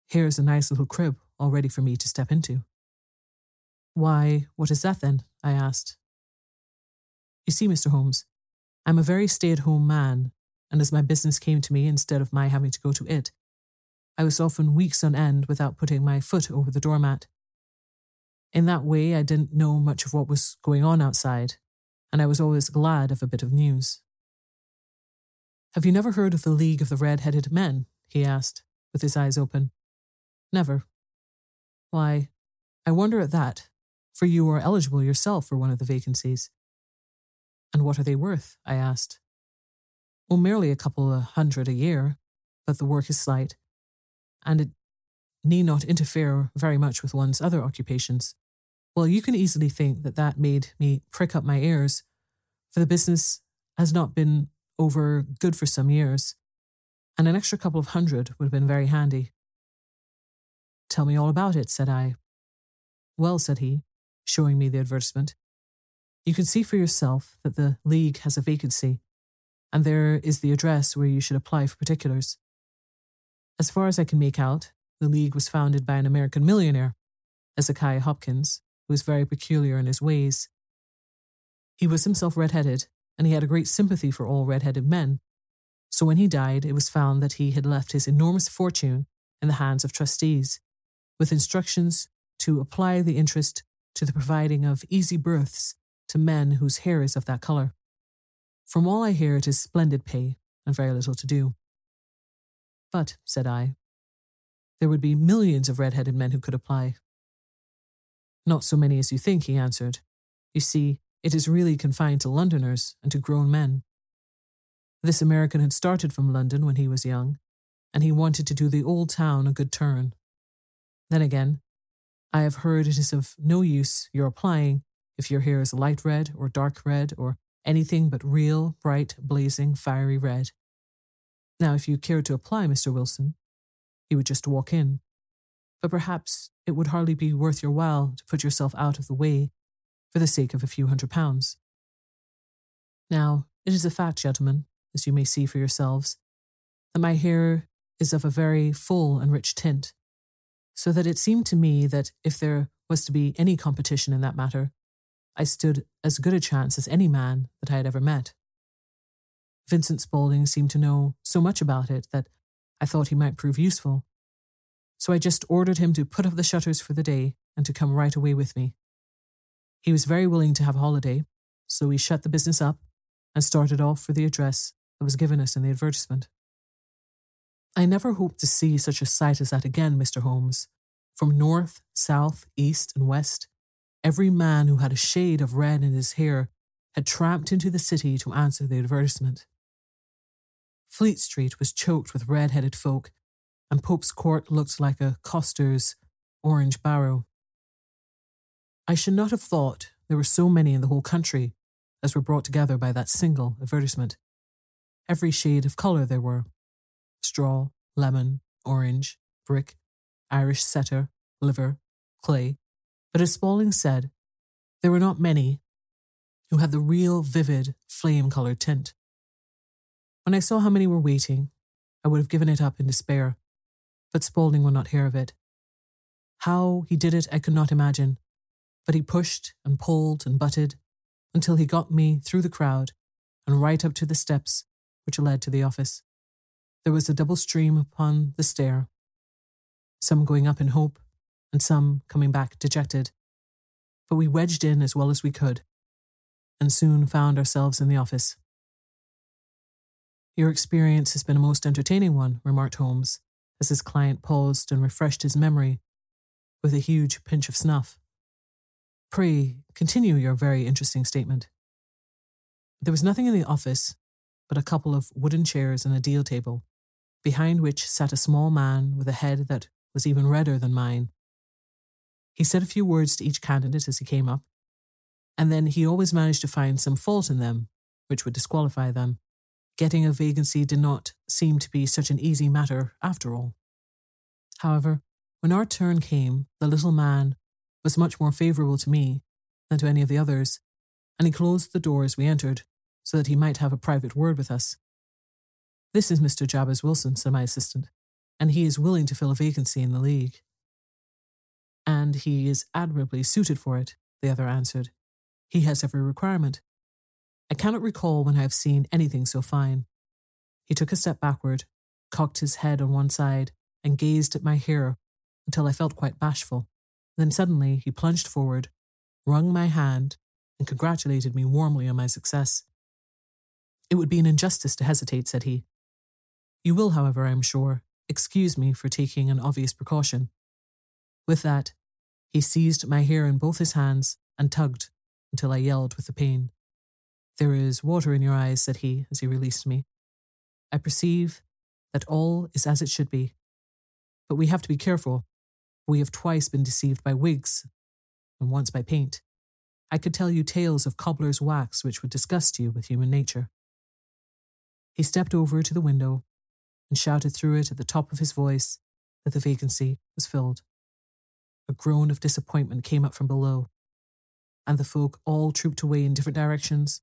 here's a nice little crib all ready for me to step into. Why, what is that then? I asked. You see, Mr. Holmes, I'm a very stay at home man, and as my business came to me instead of my having to go to it, I was often weeks on end without putting my foot over the doormat. In that way, I didn't know much of what was going on outside, and I was always glad of a bit of news. Have you never heard of the League of the Red Headed Men? he asked, with his eyes open. Never. Why, I wonder at that, for you are eligible yourself for one of the vacancies. And what are they worth? I asked. Well, merely a couple of hundred a year, but the work is slight, and it need not interfere very much with one's other occupations. Well, you can easily think that that made me prick up my ears, for the business has not been over good for some years, and an extra couple of hundred would have been very handy. Tell me all about it, said I. Well, said he, showing me the advertisement. You can see for yourself that the League has a vacancy, and there is the address where you should apply for particulars. As far as I can make out, the League was founded by an American millionaire, Ezekiah Hopkins, who was very peculiar in his ways. He was himself red-headed, and he had a great sympathy for all red-headed men. So when he died, it was found that he had left his enormous fortune in the hands of trustees, with instructions to apply the interest to the providing of easy berths to men whose hair is of that colour. From all I hear, it is splendid pay and very little to do. But, said I, there would be millions of red headed men who could apply. Not so many as you think, he answered. You see, it is really confined to Londoners and to grown men. This American had started from London when he was young, and he wanted to do the old town a good turn. Then again, I have heard it is of no use your applying if your hair is light red or dark red or anything but real, bright, blazing, fiery red. Now, if you cared to apply, Mr. Wilson, you would just walk in. But perhaps it would hardly be worth your while to put yourself out of the way for the sake of a few hundred pounds. Now, it is a fact, gentlemen, as you may see for yourselves, that my hair is of a very full and rich tint, so that it seemed to me that if there was to be any competition in that matter, I stood as good a chance as any man that I had ever met. Vincent Spaulding seemed to know so much about it that I thought he might prove useful. So I just ordered him to put up the shutters for the day and to come right away with me. He was very willing to have a holiday, so we shut the business up and started off for the address that was given us in the advertisement. I never hoped to see such a sight as that again, Mr. Holmes. From north, south, east, and west, every man who had a shade of red in his hair had tramped into the city to answer the advertisement. Fleet Street was choked with red headed folk, and Pope's Court looked like a coster's orange barrow. I should not have thought there were so many in the whole country as were brought together by that single advertisement. Every shade of colour there were straw, lemon, orange, brick, Irish setter, liver, clay. But as Spaulding said, there were not many, who had the real vivid flame colored tint. When I saw how many were waiting, I would have given it up in despair, but Spaulding would not hear of it. How he did it, I could not imagine, but he pushed and pulled and butted until he got me through the crowd and right up to the steps which led to the office. There was a double stream upon the stair, some going up in hope and some coming back dejected. But we wedged in as well as we could and soon found ourselves in the office. Your experience has been a most entertaining one, remarked Holmes, as his client paused and refreshed his memory with a huge pinch of snuff. Pray, continue your very interesting statement. There was nothing in the office but a couple of wooden chairs and a deal table, behind which sat a small man with a head that was even redder than mine. He said a few words to each candidate as he came up, and then he always managed to find some fault in them, which would disqualify them. Getting a vacancy did not seem to be such an easy matter after all. However, when our turn came, the little man was much more favourable to me than to any of the others, and he closed the door as we entered, so that he might have a private word with us. This is Mr. Jabez Wilson, said my assistant, and he is willing to fill a vacancy in the League. And he is admirably suited for it, the other answered. He has every requirement. I cannot recall when I have seen anything so fine. He took a step backward, cocked his head on one side, and gazed at my hair until I felt quite bashful. Then suddenly he plunged forward, wrung my hand, and congratulated me warmly on my success. It would be an injustice to hesitate, said he. You will, however, I am sure, excuse me for taking an obvious precaution. With that, he seized my hair in both his hands and tugged until I yelled with the pain. There is water in your eyes, said he as he released me. I perceive that all is as it should be. But we have to be careful. We have twice been deceived by wigs and once by paint. I could tell you tales of cobbler's wax which would disgust you with human nature. He stepped over to the window and shouted through it at the top of his voice that the vacancy was filled. A groan of disappointment came up from below, and the folk all trooped away in different directions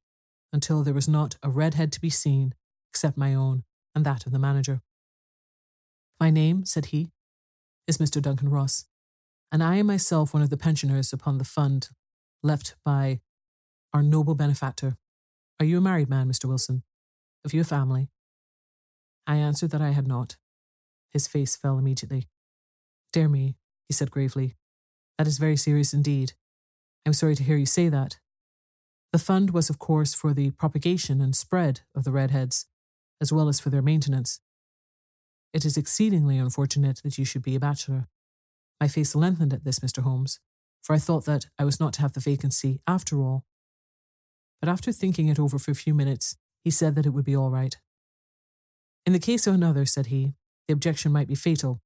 until there was not a red head to be seen except my own and that of the manager. My name, said he, is Mr. Duncan Ross, and I am myself one of the pensioners upon the fund left by our noble benefactor. Are you a married man, Mr. Wilson? Have you a family? I answered that I had not. His face fell immediately. Dear me, he said gravely. That is very serious indeed. I'm sorry to hear you say that. The fund was, of course, for the propagation and spread of the redheads, as well as for their maintenance. It is exceedingly unfortunate that you should be a bachelor. My face lengthened at this, Mr. Holmes, for I thought that I was not to have the vacancy after all. But after thinking it over for a few minutes, he said that it would be all right. In the case of another, said he, the objection might be fatal,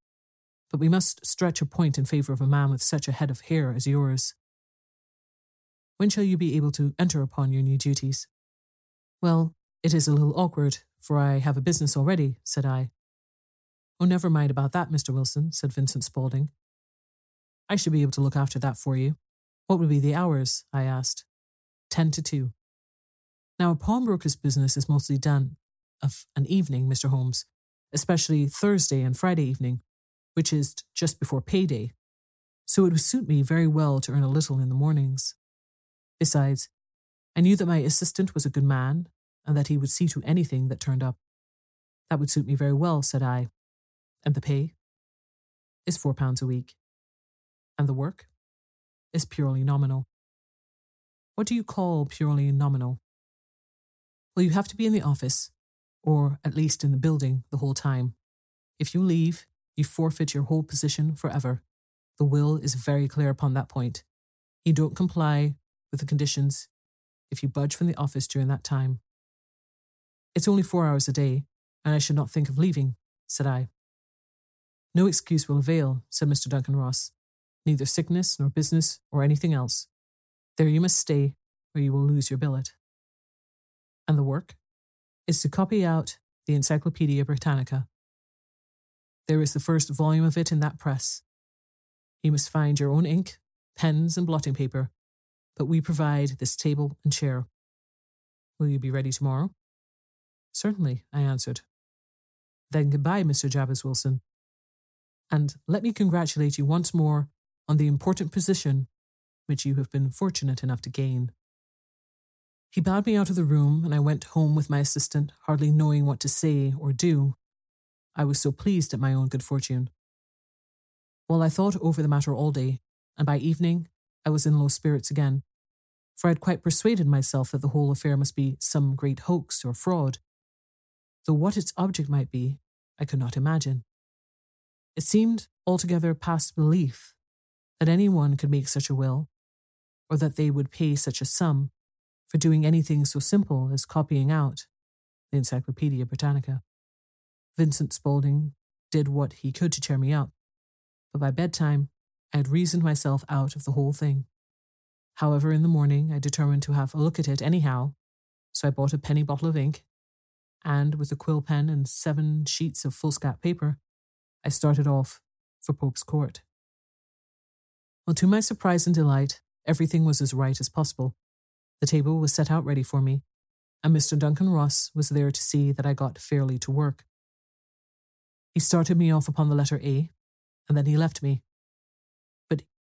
but we must stretch a point in favour of a man with such a head of hair as yours. When shall you be able to enter upon your new duties? Well, it is a little awkward, for I have a business already, said I. Oh, never mind about that, Mr. Wilson, said Vincent Spaulding. I should be able to look after that for you. What would be the hours? I asked. Ten to two. Now, a pawnbroker's business is mostly done of an evening, Mr. Holmes, especially Thursday and Friday evening, which is just before payday. So it would suit me very well to earn a little in the mornings. Besides, I knew that my assistant was a good man and that he would see to anything that turned up. That would suit me very well, said I. And the pay is four pounds a week. And the work is purely nominal. What do you call purely nominal? Well, you have to be in the office, or at least in the building, the whole time. If you leave, you forfeit your whole position forever. The will is very clear upon that point. You don't comply with the conditions if you budge from the office during that time. It's only four hours a day, and I should not think of leaving, said I. No excuse will avail, said Mr. Duncan Ross. Neither sickness, nor business, or anything else. There you must stay, or you will lose your billet and the work is to copy out the Encyclopedia Britannica. There is the first volume of it in that press. You must find your own ink, pens, and blotting paper, but we provide this table and chair. Will you be ready tomorrow? Certainly, I answered. Then goodbye, Mr. Jabez Wilson. And let me congratulate you once more on the important position which you have been fortunate enough to gain. He bowed me out of the room, and I went home with my assistant, hardly knowing what to say or do. I was so pleased at my own good fortune. Well, I thought over the matter all day, and by evening I was in low spirits again, for I had quite persuaded myself that the whole affair must be some great hoax or fraud, though what its object might be, I could not imagine. It seemed altogether past belief that any one could make such a will, or that they would pay such a sum for doing anything so simple as copying out the Encyclopedia Britannica. Vincent Spaulding did what he could to cheer me up, but by bedtime I had reasoned myself out of the whole thing. However, in the morning I determined to have a look at it anyhow, so I bought a penny bottle of ink, and with a quill pen and seven sheets of foolscap paper, I started off for Pope's Court. Well, to my surprise and delight, everything was as right as possible. The table was set out ready for me, and Mr. Duncan Ross was there to see that I got fairly to work. He started me off upon the letter A, and then he left me.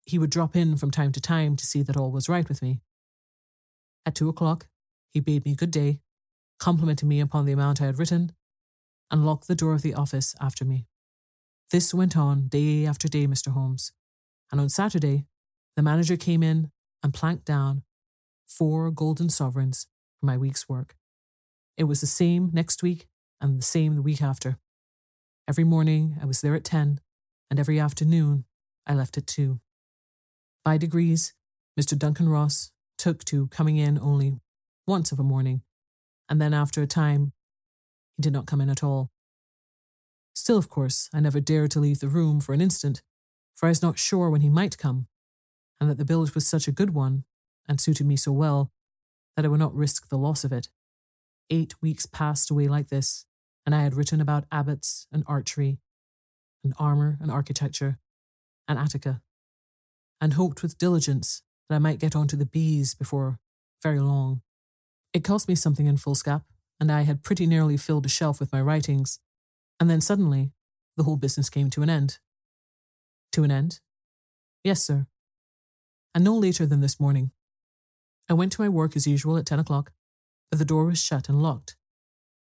He would drop in from time to time to see that all was right with me. At two o'clock, he bade me good day, complimented me upon the amount I had written, and locked the door of the office after me. This went on day after day, Mr. Holmes, and on Saturday, the manager came in and planked down four golden sovereigns for my week's work. It was the same next week and the same the week after. Every morning I was there at 10, and every afternoon I left at 2. By degrees, Mr. Duncan Ross took to coming in only once of a morning, and then after a time, he did not come in at all. Still, of course, I never dared to leave the room for an instant, for I was not sure when he might come, and that the billet was such a good one and suited me so well that I would not risk the loss of it. Eight weeks passed away like this, and I had written about abbots and archery, and armour and architecture, and Attica, and hoped with diligence that I might get on to the bees before very long. It cost me something in foolscap, and I had pretty nearly filled a shelf with my writings, and then suddenly the whole business came to an end. To an end? Yes, sir. And no later than this morning. I went to my work as usual at 10 o'clock, but the door was shut and locked,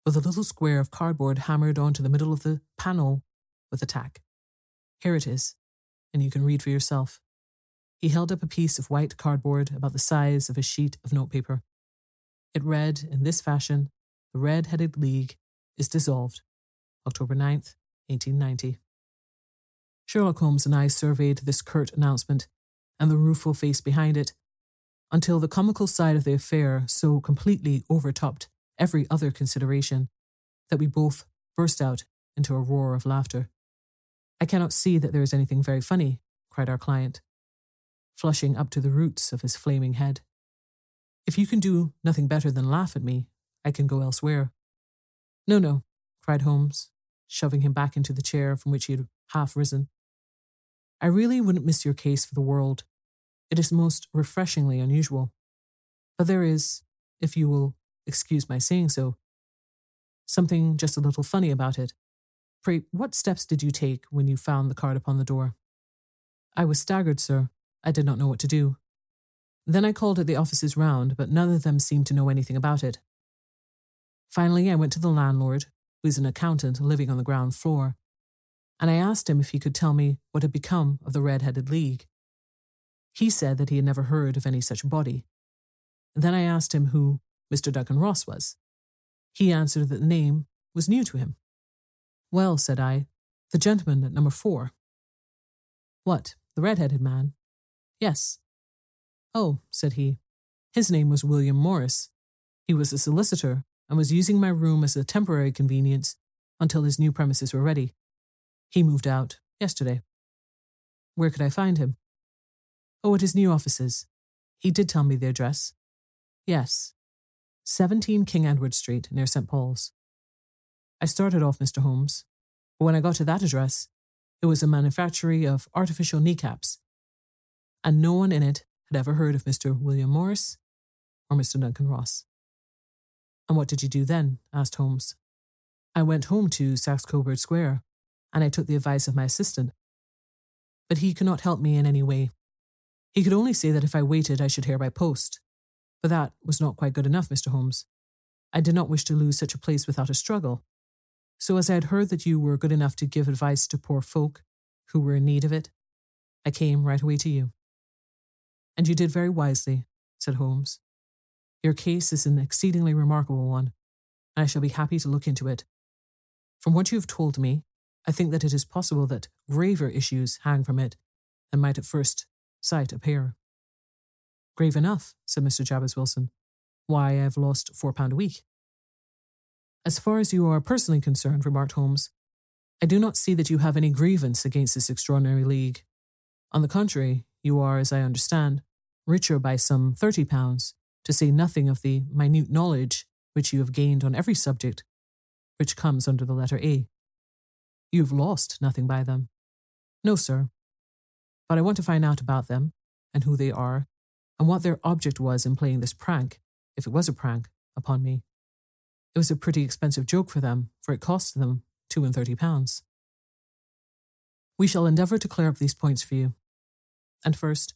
with a little square of cardboard hammered onto the middle of the panel with a tack. Here it is, and you can read for yourself. He held up a piece of white cardboard about the size of a sheet of notepaper. It read in this fashion The Red Headed League is dissolved, October 9th, 1890. Sherlock Holmes and I surveyed this curt announcement and the rueful face behind it until the comical side of the affair so completely overtopped every other consideration that we both burst out into a roar of laughter. I cannot see that there is anything very funny, cried our client, flushing up to the roots of his flaming head. If you can do nothing better than laugh at me, I can go elsewhere. No, no, cried Holmes, shoving him back into the chair from which he had half risen. I really wouldn't miss your case for the world. It is most refreshingly unusual. But there is, if you will excuse my saying so, something just a little funny about it. Pray, what steps did you take when you found the card upon the door? I was staggered, sir. I did not know what to do. Then I called at the offices round, but none of them seemed to know anything about it. Finally, I went to the landlord, who is an accountant living on the ground floor, and I asked him if he could tell me what had become of the Red Headed League. He said that he had never heard of any such body. Then I asked him who Mr. Duncan Ross was. He answered that the name was new to him. Well, said I, the gentleman at number four. What, the red-headed man? Yes. Oh, said he, his name was William Morris. He was a solicitor and was using my room as a temporary convenience until his new premises were ready. He moved out yesterday. Where could I find him? Oh, at his new offices. He did tell me the address. Yes. 17 King Edward Street, near St. Paul's. I started off, Mr. Holmes, but when I got to that address, it was a manufactory of artificial kneecaps, and no one in it had ever heard of Mr. William Morris or Mr. Duncan Ross. And what did you do then? asked Holmes. I went home to Saxe Coburg Square, and I took the advice of my assistant. But he could not help me in any way. He could only say that if I waited, I should hear by post. But that was not quite good enough, Mr. Holmes. I did not wish to lose such a place without a struggle. So, as I had heard that you were good enough to give advice to poor folk who were in need of it, I came right away to you. And you did very wisely, said Holmes. Your case is an exceedingly remarkable one, and I shall be happy to look into it. From what you have told me, I think that it is possible that graver issues hang from it than might at first sight appear. Grave enough, said Mr. Jabez Wilson. Why, I have lost four pound a week. As far as you are personally concerned, remarked Holmes, I do not see that you have any grievance against this extraordinary league. On the contrary, you are, as I understand, richer by some thirty pounds, to say nothing of the minute knowledge which you have gained on every subject which comes under the letter A. You have lost nothing by them. No, sir. But I want to find out about them, and who they are, and what their object was in playing this prank, if it was a prank, upon me. It was a pretty expensive joke for them, for it cost them two and thirty pounds. We shall endeavour to clear up these points for you. And first,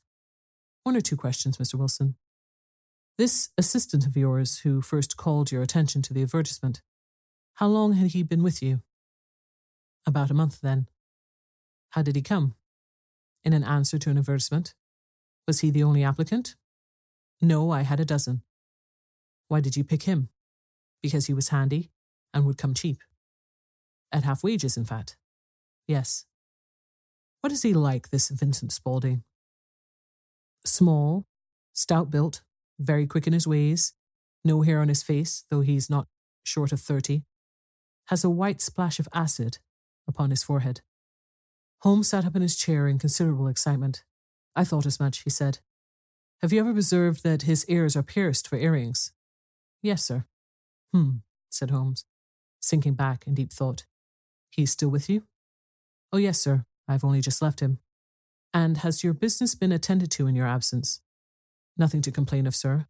one or two questions, Mr. Wilson. This assistant of yours who first called your attention to the advertisement, how long had he been with you? About a month then. How did he come? In an answer to an advertisement? Was he the only applicant? No, I had a dozen. Why did you pick him? Because he was handy and would come cheap. At half wages, in fact. Yes. What is he like, this Vincent Spaulding? Small, stout built, very quick in his ways, no hair on his face, though he's not short of thirty, has a white splash of acid upon his forehead. Holmes sat up in his chair in considerable excitement. I thought as much, he said. Have you ever observed that his ears are pierced for earrings? Yes, sir. Hmm, said Holmes, sinking back in deep thought. He's still with you? Oh, yes, sir. I've only just left him. And has your business been attended to in your absence? Nothing to complain of, sir.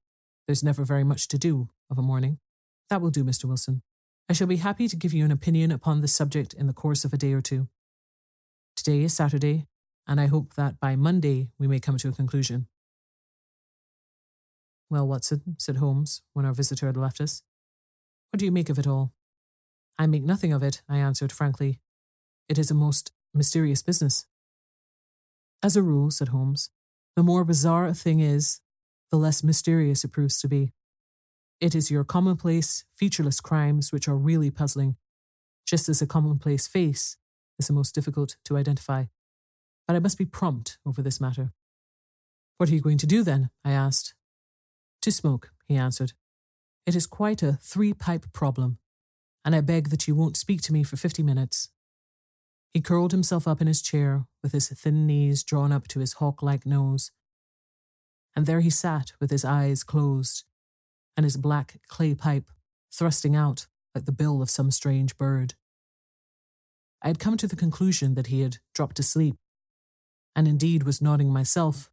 There's never very much to do of a morning. That will do, Mr. Wilson. I shall be happy to give you an opinion upon this subject in the course of a day or two. Today is Saturday, and I hope that by Monday we may come to a conclusion. Well, Watson, said Holmes, when our visitor had left us, what do you make of it all? I make nothing of it, I answered frankly. It is a most mysterious business. As a rule, said Holmes, the more bizarre a thing is, the less mysterious it proves to be. It is your commonplace, featureless crimes which are really puzzling, just as a commonplace face is the most difficult to identify. But I must be prompt over this matter. What are you going to do then? I asked. To smoke, he answered. It is quite a three pipe problem, and I beg that you won't speak to me for fifty minutes. He curled himself up in his chair, with his thin knees drawn up to his hawk like nose, and there he sat with his eyes closed and his black clay pipe thrusting out like the bill of some strange bird. I had come to the conclusion that he had dropped asleep, and indeed was nodding myself,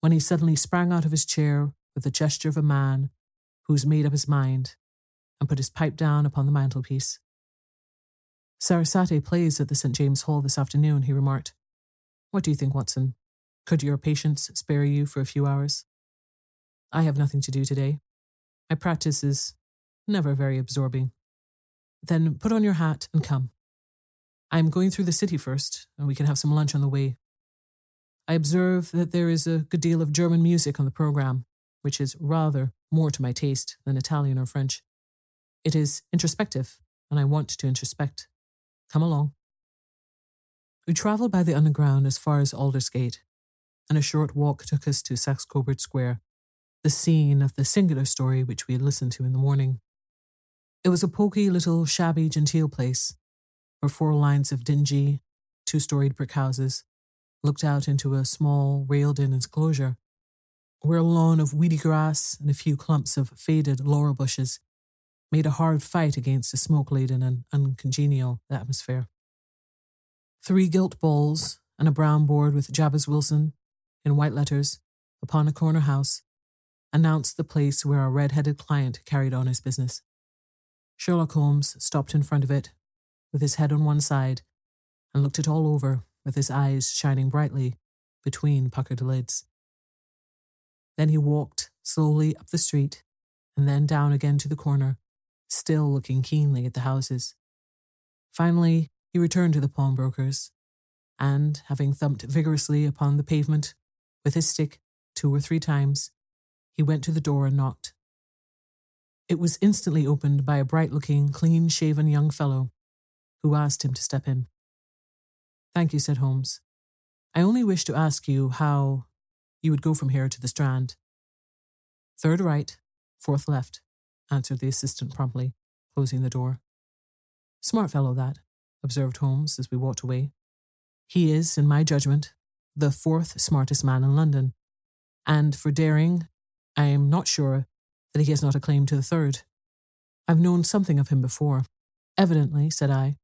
when he suddenly sprang out of his chair with the gesture of a man who has made up his mind and put his pipe down upon the mantelpiece. Sarasate plays at the St. James Hall this afternoon, he remarked. What do you think, Watson? Could your patients spare you for a few hours? I have nothing to do today. My practice is never very absorbing. Then put on your hat and come. I am going through the city first, and we can have some lunch on the way. I observe that there is a good deal of German music on the program, which is rather more to my taste than Italian or French. It is introspective, and I want to introspect. Come along. We travelled by the underground as far as Aldersgate, and a short walk took us to Saxe Coburg Square, the scene of the singular story which we had listened to in the morning. It was a poky little shabby genteel place, where four lines of dingy, two storied brick houses looked out into a small, railed in enclosure, where a lawn of weedy grass and a few clumps of faded laurel bushes made a hard fight against a smoke laden and uncongenial atmosphere. Three gilt balls and a brown board with Jabez Wilson in white letters upon a corner house, announced the place where our red headed client carried on his business. Sherlock Holmes stopped in front of it, with his head on one side, and looked it all over with his eyes shining brightly between puckered lids. Then he walked slowly up the street and then down again to the corner, still looking keenly at the houses. Finally, he returned to the pawnbroker's, and, having thumped vigorously upon the pavement with his stick two or three times, he went to the door and knocked. It was instantly opened by a bright looking, clean shaven young fellow who asked him to step in. Thank you, said Holmes. I only wish to ask you how you would go from here to the Strand. Third right, fourth left, answered the assistant promptly, closing the door. Smart fellow, that, observed Holmes as we walked away. He is, in my judgment, the fourth smartest man in London, and for daring, I am not sure that he has not a claim to the third. I've known something of him before. Evidently, said I,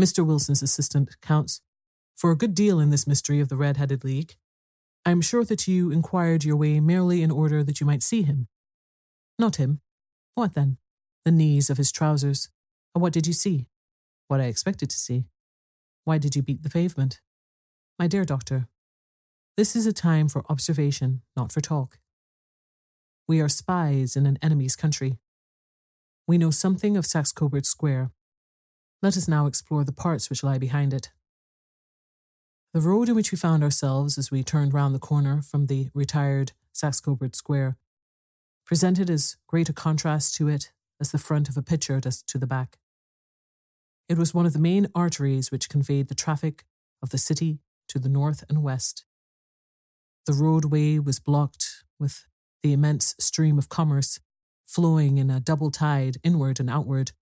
Mr. Wilson's assistant counts for a good deal in this mystery of the Red Headed League. I am sure that you inquired your way merely in order that you might see him. Not him. What then? The knees of his trousers. And what did you see? What I expected to see. Why did you beat the pavement? My dear doctor, this is a time for observation, not for talk. We are spies in an enemy's country. We know something of Saxe Coburg Square. Let us now explore the parts which lie behind it. The road in which we found ourselves as we turned round the corner from the retired Saxe Coburg Square presented as great a contrast to it as the front of a picture does to the back. It was one of the main arteries which conveyed the traffic of the city to the north and west. The roadway was blocked with the immense stream of commerce flowing in a double tide inward and outward,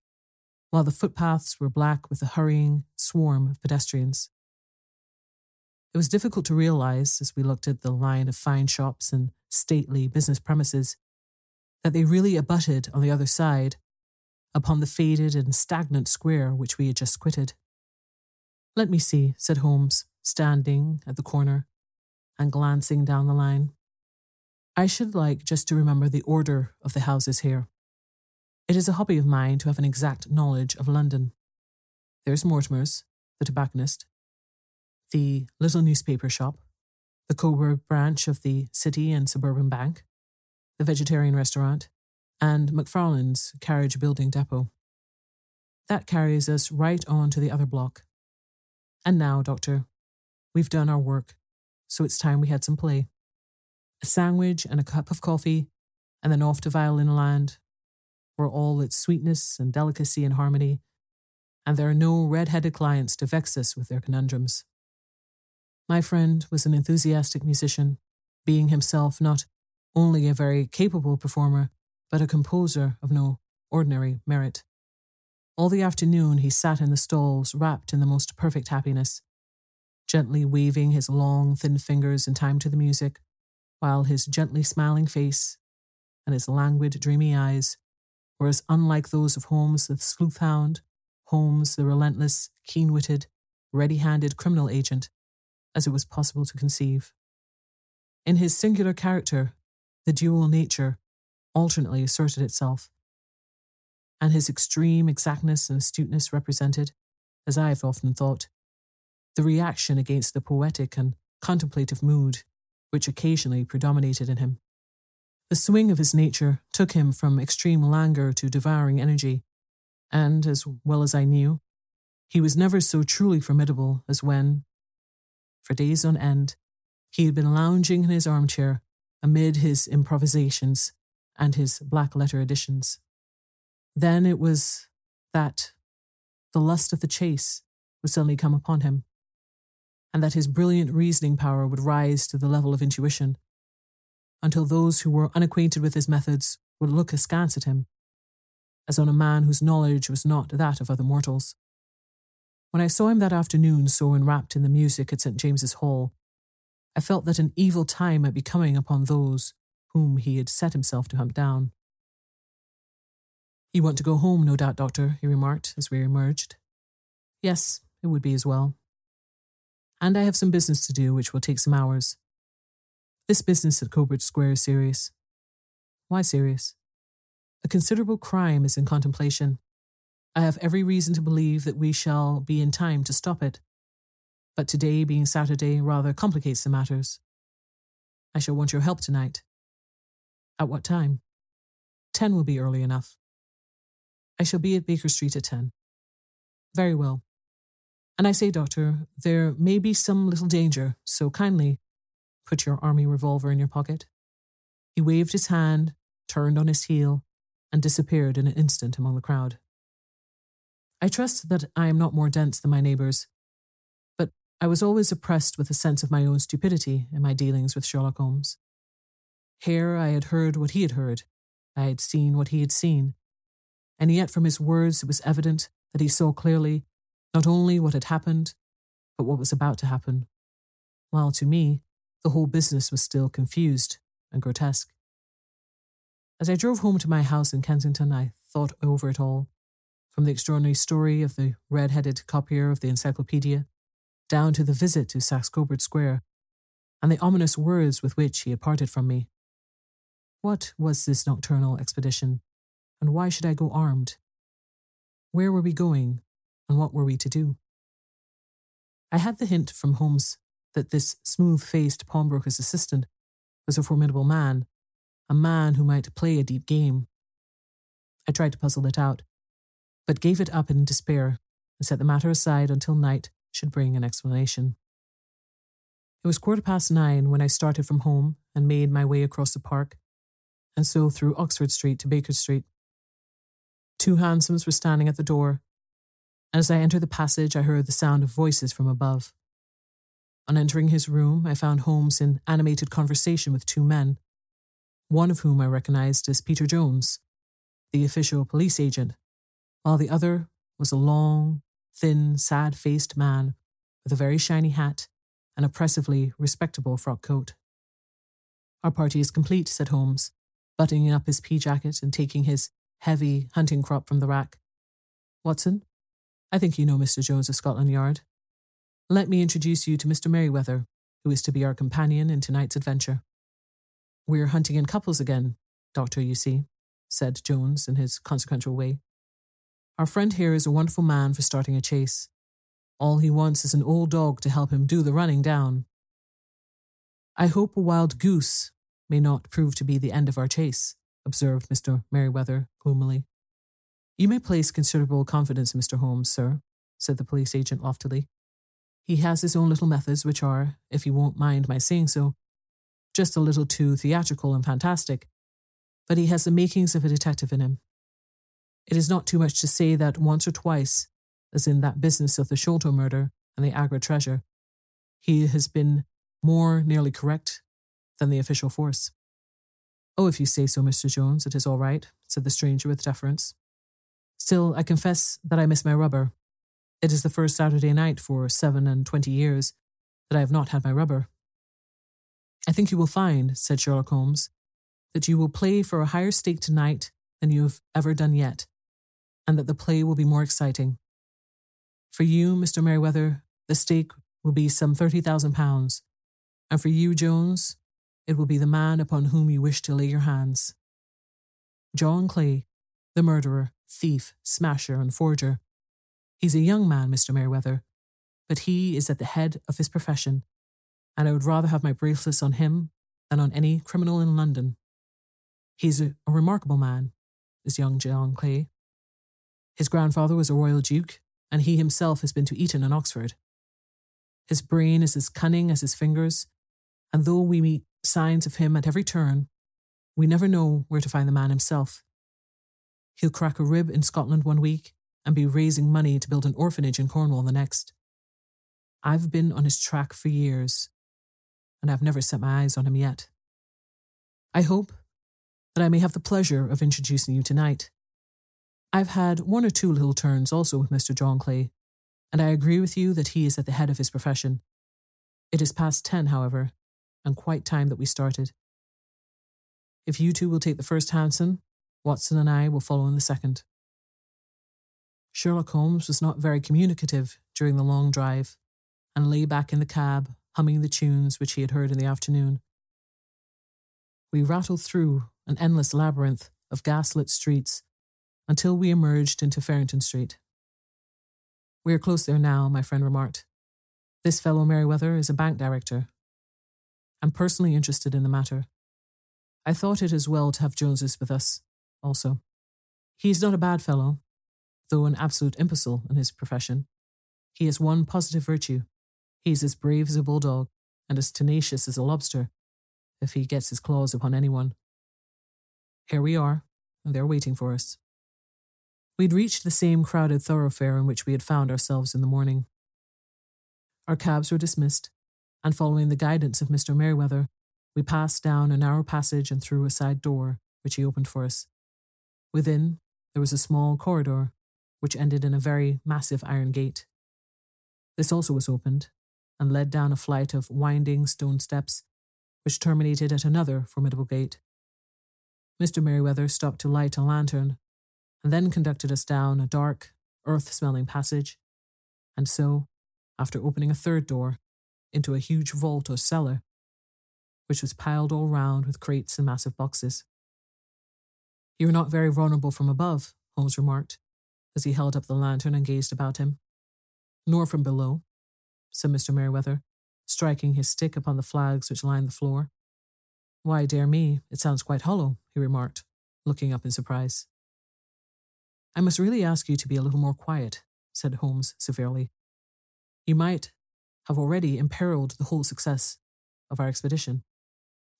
while the footpaths were black with a hurrying swarm of pedestrians. It was difficult to realize, as we looked at the line of fine shops and stately business premises, that they really abutted on the other side upon the faded and stagnant square which we had just quitted. Let me see, said Holmes, standing at the corner and glancing down the line. I should like just to remember the order of the houses here. It is a hobby of mine to have an exact knowledge of London. There's Mortimer's, the tobacconist, the little newspaper shop, the Coburg branch of the City and Suburban Bank, the vegetarian restaurant, and McFarlane's carriage building depot. That carries us right on to the other block. And now, Doctor, we've done our work, so it's time we had some play. A sandwich and a cup of coffee, and then off to violin land, where all its sweetness and delicacy and harmony, and there are no red headed clients to vex us with their conundrums. My friend was an enthusiastic musician, being himself not only a very capable performer, but a composer of no ordinary merit. All the afternoon he sat in the stalls, wrapped in the most perfect happiness, gently waving his long, thin fingers in time to the music, while his gently smiling face and his languid, dreamy eyes were as unlike those of Holmes the sleuth hound, Holmes the relentless, keen witted, ready handed criminal agent, as it was possible to conceive. In his singular character, the dual nature alternately asserted itself, and his extreme exactness and astuteness represented, as I have often thought, the reaction against the poetic and contemplative mood which occasionally predominated in him. The swing of his nature took him from extreme languor to devouring energy, and, as well as I knew, he was never so truly formidable as when, for days on end, he had been lounging in his armchair amid his improvisations and his black letter editions. Then it was that the lust of the chase would suddenly come upon him, and that his brilliant reasoning power would rise to the level of intuition, until those who were unacquainted with his methods would look askance at him, as on a man whose knowledge was not that of other mortals. When I saw him that afternoon so enwrapped in the music at St. James's Hall, I felt that an evil time might be coming upon those whom he had set himself to hunt down. You want to go home, no doubt, Doctor, he remarked as we emerged. Yes, it would be as well. And I have some business to do which will take some hours. This business at Coburg Square is serious. Why serious? A considerable crime is in contemplation. I have every reason to believe that we shall be in time to stop it. But today, being Saturday, rather complicates the matters. I shall want your help tonight. At what time? Ten will be early enough. I shall be at Baker Street at ten. Very well. And I say, Doctor, there may be some little danger, so kindly put your army revolver in your pocket. He waved his hand, turned on his heel, and disappeared in an instant among the crowd. I trust that I am not more dense than my neighbours, but I was always oppressed with a sense of my own stupidity in my dealings with Sherlock Holmes. Here I had heard what he had heard, I had seen what he had seen, and yet from his words it was evident that he saw clearly not only what had happened, but what was about to happen, while to me the whole business was still confused and grotesque. As I drove home to my house in Kensington, I thought over it all, from the extraordinary story of the red headed copier of the encyclopedia, down to the visit to Saxe Coburg Square, and the ominous words with which he had parted from me. What was this nocturnal expedition, and why should I go armed? Where were we going, and what were we to do? I had the hint from Holmes that this smooth faced pawnbroker's assistant was a formidable man, a man who might play a deep game. I tried to puzzle it out, but gave it up in despair and set the matter aside until night should bring an explanation. It was quarter past nine when I started from home and made my way across the park, and so through Oxford Street to Baker Street. Two hansoms were standing at the door, and as I entered the passage, I heard the sound of voices from above. On entering his room, I found Holmes in animated conversation with two men, one of whom I recognized as Peter Jones, the official police agent, while the other was a long, thin, sad faced man with a very shiny hat and oppressively respectable frock coat. Our party is complete, said Holmes, buttoning up his pea jacket and taking his heavy hunting crop from the rack. Watson, I think you know Mr. Jones of Scotland Yard. Let me introduce you to Mr. Merryweather, who is to be our companion in tonight's adventure. We're hunting in couples again, Doctor, you see, said Jones in his consequential way. Our friend here is a wonderful man for starting a chase. All he wants is an old dog to help him do the running down. I hope a wild goose may not prove to be the end of our chase, observed Mr. Merryweather gloomily. You may place considerable confidence in Mr. Holmes, sir, said the police agent loftily. He has his own little methods, which are, if you won't mind my saying so, just a little too theatrical and fantastic, but he has the makings of a detective in him. It is not too much to say that once or twice, as in that business of the Sholto murder and the Agra treasure, he has been more nearly correct than the official force. Oh, if you say so, Mr. Jones, it is all right, said the stranger with deference. Still, I confess that I miss my rubber, it is the first Saturday night for seven and twenty years that I have not had my rubber. I think you will find, said Sherlock Holmes, that you will play for a higher stake tonight than you have ever done yet, and that the play will be more exciting. For you, Mr. Merryweather, the stake will be some thirty thousand pounds, and for you, Jones, it will be the man upon whom you wish to lay your hands. John Clay, the murderer, thief, smasher, and forger, He's a young man, Mr. Merryweather, but he is at the head of his profession, and I would rather have my bracelets on him than on any criminal in London. He's a, a remarkable man, this young John Clay. His grandfather was a royal duke, and he himself has been to Eton and Oxford. His brain is as cunning as his fingers, and though we meet signs of him at every turn, we never know where to find the man himself. He'll crack a rib in Scotland one week and be raising money to build an orphanage in Cornwall the next. I've been on his track for years, and I've never set my eyes on him yet. I hope that I may have the pleasure of introducing you tonight. I've had one or two little turns also with Mr. John Clay, and I agree with you that he is at the head of his profession. It is past ten, however, and quite time that we started. If you two will take the first hansom, Watson and I will follow in the second. Sherlock Holmes was not very communicative during the long drive and lay back in the cab, humming the tunes which he had heard in the afternoon, We rattled through an endless labyrinth of gaslit streets until we emerged into Farrington Street. We are close there now, my friend remarked. This fellow Merryweather is a bank director. I'm personally interested in the matter. I thought it as well to have Joneses with us, also. He is not a bad fellow, though an absolute imbecile in his profession. He has one positive virtue. He is as brave as a bulldog and as tenacious as a lobster if he gets his claws upon anyone. Here we are, and they're waiting for us. We'd reached the same crowded thoroughfare in which we had found ourselves in the morning. Our cabs were dismissed, and following the guidance of Mr. Merryweather, we passed down a narrow passage and through a side door, which he opened for us. Within, there was a small corridor, which ended in a very massive iron gate. This also was opened, and led down a flight of winding stone steps, which terminated at another formidable gate. Mr. Merryweather stopped to light a lantern, and then conducted us down a dark, earth smelling passage, and so, after opening a third door, into a huge vault or cellar, which was piled all round with crates and massive boxes. You are not very vulnerable from above, Holmes remarked, as he held up the lantern and gazed about him. Nor from below, said Mr. Merryweather, striking his stick upon the flags which lined the floor. Why, dear me, it sounds quite hollow, he remarked, looking up in surprise. I must really ask you to be a little more quiet, said Holmes severely. You might have already imperiled the whole success of our expedition.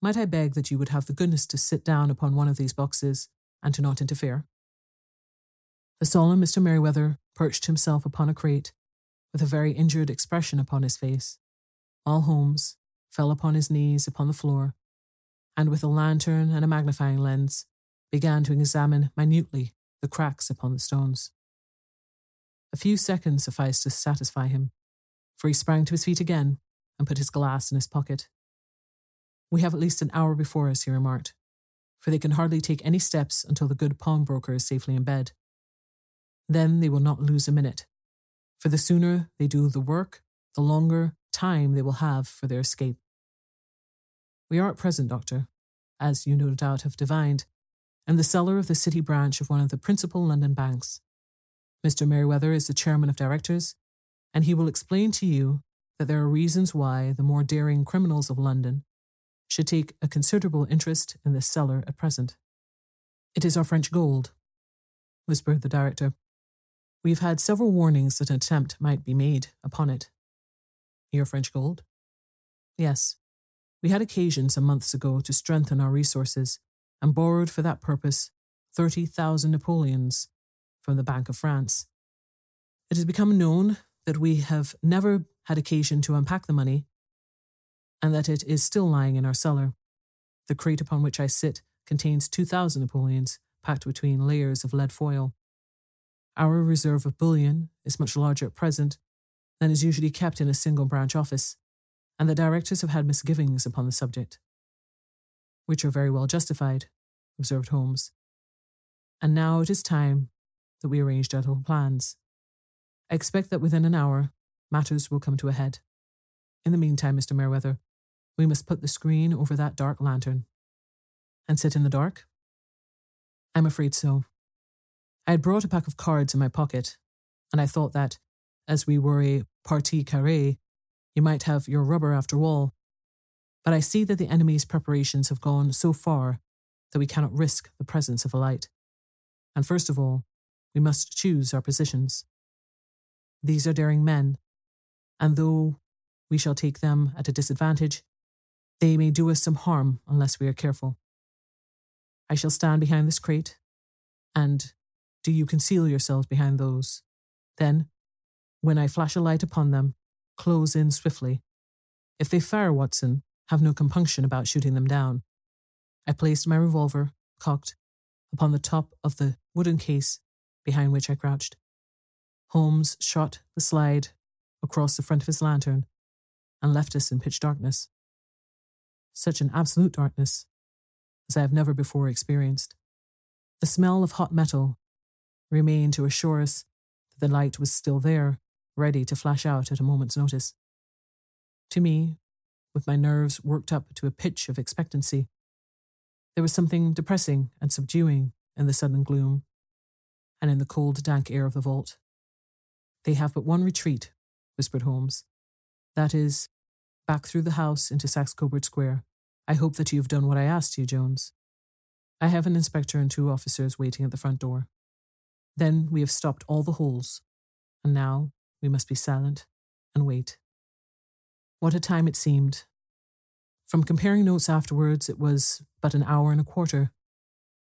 Might I beg that you would have the goodness to sit down upon one of these boxes and to not interfere? The solemn Mr. Merryweather perched himself upon a crate with a very injured expression upon his face, while Holmes fell upon his knees upon the floor and with a lantern and a magnifying lens began to examine minutely the cracks upon the stones. A few seconds sufficed to satisfy him, for he sprang to his feet again and put his glass in his pocket. We have at least an hour before us, he remarked, for they can hardly take any steps until the good pawnbroker is safely in bed. Then they will not lose a minute for the sooner they do the work, the longer time they will have for their escape. We are at present, Doctor, as you no doubt have divined, in the cellar of the city branch of one of the principal London banks. Mr. Merryweather is the chairman of directors, and he will explain to you that there are reasons why the more daring criminals of London should take a considerable interest in this cellar at present. It is our French gold, whispered the director. We've had several warnings that an attempt might be made upon it. Your French gold? Yes. We had occasion some months ago to strengthen our resources and borrowed for that purpose 30,000 Napoleons from the Bank of France. It has become known that we have never had occasion to unpack the money and that it is still lying in our cellar. The crate upon which I sit contains 2,000 Napoleons packed between layers of lead foil. Our reserve of bullion is much larger at present than is usually kept in a single branch office, and the directors have had misgivings upon the subject. Which are very well justified, observed Holmes. And now it is time that we arranged our little plans. I expect that within an hour matters will come to a head. In the meantime, Mr. Merryweather, we must put the screen over that dark lantern. And sit in the dark? I'm afraid so. I had brought a pack of cards in my pocket, and I thought that, as we were a partie carrée, you might have your rubber after all. But I see that the enemy's preparations have gone so far that we cannot risk the presence of a light. And first of all, we must choose our positions. These are daring men, and though we shall take them at a disadvantage, they may do us some harm unless we are careful. I shall stand behind this crate, and do you conceal yourselves behind those. Then, when I flash a light upon them, close in swiftly. If they fire, Watson, have no compunction about shooting them down. I placed my revolver, cocked, upon the top of the wooden case behind which I crouched. Holmes shot the slide across the front of his lantern and left us in pitch darkness. Such an absolute darkness as I have never before experienced. The smell of hot metal remained to assure us that the light was still there, ready to flash out at a moment's notice. To me, with my nerves worked up to a pitch of expectancy, There was something depressing and subduing in the sudden gloom and in the cold, dank air of the vault. They have but one retreat, whispered Holmes. That is, back through the house into Saxe Coburg Square. I hope that you have done what I asked you, Jones. I have an inspector and two officers waiting at the front door. Then we have stopped all the holes, and now we must be silent and wait. What a time it seemed. From comparing notes afterwards, it was but an hour and a quarter.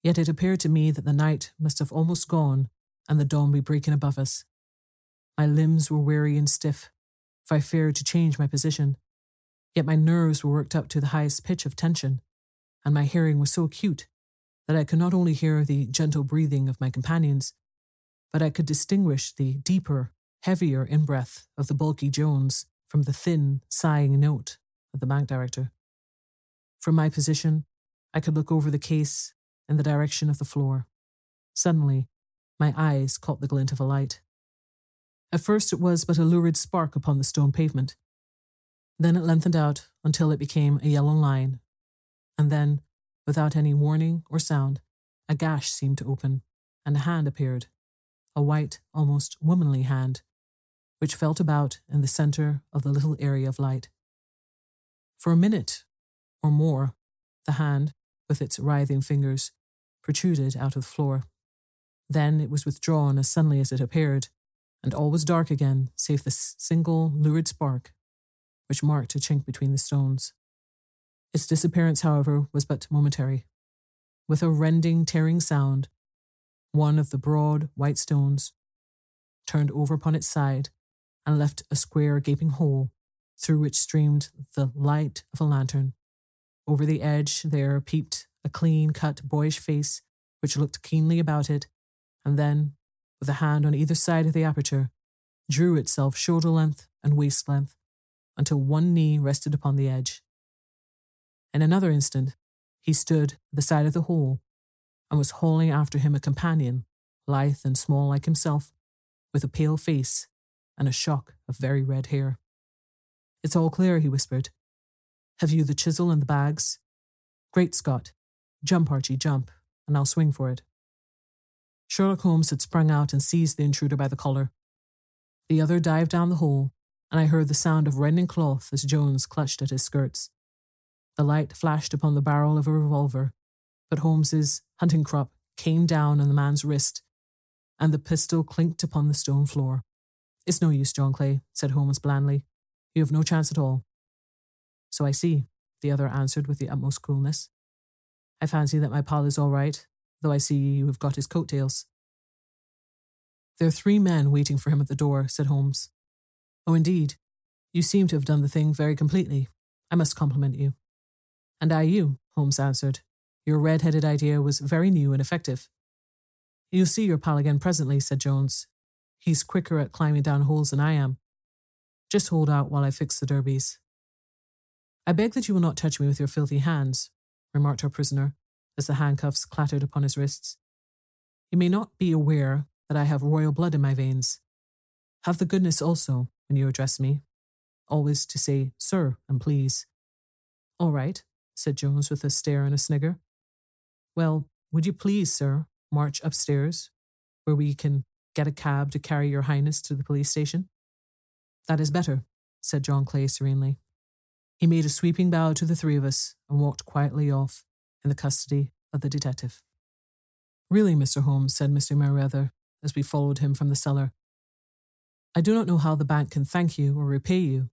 Yet it appeared to me that the night must have almost gone and the dawn be breaking above us. My limbs were weary and stiff, for I feared to change my position. Yet my nerves were worked up to the highest pitch of tension, and my hearing was so acute that I could not only hear the gentle breathing of my companions, but I could distinguish the deeper, heavier in breath of the bulky Jones from the thin, sighing note of the bank director. From my position, I could look over the case in the direction of the floor. Suddenly, my eyes caught the glint of a light. At first, it was but a lurid spark upon the stone pavement. Then it lengthened out until it became a yellow line. And then, without any warning or sound, a gash seemed to open, and a hand appeared, a white, almost womanly hand, which felt about in the center of the little area of light. For a minute or more, the hand, with its writhing fingers, protruded out of the floor. Then it was withdrawn as suddenly as it appeared, and all was dark again, save the single lurid spark which marked a chink between the stones. Its disappearance, however, was but momentary. With a rending, tearing sound, one of the broad, white stones turned over upon its side and left a square, gaping hole through which streamed the light of a lantern. Over the edge there peeped a clean cut, boyish face which looked keenly about it, and then, with a hand on either side of the aperture, drew itself shoulder length and waist length until one knee rested upon the edge. In another instant, he stood at the side of the hole and was hauling after him a companion, lithe and small like himself, with a pale face and a shock of very red hair. It's all clear, he whispered. Have you the chisel and the bags? Great Scott! Jump, Archie, jump, and I'll swing for it. Sherlock Holmes had sprung out and seized the intruder by the collar. The other dived down the hole, and I heard the sound of rending cloth as Jones clutched at his skirts. The light flashed upon the barrel of a revolver, but Holmes's hunting crop came down on the man's wrist, and the pistol clinked upon the stone floor. It's no use, John Clay, said Holmes blandly. You have no chance at all. So I see, the other answered with the utmost coolness. I fancy that my pal is all right, though I see you have got his coat-tails. There are three men waiting for him at the door, said Holmes. Oh, indeed. You seem to have done the thing very completely. I must compliment you. And I you, Holmes answered. Your red-headed idea was very new and effective. You'll see your pal again presently, said Jones. He's quicker at climbing down holes than I am. Just hold out while I fix the derbies. I beg that you will not touch me with your filthy hands, remarked our prisoner, as the handcuffs clattered upon his wrists. You may not be aware that I have royal blood in my veins. Have the goodness also, when you address me, always to say sir and please. All right, said Jones with a stare and a snigger. Well, would you please, sir, march upstairs, where we can get a cab to carry your highness to the police station? That is better, said John Clay serenely. He made a sweeping bow to the three of us and walked quietly off in the custody of the detective. Really, Mr. Holmes, said Mr. Merryweather as we followed him from the cellar, I do not know how the bank can thank you or repay you.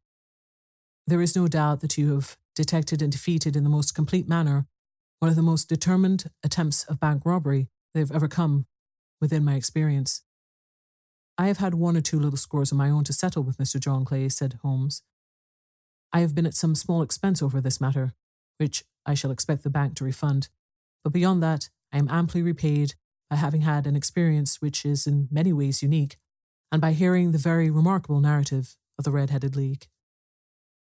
There is no doubt that you have detected and defeated in the most complete manner one of the most determined attempts of bank robbery that have ever come within my experience. I have had one or two little scores of my own to settle with Mr. John Clay, said Holmes. I have been at some small expense over this matter, which I shall expect the bank to refund. But beyond that, I am amply repaid by having had an experience which is in many ways unique and by hearing the very remarkable narrative of the Red Headed League.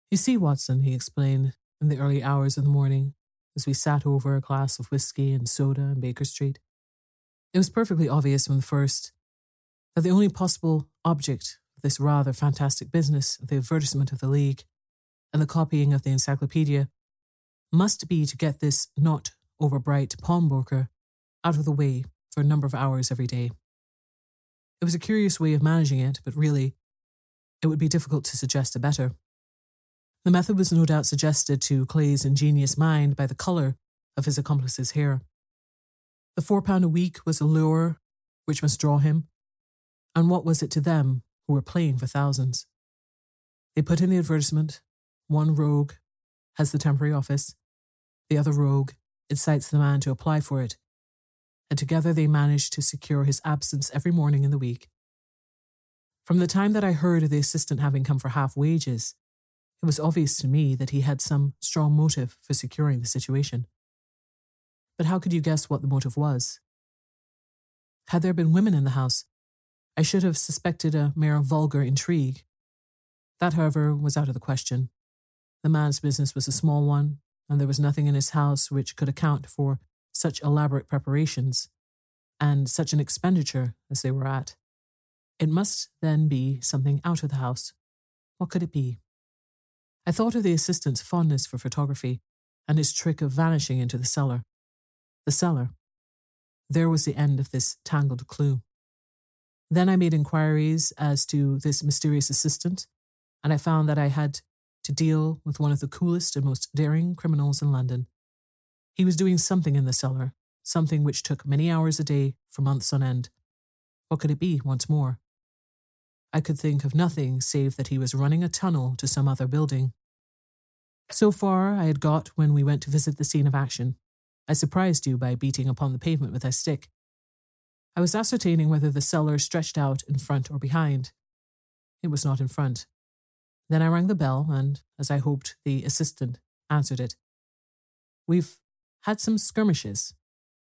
You see, Watson, he explained in the early hours of the morning, as we sat over a glass of whisky and soda in Baker Street, it was perfectly obvious from the first that the only possible object of this rather fantastic business of the advertisement of the League and the copying of the encyclopedia must be to get this not overbright pawnbroker out of the way for a number of hours every day. It was a curious way of managing it, but really, it would be difficult to suggest a better. The method was no doubt suggested to Clay's ingenious mind by the colour of his accomplice's hair. The four pound a week was a lure which must draw him, and what was it to them who were playing for thousands? They put in the advertisement one rogue has the temporary office, the other rogue incites the man to apply for it, and together they manage to secure his absence every morning in the week. From the time that I heard of the assistant having come for half wages, it was obvious to me that he had some strong motive for securing the situation. But how could you guess what the motive was? Had there been women in the house, I should have suspected a mere vulgar intrigue. That, however, was out of the question. The man's business was a small one, and there was nothing in his house which could account for such elaborate preparations and such an expenditure as they were at. It must then be something out of the house. What could it be? I thought of the assistant's fondness for photography and his trick of vanishing into the cellar. The cellar. There was the end of this tangled clue. Then I made inquiries as to this mysterious assistant, and I found that I had to deal with one of the coolest and most daring criminals in London. He was doing something in the cellar, something which took many hours a day for months on end. What could it be, once more? I could think of nothing save that he was running a tunnel to some other building. So far, I had got when we went to visit the scene of action. I surprised you by beating upon the pavement with a stick. I was ascertaining whether the cellar stretched out in front or behind. It was not in front. Then I rang the bell, and, as I hoped, the assistant answered it. We've had some skirmishes,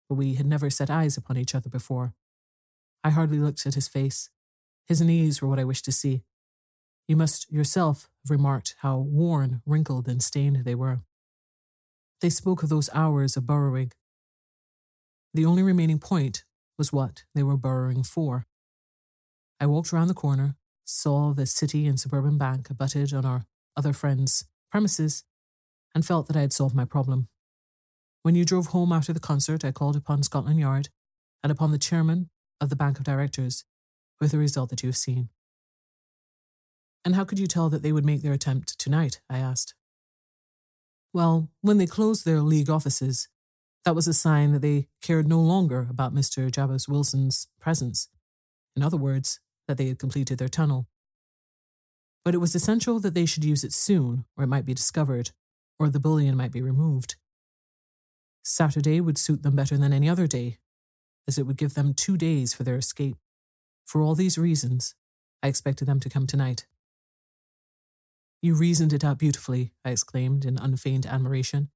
but we had never set eyes upon each other before. I hardly looked at his face. His knees were what I wished to see. You must yourself have remarked how worn, wrinkled, and stained they were. They spoke of those hours of burrowing. The only remaining point was what they were burrowing for. I walked round the corner, saw the city and suburban bank abutted on our other friend's premises, and felt that I had solved my problem. When you drove home after the concert, I called upon Scotland Yard and upon the chairman of the Bank of Directors, with the result that you have seen. And how could you tell that they would make their attempt tonight? I asked. Well, when they closed their league offices, that was a sign that they cared no longer about Mr. Jabez Wilson's presence. In other words, that they had completed their tunnel. But it was essential that they should use it soon, or it might be discovered, or the bullion might be removed. Saturday would suit them better than any other day, as it would give them two days for their escape. For all these reasons, I expected them to come tonight. You reasoned it out beautifully, I exclaimed in unfeigned admiration.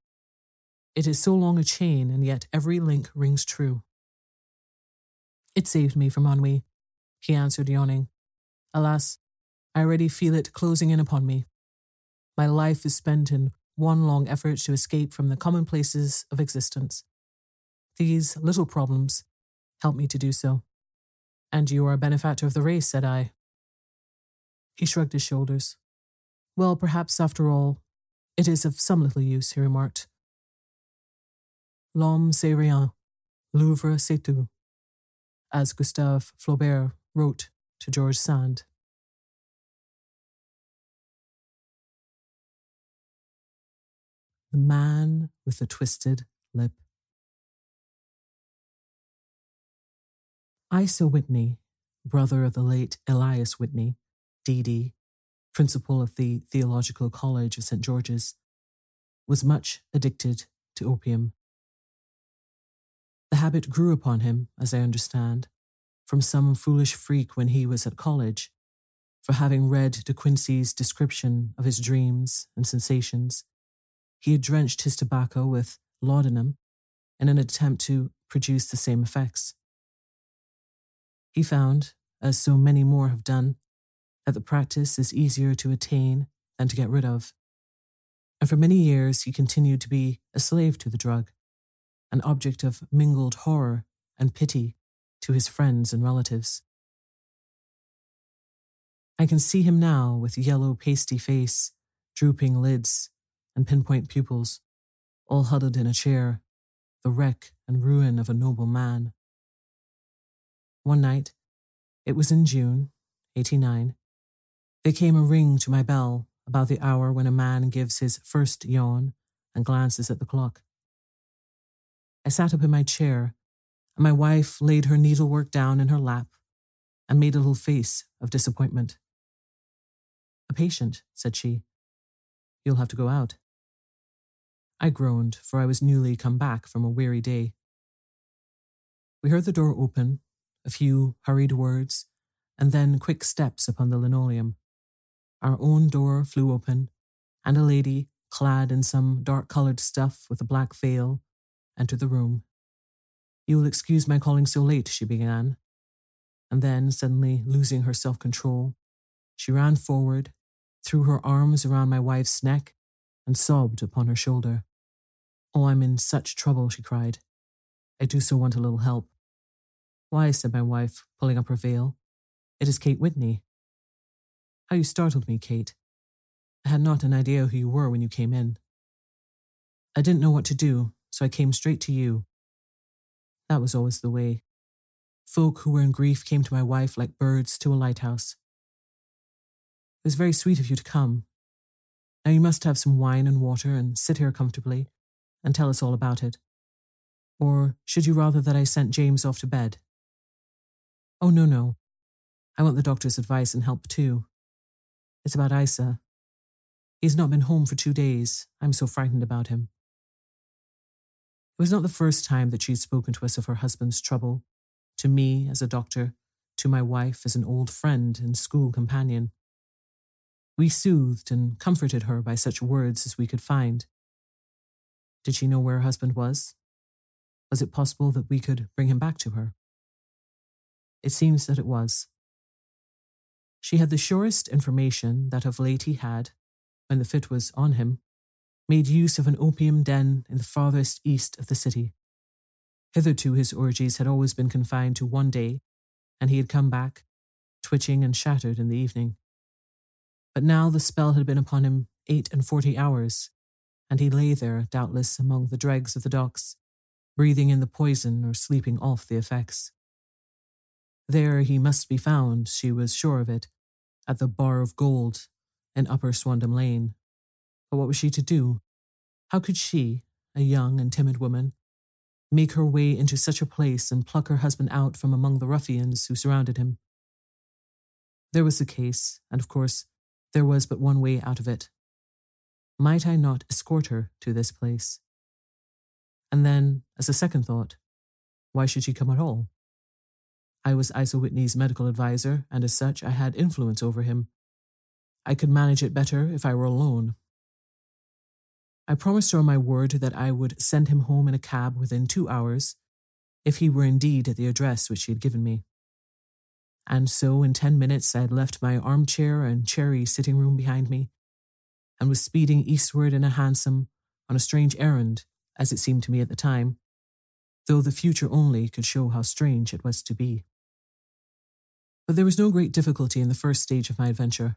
It is so long a chain, and yet every link rings true. It saved me from ennui, he answered, yawning. Alas, I already feel it closing in upon me. My life is spent in one long effort to escape from the commonplaces of existence. These little problems help me to do so. And you are a benefactor of the race, said I. He shrugged his shoulders. Well, perhaps after all, it is of some little use, he remarked. L'homme c'est rien, l'ouvre c'est tout, as Gustave Flaubert wrote to George Sand. The Man with the Twisted Lip. Isa Whitney, brother of the late Elias Whitney, D.D., principal of the Theological College of St. George's, was much addicted to opium. The habit grew upon him, as I understand, from some foolish freak when he was at college, for having read De Quincey's description of his dreams and sensations he had drenched his tobacco with laudanum in an attempt to produce the same effects. He found, as so many more have done, that the practice is easier to attain than to get rid of. And for many years he continued to be a slave to the drug, an object of mingled horror and pity to his friends and relatives. I can see him now with yellow, pasty face, drooping lids, and pinpoint pupils, all huddled in a chair, the wreck and ruin of a noble man. One night, it was in June, 89, there came a ring to my bell about the hour when a man gives his first yawn and glances at the clock. I sat up in my chair, and my wife laid her needlework down in her lap and made a little face of disappointment. A patient, said she. You'll have to go out. I groaned, for I was newly come back from a weary day. We heard the door open, a few hurried words, and then quick steps upon the linoleum. Our own door flew open, and a lady, clad in some dark coloured stuff with a black veil, entered the room. You will excuse my calling so late, she began. And then, suddenly losing her self control, she ran forward, threw her arms around my wife's neck, and sobbed upon her shoulder. Oh, I'm in such trouble, she cried. I do so want a little help. Why, said my wife, pulling up her veil. It is Kate Whitney. How you startled me, Kate. I had not an idea who you were when you came in. I didn't know what to do, so I came straight to you. That was always the way. Folk who were in grief came to my wife like birds to a lighthouse. It was very sweet of you to come. Now you must have some wine and water and sit here comfortably and tell us all about it. Or should you rather that I sent James off to bed? Oh, no, no. I want the doctor's advice and help too. It's about Isa. He's not been home for two days. I'm so frightened about him. It was not the first time that she had spoken to us of her husband's trouble, to me as a doctor, to my wife as an old friend and school companion. We soothed and comforted her by such words as we could find. Did she know where her husband was? Was it possible that we could bring him back to her? It seems that it was. She had the surest information that of late he had, when the fit was on him, made use of an opium den in the farthest east of the city. Hitherto his orgies had always been confined to one day, and he had come back, twitching and shattered in the evening. But now the spell had been upon him eight and forty hours, and he lay there, doubtless, among the dregs of the docks, breathing in the poison or sleeping off the effects. There he must be found, she was sure of it, at the Bar of Gold in Upper Swandam Lane. But what was she to do? How could she, a young and timid woman, make her way into such a place and pluck her husband out from among the ruffians who surrounded him? There was the case, and of course, there was but one way out of it. Might I not escort her to this place? And then, as a second thought, why should she come at all? I was Isa Whitney's medical advisor, and as such, I had influence over him. I could manage it better if I were alone. I promised her on my word that I would send him home in a cab within two hours, if he were indeed at the address which she had given me. And so, in ten minutes, I had left my armchair and cherry sitting room behind me, and was speeding eastward in a hansom on a strange errand, as it seemed to me at the time, though the future only could show how strange it was to be. But there was no great difficulty in the first stage of my adventure.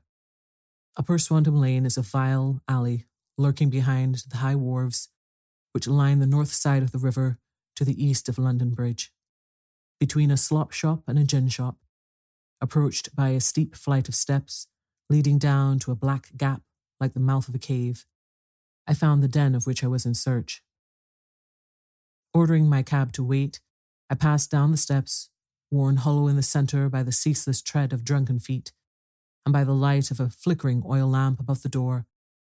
Upper Swandam Lane is a vile alley lurking behind the high wharves which line the north side of the river to the east of London Bridge, between a slop shop and a gin shop, approached by a steep flight of steps leading down to a black gap like the mouth of a cave. I found the den of which I was in search. Ordering my cab to wait, I passed down the steps worn hollow in the centre by the ceaseless tread of drunken feet, and by the light of a flickering oil lamp above the door,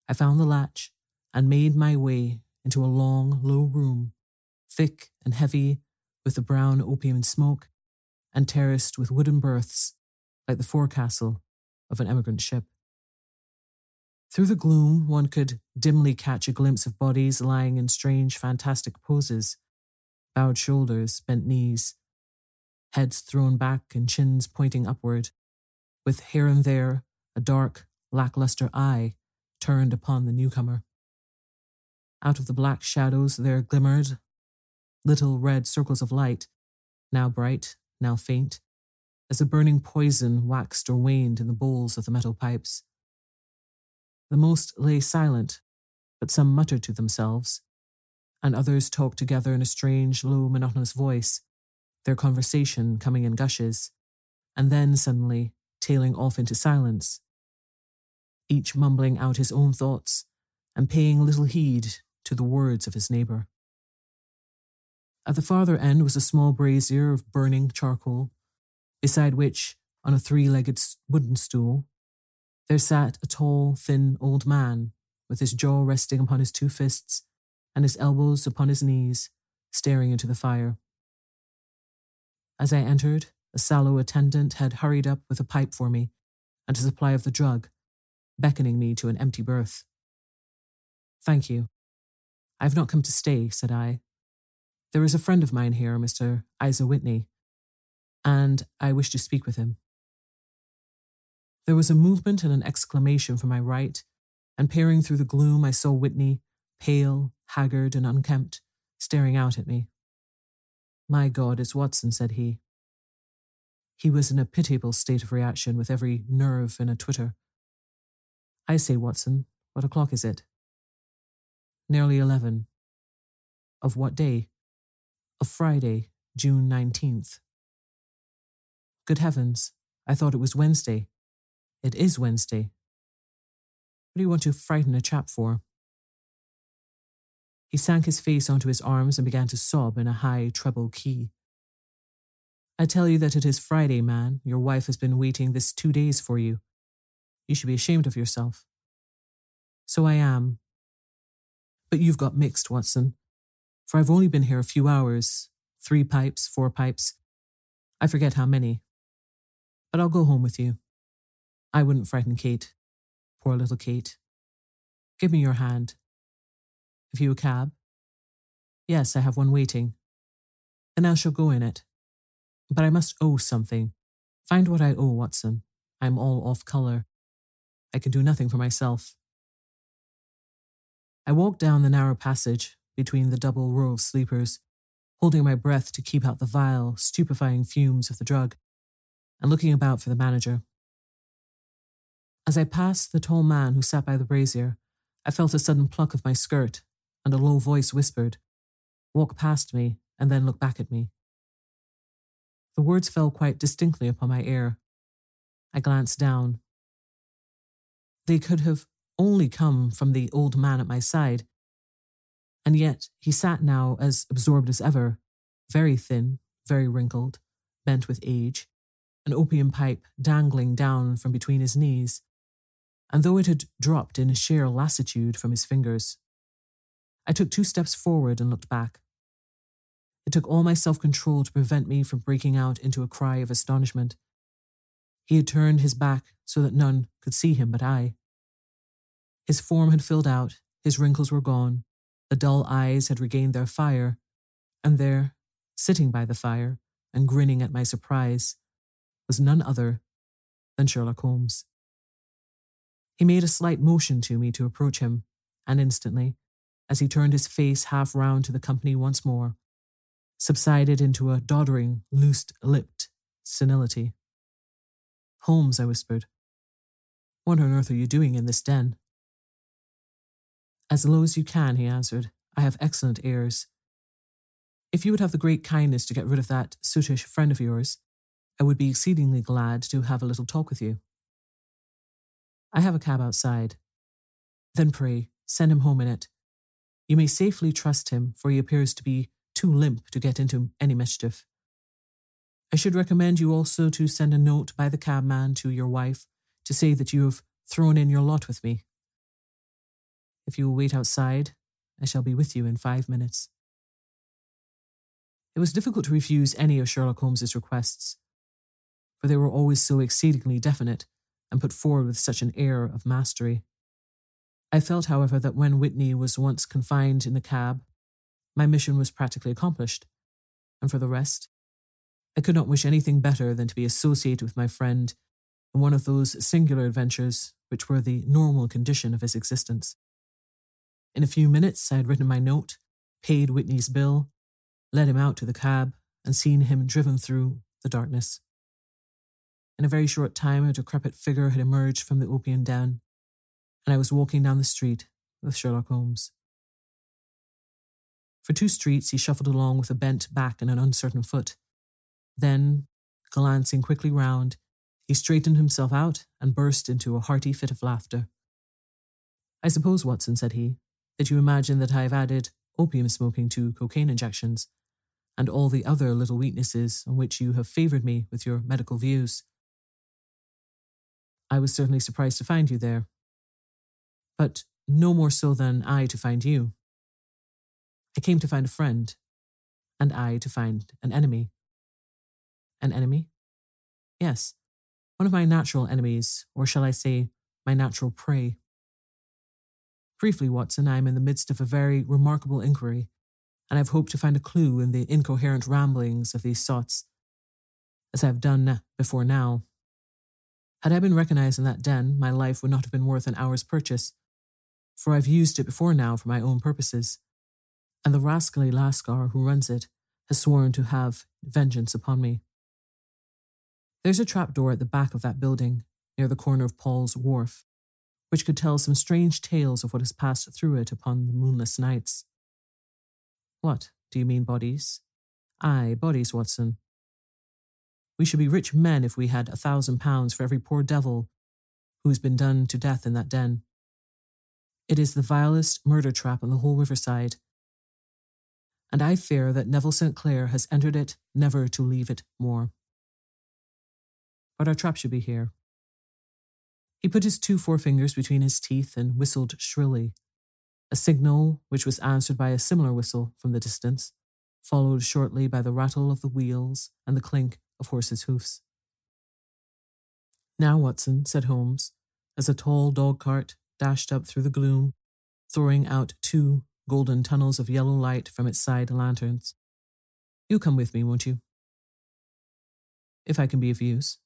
I found the latch and made my way into a long, low room, thick and heavy with the brown opium smoke, and terraced with wooden berths like the forecastle of an emigrant ship. Through the gloom, one could dimly catch a glimpse of bodies lying in strange, fantastic poses bowed shoulders, bent knees, heads thrown back and chins pointing upward, with here and there a dark, lackluster eye turned upon the newcomer. Out of the black shadows there glimmered little red circles of light, now bright, now faint, as the burning poison waxed or waned in the bowls of the metal pipes. The most lay silent, but some muttered to themselves, and others talked together in a strange, low, monotonous voice, their conversation coming in gushes, and then suddenly tailing off into silence, each mumbling out his own thoughts and paying little heed to the words of his neighbour. At the farther end was a small brazier of burning charcoal, beside which, on a three legged wooden stool, there sat a tall, thin old man with his jaw resting upon his two fists and his elbows upon his knees, staring into the fire. As I entered, a sallow attendant had hurried up with a pipe for me and a supply of the drug, beckoning me to an empty berth. Thank you. I have not come to stay, said I. There is a friend of mine here, Mr. Isa Whitney, and I wish to speak with him. There was a movement and an exclamation from my right, and peering through the gloom, I saw Whitney, pale, haggard, and unkempt, staring out at me. My God, it's Watson, said he. He was in a pitiable state of reaction with every nerve in a twitter. I say, Watson, what o'clock is it? Nearly eleven. Of what day? Of Friday, June 19th. Good heavens, I thought it was Wednesday. It is Wednesday. What do you want to frighten a chap for? He sank his face onto his arms and began to sob in a high treble key. I tell you that it is Friday, man. Your wife has been waiting this two days for you. You should be ashamed of yourself. So I am. But you've got mixed, Watson. For I've only been here a few hours three pipes, four pipes. I forget how many. But I'll go home with you. I wouldn't frighten Kate. Poor little Kate. Give me your hand. Have you a cab? Yes, I have one waiting. Then I shall go in it. But I must owe something. Find what I owe, Watson. I'm all off colour. I can do nothing for myself. I walked down the narrow passage between the double row of sleepers, holding my breath to keep out the vile, stupefying fumes of the drug, and looking about for the manager. As I passed the tall man who sat by the brazier, I felt a sudden pluck of my skirt and a low voice whispered, Walk past me and then look back at me. The words fell quite distinctly upon my ear. I glanced down. They could have only come from the old man at my side, and yet he sat now as absorbed as ever, very thin, very wrinkled, bent with age, an opium pipe dangling down from between his knees, and though it had dropped in sheer lassitude from his fingers, I took two steps forward and looked back. It took all my self control to prevent me from breaking out into a cry of astonishment. He had turned his back so that none could see him but I. His form had filled out, his wrinkles were gone, the dull eyes had regained their fire, and there, sitting by the fire and grinning at my surprise, was none other than Sherlock Holmes. He made a slight motion to me to approach him, and instantly, as he turned his face half round to the company once more, subsided into a doddering, loose lipped senility. Holmes, I whispered. What on earth are you doing in this den? As low as you can, he answered. I have excellent ears. If you would have the great kindness to get rid of that sootish friend of yours, I would be exceedingly glad to have a little talk with you. I have a cab outside. Then pray, send him home in it. You may safely trust him, for he appears to be too limp to get into any mischief. I should recommend you also to send a note by the cabman to your wife to say that you have thrown in your lot with me. If you will wait outside, I shall be with you in five minutes. It was difficult to refuse any of Sherlock Holmes's requests, for they were always so exceedingly definite and put forward with such an air of mastery. I felt, however, that when Whitney was once confined in the cab, my mission was practically accomplished, and for the rest, I could not wish anything better than to be associated with my friend in one of those singular adventures which were the normal condition of his existence. In a few minutes, I had written my note, paid Whitney's bill, led him out to the cab, and seen him driven through the darkness. In a very short time, a decrepit figure had emerged from the opium den, and I was walking down the street with Sherlock Holmes. For two streets, he shuffled along with a bent back and an uncertain foot. Then, glancing quickly round, he straightened himself out and burst into a hearty fit of laughter. I suppose, Watson, said he, that you imagine that I have added opium smoking to cocaine injections and all the other little weaknesses on which you have favoured me with your medical views. I was certainly surprised to find you there, but no more so than I to find you. I came to find a friend, and I to find an enemy. An enemy? Yes, one of my natural enemies, or shall I say, my natural prey. Briefly, Watson, I am in the midst of a very remarkable inquiry, and I've hoped to find a clue in the incoherent ramblings of these thoughts, as I have done before now. Had I been recognized in that den, my life would not have been worth an hour's purchase, for I've used it before now for my own purposes and the rascally Lascar who runs it has sworn to have vengeance upon me. There's a trap door at the back of that building, near the corner of Paul's Wharf, which could tell some strange tales of what has passed through it upon the moonless nights. What, do you mean bodies? Ay, bodies, Watson. We should be rich men if we had a thousand pounds for every poor devil who's been done to death in that den. It is the vilest murder trap on the whole riverside, and I fear that Neville St. Clair has entered it never to leave it more. But our trap should be here. He put his two forefingers between his teeth and whistled shrilly, a signal which was answered by a similar whistle from the distance, followed shortly by the rattle of the wheels and the clink of horses' hoofs. Now, Watson, said Holmes, as a tall dog cart dashed up through the gloom, throwing out two golden tunnels of yellow light from its side lanterns. You come with me, won't you? If I can be of use.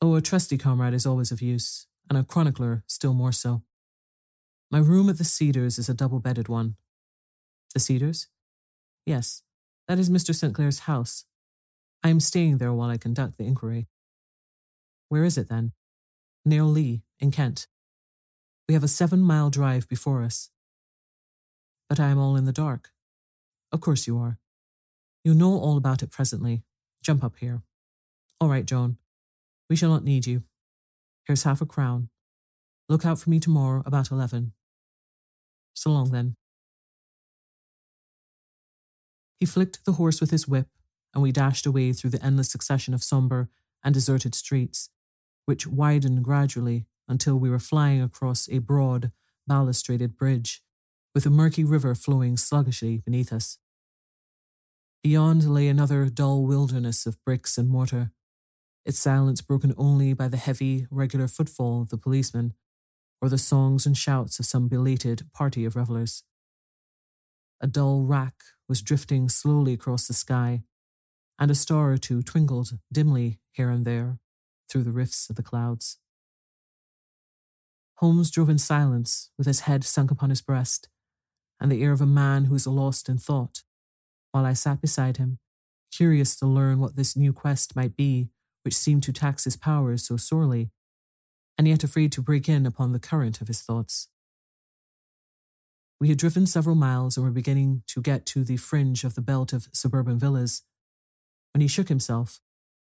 Oh, a trusty comrade is always of use, and a chronicler still more so. My room at the Cedars is a double bedded one. The Cedars? Yes, that is Mr. St. Clair's house. I am staying there while I conduct the inquiry. Where is it then? Near Lee, in Kent. We have a seven mile drive before us. But I am all in the dark. Of course you are. You'll know all about it presently. Jump up here. All right, John. We shall not need you. Here's half a crown. Look out for me tomorrow about eleven. So long then. He flicked the horse with his whip, and we dashed away through the endless succession of sombre and deserted streets, which widened gradually until we were flying across a broad, balustraded bridge with a murky river flowing sluggishly beneath us. Beyond lay another dull wilderness of bricks and mortar, its silence broken only by the heavy, regular footfall of the policeman or the songs and shouts of some belated party of revellers. A dull wrack was drifting slowly across the sky, and a star or two twinkled dimly here and there through the rifts of the clouds. Holmes drove in silence, with his head sunk upon his breast, and the air of a man who is lost in thought, while I sat beside him, curious to learn what this new quest might be which seemed to tax his powers so sorely, and yet afraid to break in upon the current of his thoughts. We had driven several miles and were beginning to get to the fringe of the belt of suburban villas, when he shook himself,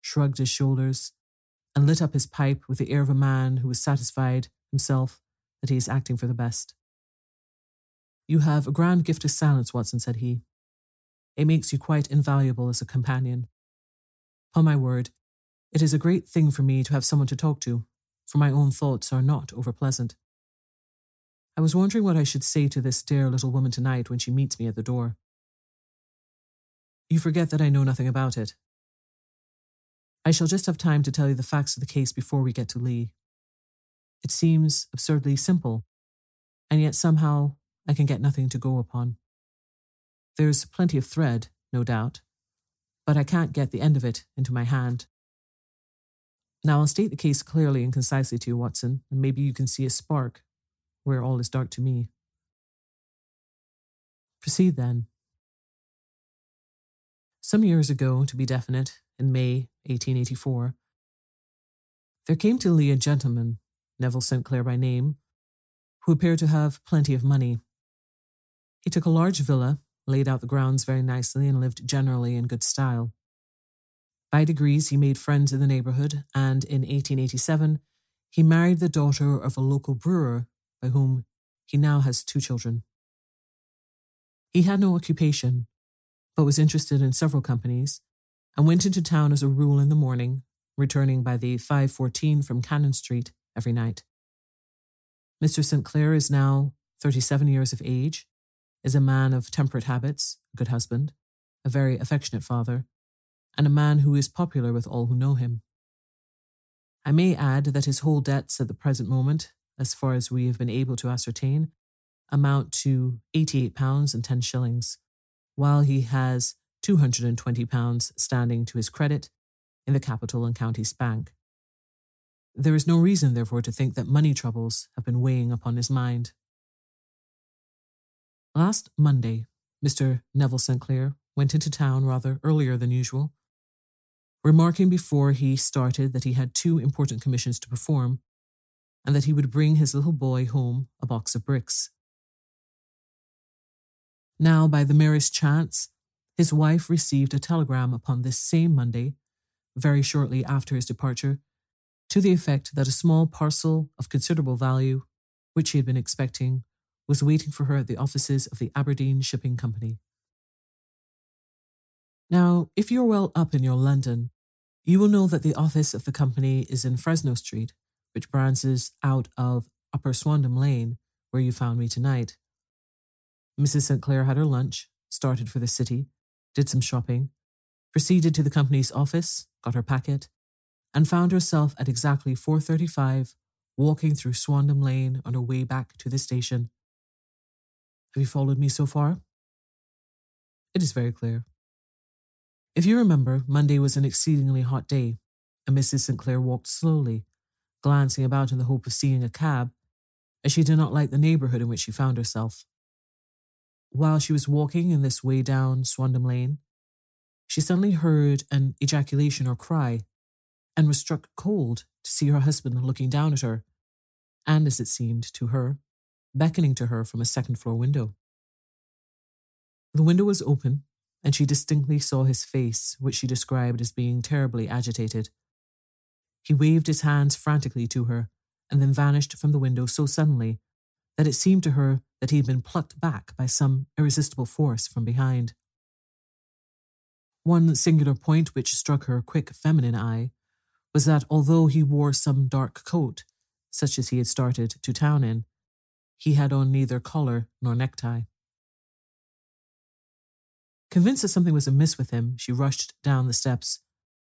shrugged his shoulders, and lit up his pipe with the air of a man who was satisfied himself that he is acting for the best. You have a grand gift of silence, Watson, said he. It makes you quite invaluable as a companion. Upon my word, it is a great thing for me to have someone to talk to, for my own thoughts are not over pleasant. I was wondering what I should say to this dear little woman tonight when she meets me at the door. You forget that I know nothing about it. I shall just have time to tell you the facts of the case before we get to Lee. It seems absurdly simple, and yet somehow I can get nothing to go upon. There's plenty of thread, no doubt, but I can't get the end of it into my hand. Now I'll state the case clearly and concisely to you, Watson, and maybe you can see a spark where all is dark to me. Proceed then. Some years ago, to be definite, in May 1884, there came to Lee a gentleman, Neville St. Clair by name, who appeared to have plenty of money. He took a large villa, laid out the grounds very nicely, and lived generally in good style. By degrees, he made friends in the neighborhood, and in 1887, he married the daughter of a local brewer by whom he now has two children. He had no occupation, but was interested in several companies, and went into town as a rule in the morning, returning by the 514 from Cannon Street every night. Mr. St. Clair is now 37 years of age, is a man of temperate habits, a good husband, a very affectionate father, and a man who is popular with all who know him. I may add that his whole debts at the present moment, as far as we have been able to ascertain, amount to £88 and 10 shillings, while he has £220 standing to his credit in the Capital and Counties Bank. There is no reason, therefore, to think that money troubles have been weighing upon his mind. Last Monday, Mr. Neville St. Clair went into town rather earlier than usual, remarking before he started that he had two important commissions to perform and that he would bring his little boy home a box of bricks. Now, by the merest chance, his wife received a telegram upon this same Monday, very shortly after his departure, to the effect that a small parcel of considerable value, which she had been expecting, was waiting for her at the offices of the Aberdeen Shipping Company. Now, if you're well up in your London, you will know that the office of the company is in Fresno Street, which branches out of Upper Swandam Lane, where you found me tonight. Mrs. St. Clair had her lunch, started for the city, did some shopping, proceeded to the company's office, got her packet, and found herself at exactly 4.35 walking through Swandam Lane on her way back to the station. Have you followed me so far? It is very clear. If you remember, Monday was an exceedingly hot day, and Mrs. St. Clair walked slowly, glancing about in the hope of seeing a cab, as she did not like the neighbourhood in which she found herself. While she was walking in this way down Swandam Lane, she suddenly heard an ejaculation or cry and was struck cold to see her husband looking down at her, and as it seemed to her, beckoning to her from a second floor window. The window was open, and she distinctly saw his face, which she described as being terribly agitated. He waved his hands frantically to her, and then vanished from the window so suddenly that it seemed to her that he had been plucked back by some irresistible force from behind. One singular point which struck her quick feminine eye was that although he wore some dark coat, such as he had started to town in, he had on neither collar nor necktie. Convinced that something was amiss with him, she rushed down the steps,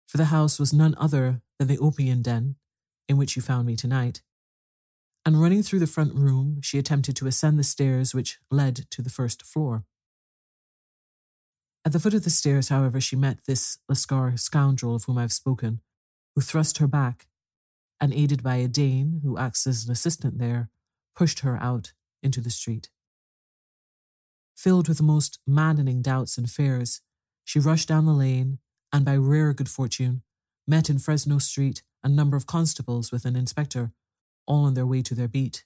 for the house was none other than the opium den in which you found me tonight. And running through the front room, she attempted to ascend the stairs which led to the first floor. At the foot of the stairs, however, she met this Lascar scoundrel of whom I have spoken, who thrust her back, and aided by a Dane who acts as an assistant there, pushed her out into the street. Filled with the most maddening doubts and fears, she rushed down the lane and, by rare good fortune, met in Fresno Street a number of constables with an inspector, all on their way to their beat.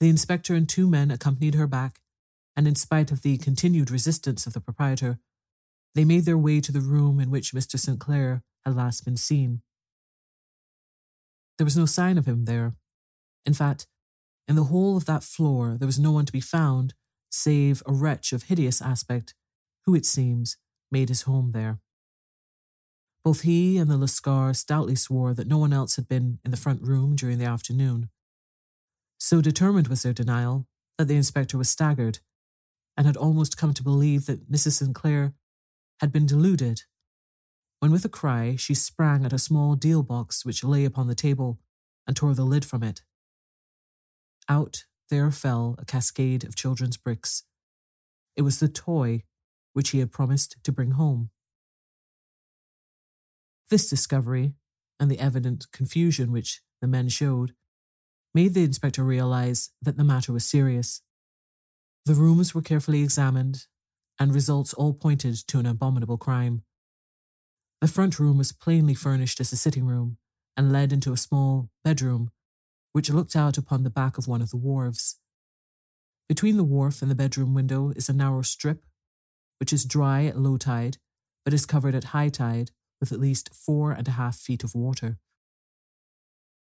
The inspector and two men accompanied her back, and in spite of the continued resistance of the proprietor, they made their way to the room in which Mr. St. Clair had last been seen. There was no sign of him there. In fact, in the whole of that floor there was no one to be found save a wretch of hideous aspect, who, it seems, made his home there. Both he and the Lascar stoutly swore that no one else had been in the front room during the afternoon. So determined was their denial that the inspector was staggered and had almost come to believe that Mrs. St. Clair had been deluded when with a cry she sprang at a small deal box which lay upon the table and tore the lid from it. Out there fell a cascade of children's bricks. It was the toy which he had promised to bring home. This discovery, and the evident confusion which the men showed, made the inspector realize that the matter was serious. The rooms were carefully examined, and results all pointed to an abominable crime. The front room was plainly furnished as a sitting room and led into a small bedroom, which looked out upon the back of one of the wharves. Between the wharf and the bedroom window is a narrow strip, which is dry at low tide, but is covered at high tide with at least four and a half feet of water.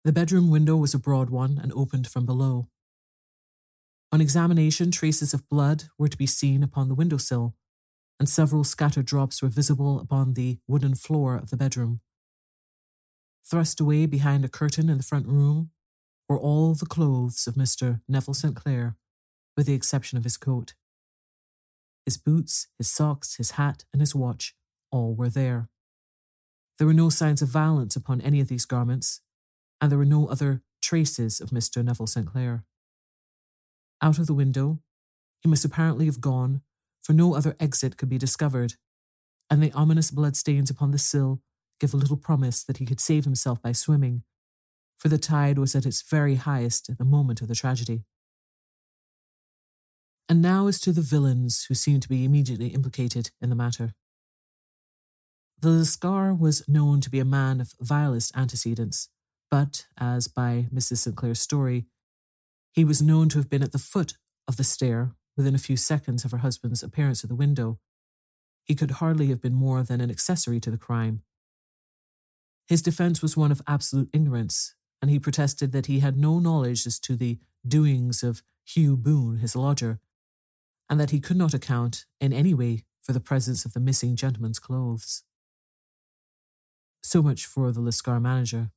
The bedroom window was a broad one and opened from below. On examination, traces of blood were to be seen upon the windowsill, and several scattered drops were visible upon the wooden floor of the bedroom. Thrust away behind a curtain in the front room were all the clothes of Mr. Neville St. Clair, with the exception of his coat. His boots, his socks, his hat, and his watch all were there. There were no signs of violence upon any of these garments, and there were no other traces of Mr. Neville St. Clair. Out of the window, he must apparently have gone, for no other exit could be discovered, and the ominous bloodstains upon the sill give a little promise that he could save himself by swimming, for the tide was at its very highest at the moment of the tragedy. And now as to the villains who seemed to be immediately implicated in the matter. The Lascar was known to be a man of vilest antecedents, but, as by Mrs. St. Clair's story, he was known to have been at the foot of the stair within a few seconds of her husband's appearance at the window. He could hardly have been more than an accessory to the crime. His defense was one of absolute ignorance, and he protested that he had no knowledge as to the doings of Hugh Boone, his lodger, and that he could not account in any way for the presence of the missing gentleman's clothes. So much for the Lascar manager.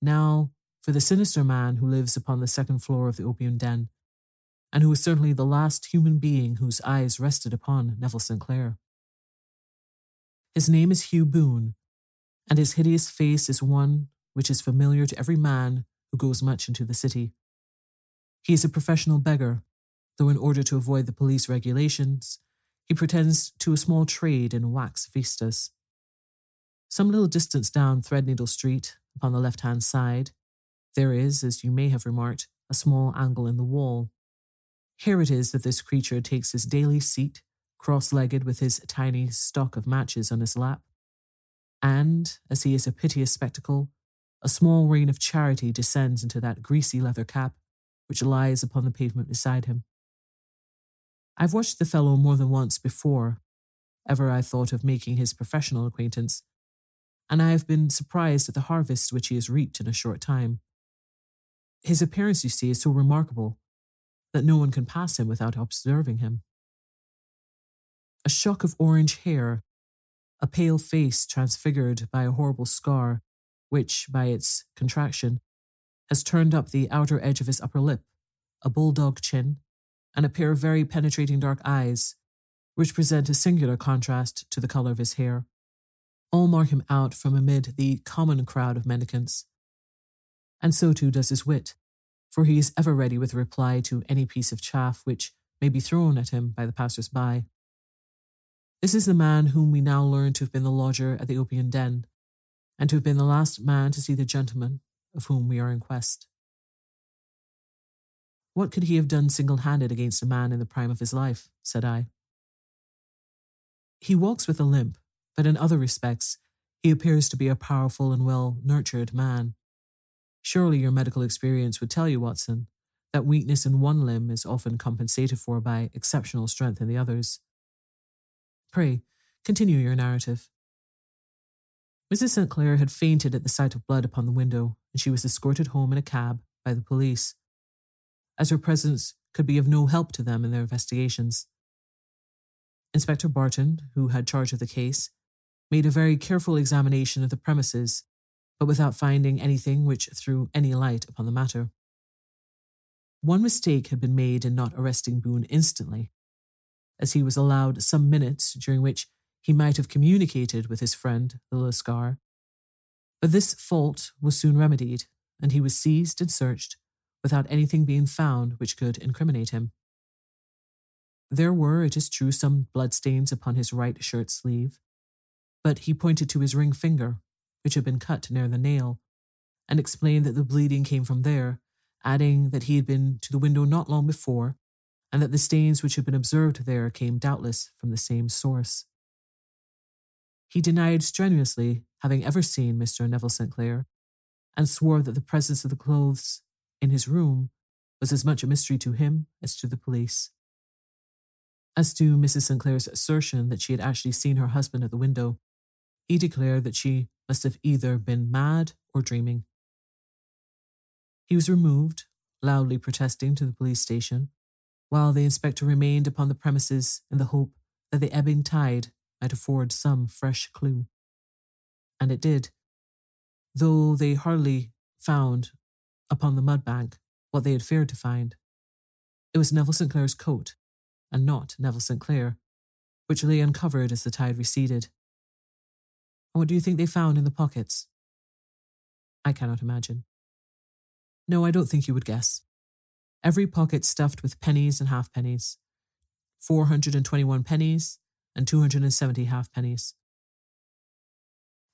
Now, for the sinister man who lives upon the second floor of the opium den, and who was certainly the last human being whose eyes rested upon Neville St. Clair. His name is Hugh Boone, and his hideous face is one which is familiar to every man who goes much into the city. He is a professional beggar, though in order to avoid the police regulations, he pretends to a small trade in wax vestas. Some little distance down Threadneedle Street, upon the left hand side, there is, as you may have remarked, a small angle in the wall. Here it is that this creature takes his daily seat, cross legged with his tiny stock of matches on his lap. And, as he is a piteous spectacle, a small rain of charity descends into that greasy leather cap which lies upon the pavement beside him. I've watched the fellow more than once before, ever I thought of making his professional acquaintance, and I have been surprised at the harvest which he has reaped in a short time. His appearance, you see, is so remarkable that no one can pass him without observing him. A shock of orange hair, a pale face transfigured by a horrible scar, which, by its contraction, has turned up the outer edge of his upper lip, a bulldog chin, and a pair of very penetrating dark eyes, which present a singular contrast to the colour of his hair all mark him out from amid the common crowd of mendicants. And so too does his wit, for he is ever ready with a reply to any piece of chaff which may be thrown at him by the passers by. This is the man whom we now learn to have been the lodger at the opium den, and to have been the last man to see the gentleman of whom we are in quest. What could he have done single handed against a man in the prime of his life? said I. He walks with a limp, but in other respects, he appears to be a powerful and well nurtured man. Surely your medical experience would tell you, Watson, that weakness in one limb is often compensated for by exceptional strength in the others. Pray, continue your narrative. Mrs. St. Clair had fainted at the sight of blood upon the window, and she was escorted home in a cab by the police, as her presence could be of no help to them in their investigations. Inspector Barton, who had charge of the case, made a very careful examination of the premises, but without finding anything which threw any light upon the matter. One mistake had been made in not arresting Boone instantly, as he was allowed some minutes during which he might have communicated with his friend, the Lascar. But this fault was soon remedied, and he was seized and searched without anything being found which could incriminate him. There were, it is true, some bloodstains upon his right shirt sleeve, but he pointed to his ring finger, which had been cut near the nail, and explained that the bleeding came from there, adding that he had been to the window not long before, and that the stains which had been observed there came doubtless from the same source. He denied strenuously having ever seen Mr. Neville St. Clair, and swore that the presence of the clothes in his room was as much a mystery to him as to the police. As to Mrs. St. Clair's assertion that she had actually seen her husband at the window, he declared that she must have either been mad or dreaming. He was removed, loudly protesting to the police station, while the inspector remained upon the premises in the hope that the ebbing tide might afford some fresh clue. And it did, though they hardly found upon the mud bank what they had feared to find. It was Neville St. Clair's coat, and not Neville St. Clair, which lay uncovered as the tide receded. And what do you think they found in the pockets? I cannot imagine. No, I don't think you would guess. Every pocket stuffed with pennies and halfpennies, 421 pennies and 270 halfpennies.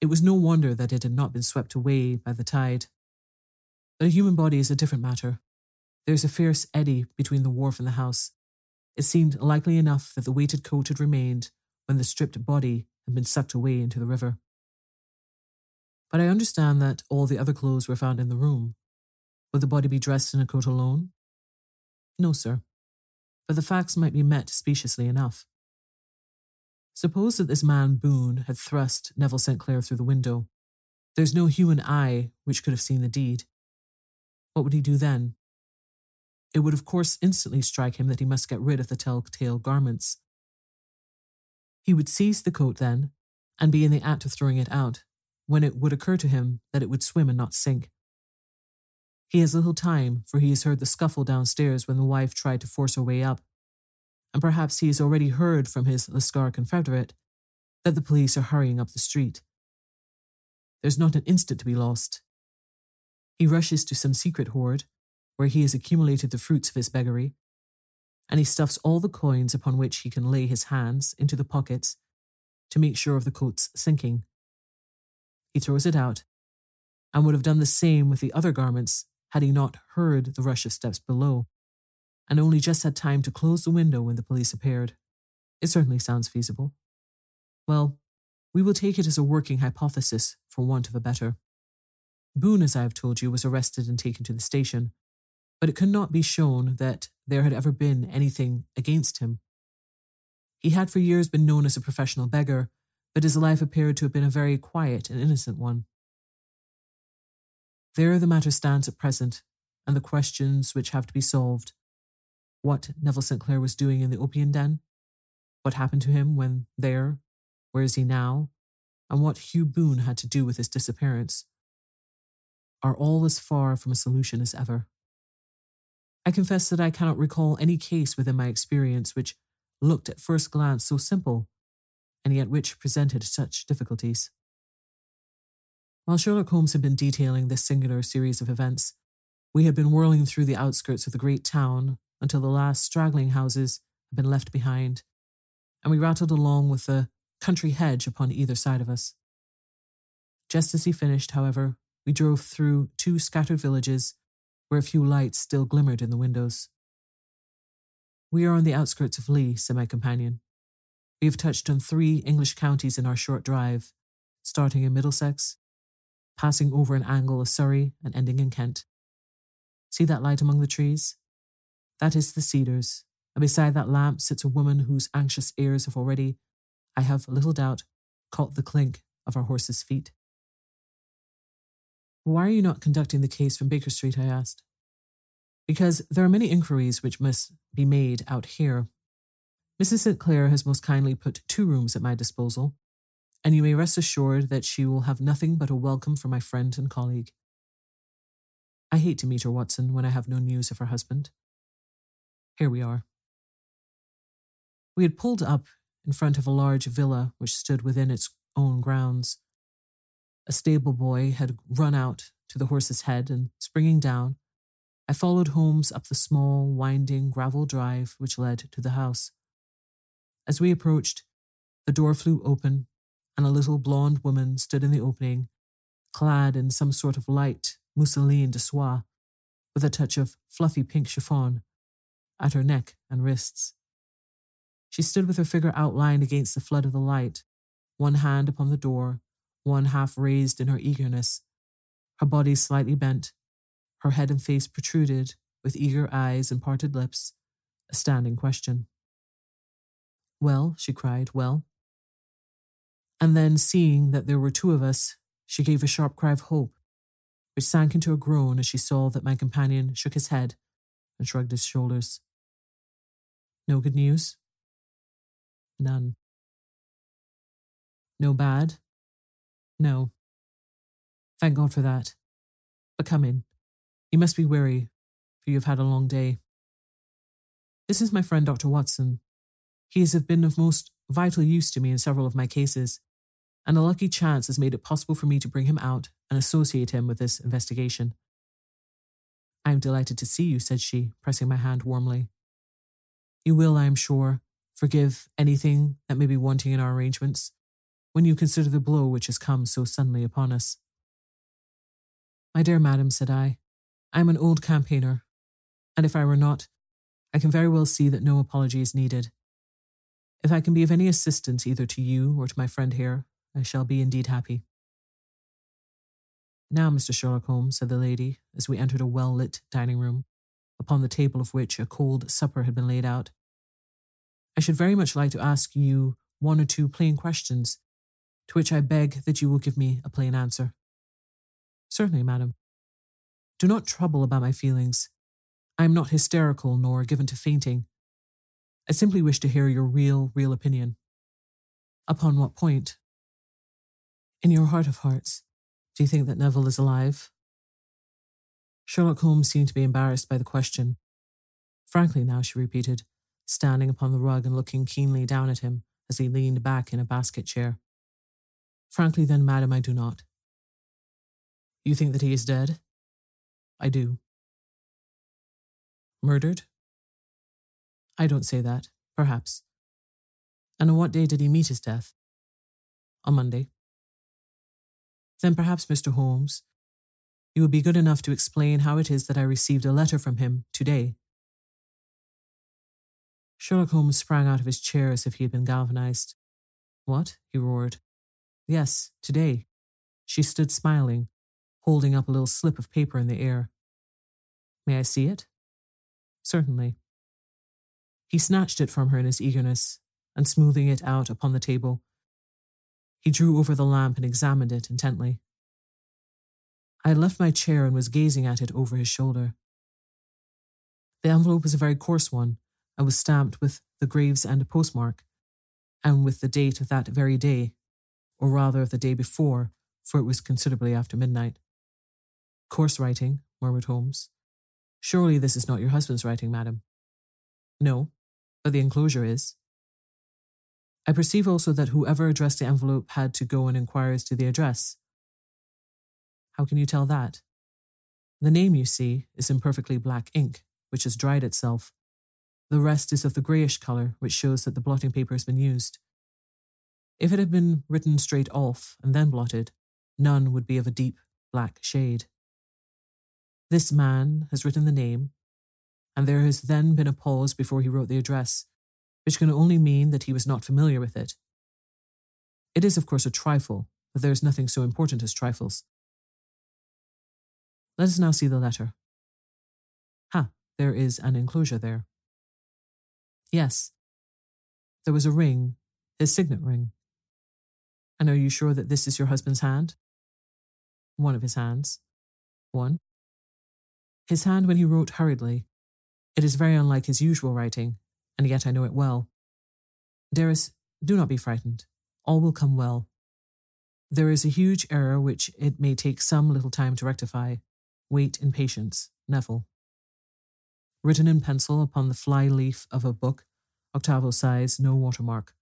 It was no wonder that it had not been swept away by the tide. But a human body is a different matter. There is a fierce eddy between the wharf and the house. It seemed likely enough that the weighted coat had remained when the stripped body had been sucked away into the river. But I understand that all the other clothes were found in the room. Would the body be dressed in a coat alone? No, sir. But the facts might be met speciously enough. Suppose that this man Boone had thrust Neville St. Clair through the window. There's no human eye which could have seen the deed. What would he do then? It would, of course, instantly strike him that he must get rid of the telltale garments. He would seize the coat then, and be in the act of throwing it out, when it would occur to him that it would swim and not sink. He has little time, for he has heard the scuffle downstairs when the wife tried to force her way up, and perhaps he has already heard from his Lascar confederate that the police are hurrying up the street. There's not an instant to be lost. He rushes to some secret hoard, where he has accumulated the fruits of his beggary, and he stuffs all the coins upon which he can lay his hands into the pockets to make sure of the coat's sinking. He throws it out, and would have done the same with the other garments had he not heard the rush of steps below and only just had time to close the window when the police appeared. It certainly sounds feasible. Well, we will take it as a working hypothesis, for want of a better. Boone, as I have told you, was arrested and taken to the station, but it could not be shown that there had ever been anything against him. He had for years been known as a professional beggar, but his life appeared to have been a very quiet and innocent one. There the matter stands at present, and the questions which have to be solved what Neville St. Clair was doing in the opium den, what happened to him when there, where is he now, and what Hugh Boone had to do with his disappearance, are all as far from a solution as ever. I confess that I cannot recall any case within my experience which looked at first glance so simple, and yet which presented such difficulties. While Sherlock Holmes had been detailing this singular series of events, we had been whirling through the outskirts of the great town until the last straggling houses had been left behind, and we rattled along with the country hedge upon either side of us. Just as he finished, however, we drove through two scattered villages where a few lights still glimmered in the windows. We are on the outskirts of Lee, said my companion. We have touched on three English counties in our short drive, starting in Middlesex, passing over an angle of Surrey, and ending in Kent. See that light among the trees? That is the cedars, and beside that lamp sits a woman whose anxious ears have already, I have little doubt, caught the clink of our horses' feet. Why are you not conducting the case from Baker Street? I asked. Because there are many inquiries which must be made out here. Mrs. St. Clair has most kindly put two rooms at my disposal, and you may rest assured that she will have nothing but a welcome for my friend and colleague. I hate to meet her, Watson, when I have no news of her husband. Here we are. We had pulled up in front of a large villa which stood within its own grounds. A stable boy had run out to the horse's head, and springing down, I followed Holmes up the small, winding gravel drive which led to the house. As we approached, the door flew open, and a little blonde woman stood in the opening, clad in some sort of light mousseline de soie, with a touch of fluffy pink chiffon at her neck and wrists. She stood with her figure outlined against the flood of the light, one hand upon the door, one half raised in her eagerness, her body slightly bent, her head and face protruded with eager eyes and parted lips, a standing question. Well, she cried, well. And then, seeing that there were two of us, she gave a sharp cry of hope, which sank into a groan as she saw that my companion shook his head and shrugged his shoulders. No good news? None. No bad? No. Thank God for that. But come in. You must be weary, for you have had a long day. This is my friend Dr. Watson. He has been of most vital use to me in several of my cases, and a lucky chance has made it possible for me to bring him out and associate him with this investigation. I am delighted to see you, said she, pressing my hand warmly. You will, I am sure, forgive anything that may be wanting in our arrangements when you consider the blow which has come so suddenly upon us. My dear madam, said I, I am an old campaigner, and if I were not, I can very well see that no apology is needed. If I can be of any assistance either to you or to my friend here, I shall be indeed happy. Now, Mr. Sherlock Holmes, said the lady, as we entered a well lit dining room, upon the table of which a cold supper had been laid out, I should very much like to ask you one or two plain questions, to which I beg that you will give me a plain answer. Certainly, madam. Do not trouble about my feelings. I am not hysterical nor given to fainting. I simply wish to hear your real, real opinion. Upon what point? In your heart of hearts, do you think that Neville is alive? Sherlock Holmes seemed to be embarrassed by the question. Frankly, now, she repeated, standing upon the rug and looking keenly down at him as he leaned back in a basket chair. Frankly, then, madam, I do not. You think that he is dead? I do. Murdered? I don't say that, perhaps. And on what day did he meet his death? On Monday. Then perhaps, Mr. Holmes, you will be good enough to explain how it is that I received a letter from him today. Sherlock Holmes sprang out of his chair as if he had been galvanized. What? he roared. Yes, today. She stood smiling, holding up a little slip of paper in the air. May I see it? Certainly. He snatched it from her in his eagerness, and smoothing it out upon the table, he drew over the lamp and examined it intently. I had left my chair and was gazing at it over his shoulder. The envelope was a very coarse one and was stamped with the Gravesend postmark and with the date of that very day, or rather of the day before, for it was considerably after midnight. Coarse writing, murmured Holmes. Surely this is not your husband's writing, madam. No, but the enclosure is. I perceive also that whoever addressed the envelope had to go and inquire as to the address. How can you tell that? The name, you see, is in perfectly black ink, which has dried itself. The rest is of the greyish colour, which shows that the blotting paper has been used. If it had been written straight off and then blotted, none would be of a deep black shade. This man has written the name, and there has then been a pause before he wrote the address, which can only mean that he was not familiar with it. It is, of course, a trifle, but there is nothing so important as trifles. Let us now see the letter. Ha, there is an enclosure there. Yes, there was a ring, his signet ring. And are you sure that this is your husband's hand? One of his hands. One. His hand when he wrote hurriedly. It is very unlike his usual writing, and yet I know it well. Dearest, do not be frightened. All will come well. There is a huge error which it may take some little time to rectify. Wait in patience, Neville. Written in pencil upon the fly leaf of a book, octavo size, no watermark.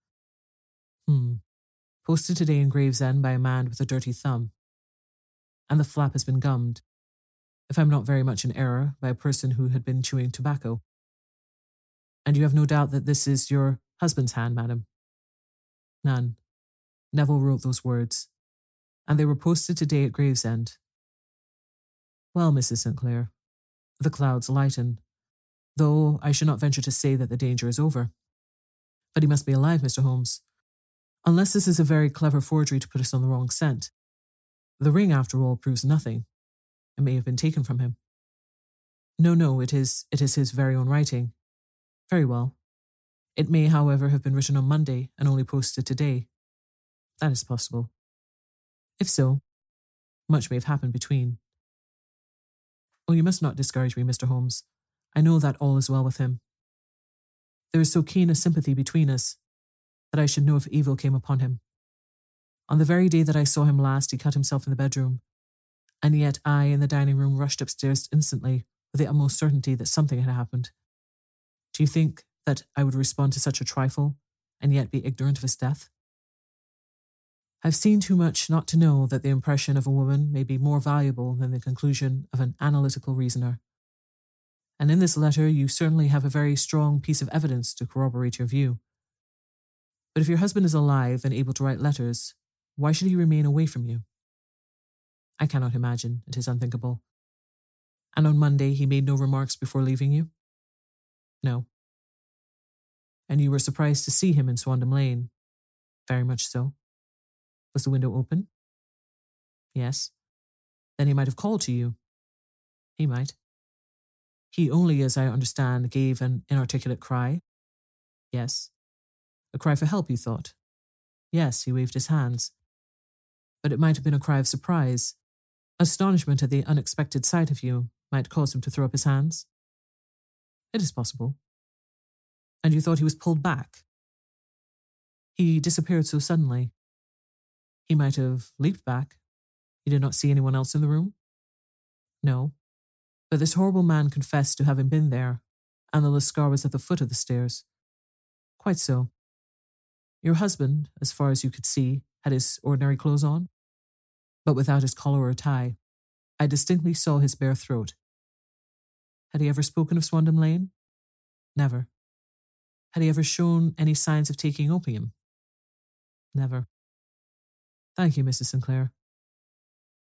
Hmm. Posted today in Gravesend by a man with a dirty thumb. And the flap has been gummed, if I'm not very much in error, by a person who had been chewing tobacco. And you have no doubt that this is your husband's hand, madam? None. Neville wrote those words, and they were posted today at Gravesend. Well, Mrs. St. Clair, the clouds lighten, though I should not venture to say that the danger is over. But he must be alive, Mr. Holmes. Unless this is a very clever forgery to put us on the wrong scent. The ring, after all, proves nothing. It may have been taken from him. No, no, it is it is his very own writing. Very well. It may, however, have been written on Monday and only posted today. That is possible. If so, much may have happened between. Oh, you must not discourage me, Mr. Holmes. I know that all is well with him. There is so keen a sympathy between us that I should know if evil came upon him. On the very day that I saw him last, he cut himself in the bedroom, and yet I, in the dining room, rushed upstairs instantly with the utmost certainty that something had happened. Do you think that I would respond to such a trifle and yet be ignorant of his death? I've seen too much not to know that the impression of a woman may be more valuable than the conclusion of an analytical reasoner. And in this letter, you certainly have a very strong piece of evidence to corroborate your view. But if your husband is alive and able to write letters, why should he remain away from you? I cannot imagine. It is unthinkable. And on Monday, he made no remarks before leaving you? No. And you were surprised to see him in Swandam Lane? Very much so. Was the window open? Yes. Then he might have called to you. He might. He only, as I understand, gave an inarticulate cry. Yes. A cry for help, you thought? Yes, he waved his hands. But it might have been a cry of surprise. Astonishment at the unexpected sight of you might cause him to throw up his hands. It is possible. And you thought he was pulled back? He disappeared so suddenly. He might have leaped back. You did not see anyone else in the room? No. But this horrible man confessed to having been there, and the Lascar was at the foot of the stairs. Quite so. Your husband, as far as you could see, had his ordinary clothes on, but without his collar or tie. I distinctly saw his bare throat. Had he ever spoken of Swandam Lane? Never. Had he ever shown any signs of taking opium? Never. Thank you, Mrs. St. Clair.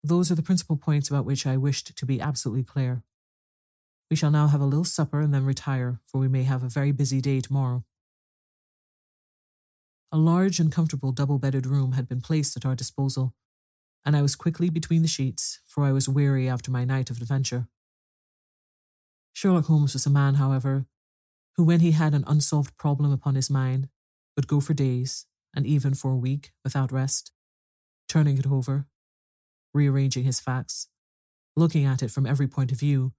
Those are the principal points about which I wished to be absolutely clear. We shall now have a little supper and then retire, for we may have a very busy day tomorrow. A large and comfortable double bedded room had been placed at our disposal, and I was quickly between the sheets, for I was weary after my night of adventure. Sherlock Holmes was a man, however, who, when he had an unsolved problem upon his mind, would go for days, and even for a week, without rest turning it over, rearranging his facts, looking at it from every point of view,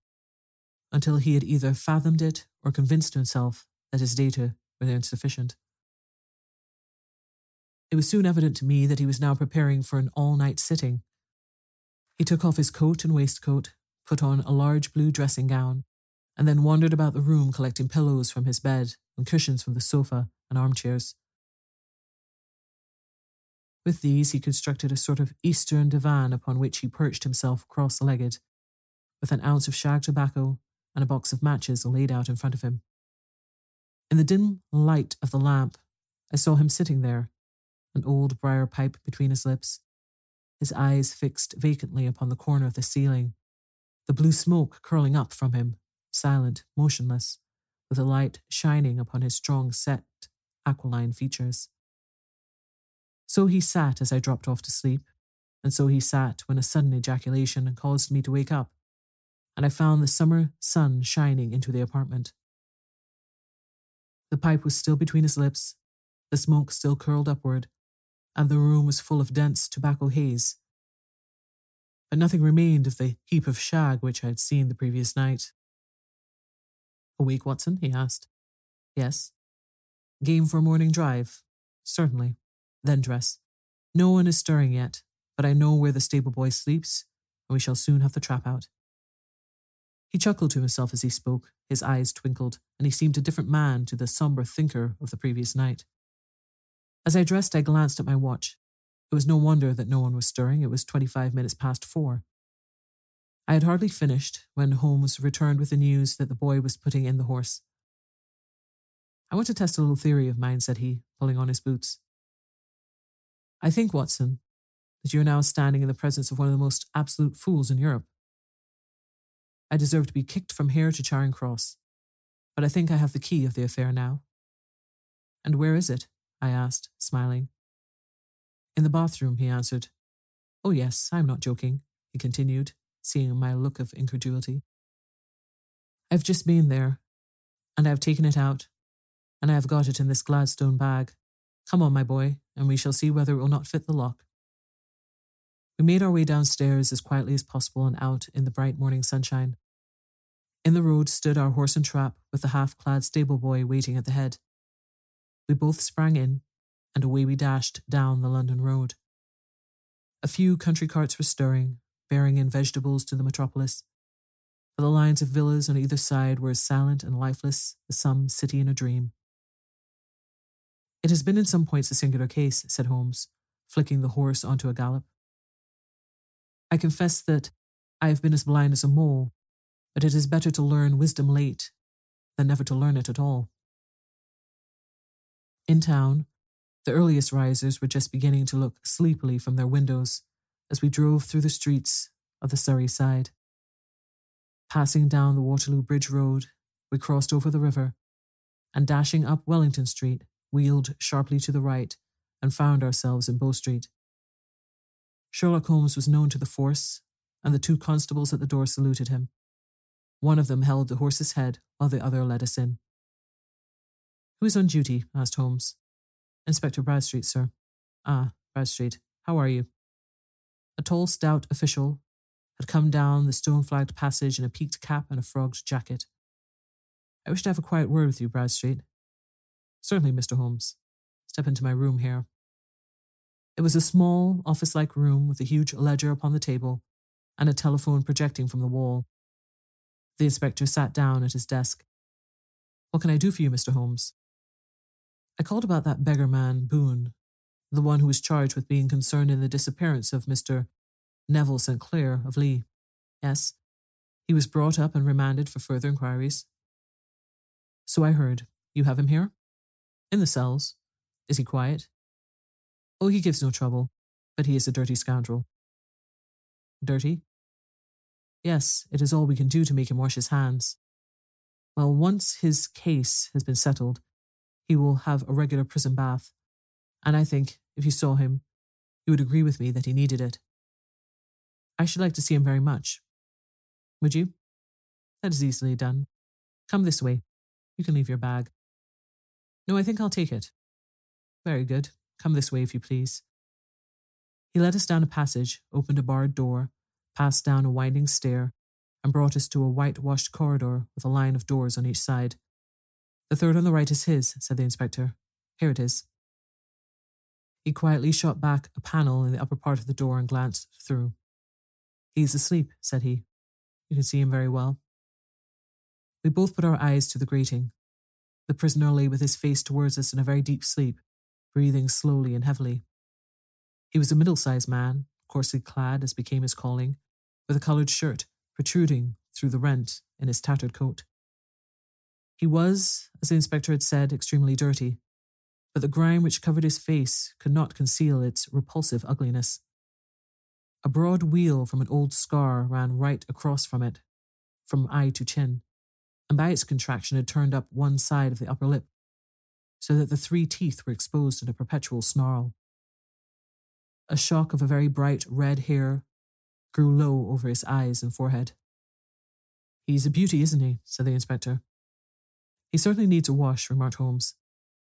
until he had either fathomed it or convinced himself that his data were insufficient. It was soon evident to me that he was now preparing for an all night sitting. He took off his coat and waistcoat, put on a large blue dressing gown, and then wandered about the room collecting pillows from his bed and cushions from the sofa and armchairs. With these, he constructed a sort of eastern divan upon which he perched himself cross legged, with an ounce of shag tobacco and a box of matches laid out in front of him. In the dim light of the lamp, I saw him sitting there, an old briar pipe between his lips, his eyes fixed vacantly upon the corner of the ceiling, the blue smoke curling up from him, silent, motionless, with the light shining upon his strong set, aquiline features. So he sat as I dropped off to sleep, and so he sat when a sudden ejaculation caused me to wake up, and I found the summer sun shining into the apartment. The pipe was still between his lips, the smoke still curled upward, and the room was full of dense tobacco haze. But nothing remained of the heap of shag which I had seen the previous night. Awake, Watson? he asked. Yes. Game for a morning drive? Certainly. Then dress. No one is stirring yet, but I know where the stable boy sleeps, and we shall soon have the trap out. He chuckled to himself as he spoke, his eyes twinkled, and he seemed a different man to the sombre thinker of the previous night. As I dressed, I glanced at my watch. It was no wonder that no one was stirring. It was twenty five minutes past four. I had hardly finished when Holmes returned with the news that the boy was putting in the horse. I want to test a little theory of mine, said he, pulling on his boots. I think, Watson, that you're now standing in the presence of one of the most absolute fools in Europe. I deserve to be kicked from here to Charing Cross, but I think I have the key of the affair now. And where is it? I asked, smiling. In the bathroom, he answered. Oh, yes, I'm not joking, he continued, seeing my look of incredulity. I've just been there, and I have taken it out, and I have got it in this Gladstone bag. Come on, my boy, and we shall see whether it will not fit the lock. We made our way downstairs as quietly as possible and out in the bright morning sunshine. In the road stood our horse and trap with the half clad stable boy waiting at the head. We both sprang in, and away we dashed down the London road. A few country carts were stirring, bearing in vegetables to the metropolis, but the lines of villas on either side were as silent and lifeless as some city in a dream. It has been in some points a singular case, said Holmes, flicking the horse onto a gallop. I confess that I have been as blind as a mole, but it is better to learn wisdom late than never to learn it at all. In town, the earliest risers were just beginning to look sleepily from their windows as we drove through the streets of the Surrey side. Passing down the Waterloo Bridge Road, we crossed over the river and dashing up Wellington Street, wheeled sharply to the right and found ourselves in Bow Street. Sherlock Holmes was known to the force, and the two constables at the door saluted him. One of them held the horse's head while the other led us in. Who is on duty? asked Holmes. Inspector Bradstreet, sir. Ah, Bradstreet, how are you? A tall, stout official had come down the stone flagged passage in a peaked cap and a frogged jacket. I wish to have a quiet word with you, Bradstreet. Certainly, Mr. Holmes. Step into my room here. It was a small, office like room with a huge ledger upon the table and a telephone projecting from the wall. The inspector sat down at his desk. What can I do for you, Mr. Holmes? I called about that beggar man, Boone, the one who was charged with being concerned in the disappearance of Mr. Neville St. Clair of Lee. Yes, he was brought up and remanded for further inquiries. So I heard. You have him here? In the cells. Is he quiet? Oh, he gives no trouble, but he is a dirty scoundrel. Dirty? Yes, it is all we can do to make him wash his hands. Well, once his case has been settled, he will have a regular prison bath, and I think, if you saw him, you would agree with me that he needed it. I should like to see him very much. Would you? That is easily done. Come this way. You can leave your bag. No, I think I'll take it. Very good. Come this way, if you please. He led us down a passage, opened a barred door, passed down a winding stair, and brought us to a whitewashed corridor with a line of doors on each side. The third on the right is his, said the inspector. Here it is. He quietly shot back a panel in the upper part of the door and glanced through. He is asleep, said he. You can see him very well. We both put our eyes to the grating. The prisoner lay with his face towards us in a very deep sleep, breathing slowly and heavily. He was a middle sized man, coarsely clad as became his calling, with a coloured shirt protruding through the rent in his tattered coat. He was, as the inspector had said, extremely dirty, but the grime which covered his face could not conceal its repulsive ugliness. A broad weal from an old scar ran right across from it, from eye to chin, and by its contraction had turned up one side of the upper lip, so that the three teeth were exposed in a perpetual snarl. A shock of a very bright red hair grew low over his eyes and forehead. He's a beauty, isn't he? said the inspector. He certainly needs a wash, remarked Holmes.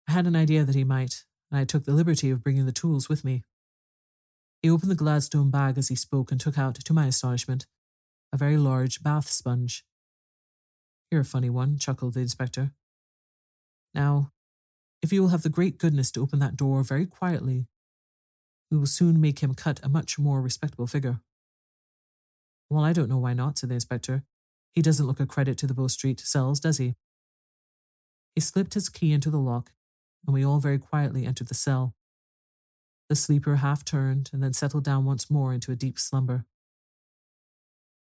I had an idea that he might, and I took the liberty of bringing the tools with me. He opened the Gladstone bag as he spoke and took out, to my astonishment, a very large bath sponge. You're a funny one, chuckled the inspector. Now, if you will have the great goodness to open that door very quietly, we will soon make him cut a much more respectable figure. Well, I don't know why not, said the inspector. He doesn't look a credit to the Bow Street cells, does he? He slipped his key into the lock, and we all very quietly entered the cell. The sleeper half turned and then settled down once more into a deep slumber.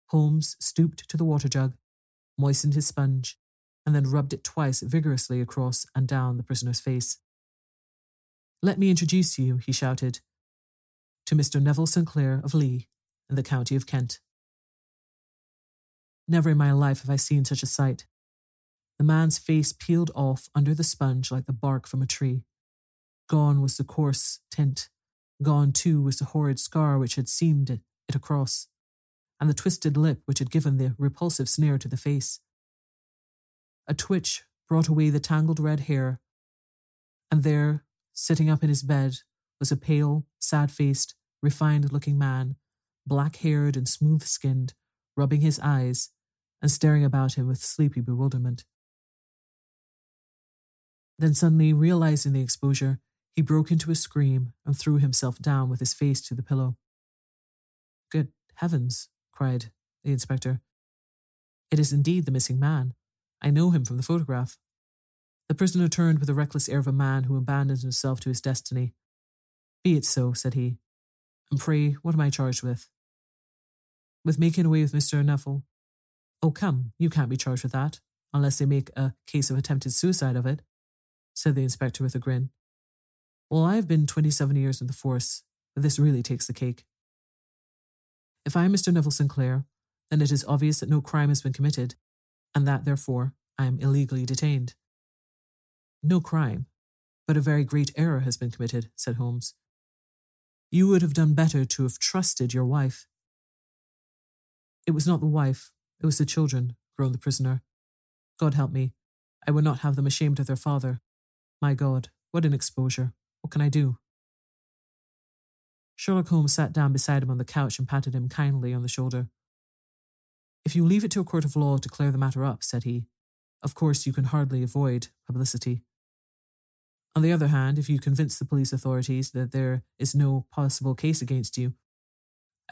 Holmes stooped to the water jug, moistened his sponge, and then rubbed it twice vigorously across and down the prisoner's face. Let me introduce you, he shouted, to Mr. Neville St. Clair of Lee in the county of Kent. Never in my life have I seen such a sight. The man's face peeled off under the sponge like the bark from a tree. Gone was the coarse tint. Gone, too, was the horrid scar which had seamed it, across, and the twisted lip which had given the repulsive sneer to the face. a twitch brought away the tangled red hair, and there, sitting up in his bed, was a pale, sad faced, refined looking man, black haired and smooth skinned, rubbing his eyes and staring about him with sleepy bewilderment. Then, suddenly realizing the exposure, he broke into a scream and threw himself down with his face to the pillow. Good heavens, cried the inspector. It is indeed the missing man. I know him from the photograph. The prisoner turned with the reckless air of a man who abandons himself to his destiny. Be it so, said he. And pray, what am I charged with? With making away with Mr. Nuffle. Oh, come, you can't be charged with that, unless they make a case of attempted suicide of it, said the inspector with a grin. Well, I have been 27 years in the force, but this really takes the cake. If I am Mr. Neville St. Clair, then it is obvious that no crime has been committed, and that, therefore, I am illegally detained. No crime, but a very great error has been committed, said Holmes. You would have done better to have trusted your wife. It was not the wife, it was the children, groaned the prisoner. God help me. I would not have them ashamed of their father. My God, what an exposure. What can I do? Sherlock Holmes sat down beside him on the couch and patted him kindly on the shoulder. If you leave it to a court of law to clear the matter up, said he, of course you can hardly avoid publicity. On the other hand, if you convince the police authorities that there is no possible case against you,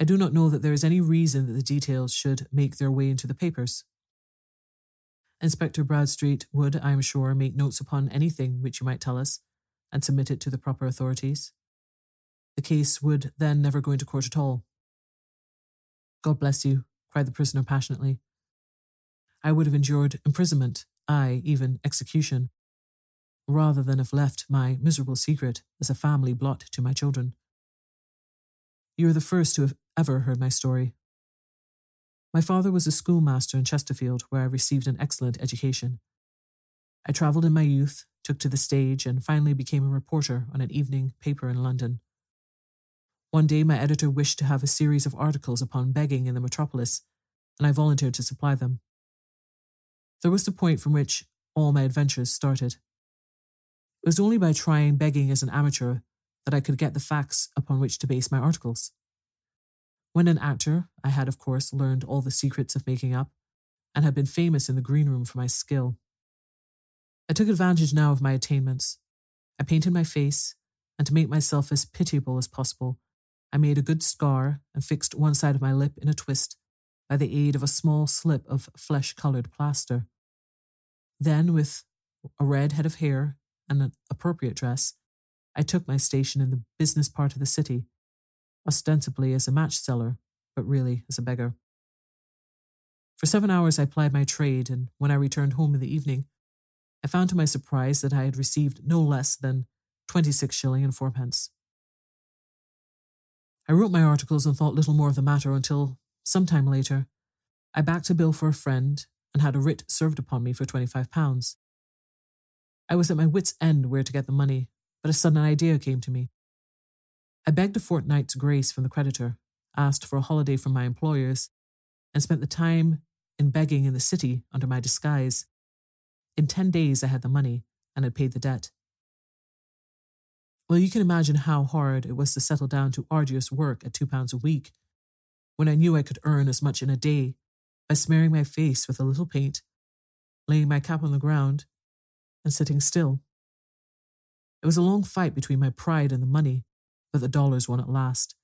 I do not know that there is any reason that the details should make their way into the papers. Inspector Bradstreet would, I am sure, make notes upon anything which you might tell us and submit it to the proper authorities. The case would then never go into court at all. God bless you, cried the prisoner passionately. I would have endured imprisonment, ay, even execution, rather than have left my miserable secret as a family blot to my children. You are the first to have ever heard my story. My father was a schoolmaster in Chesterfield, where I received an excellent education. I travelled in my youth, took to the stage, and finally became a reporter on an evening paper in London. One day, my editor wished to have a series of articles upon begging in the metropolis, and I volunteered to supply them. There was the point from which all my adventures started. It was only by trying begging as an amateur that I could get the facts upon which to base my articles. When an actor, I had, of course, learned all the secrets of making up and had been famous in the green room for my skill. I took advantage now of my attainments. I painted my face, and to make myself as pitiable as possible, I made a good scar and fixed one side of my lip in a twist by the aid of a small slip of flesh coloured plaster. Then, with a red head of hair and an appropriate dress, I took my station in the business part of the city, ostensibly as a match seller, but really as a beggar. For seven hours I plied my trade, and when I returned home in the evening, I found to my surprise that I had received no less than twenty six shilling and fourpence. I wrote my articles and thought little more of the matter until, some time later, I backed a bill for a friend and had a writ served upon me for £25. I was at my wits' end where to get the money, but a sudden idea came to me. I begged a fortnight's grace from the creditor, asked for a holiday from my employers, and spent the time in begging in the city under my disguise. In ten days, I had the money and had paid the debt. Well, you can imagine how hard it was to settle down to arduous work at two pounds a week when I knew I could earn as much in a day by smearing my face with a little paint, laying my cap on the ground, and sitting still. It was a long fight between my pride and the money, but the dollars won at last,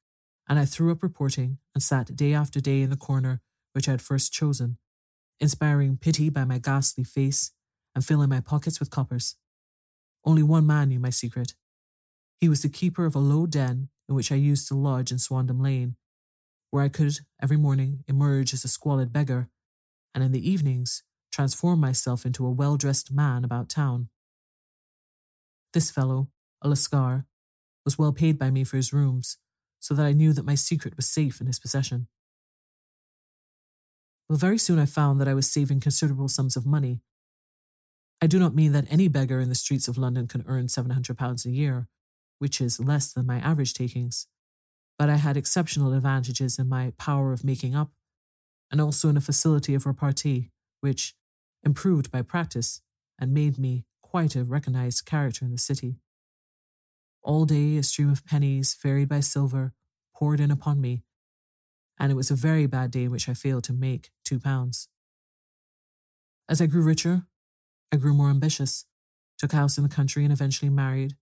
and I threw up reporting and sat day after day in the corner which I had first chosen, inspiring pity by my ghastly face and filling my pockets with coppers. Only one man knew my secret, he was the keeper of a low den in which I used to lodge in Swandam Lane, where I could, every morning, emerge as a squalid beggar, and in the evenings, transform myself into a well dressed man about town. This fellow, a Lascar, was well paid by me for his rooms, so that I knew that my secret was safe in his possession. Well, very soon I found that I was saving considerable sums of money. I do not mean that any beggar in the streets of London can earn £700 a year, which is less than my average takings, but I had exceptional advantages in my power of making up and also in a facility of repartee, which, improved by practice and made me quite a recognized character in the city. All day, a stream of pennies, varied by silver, poured in upon me, and it was a very bad day in which I failed to make two pounds. As I grew richer, I grew more ambitious, took house in the country, and eventually married,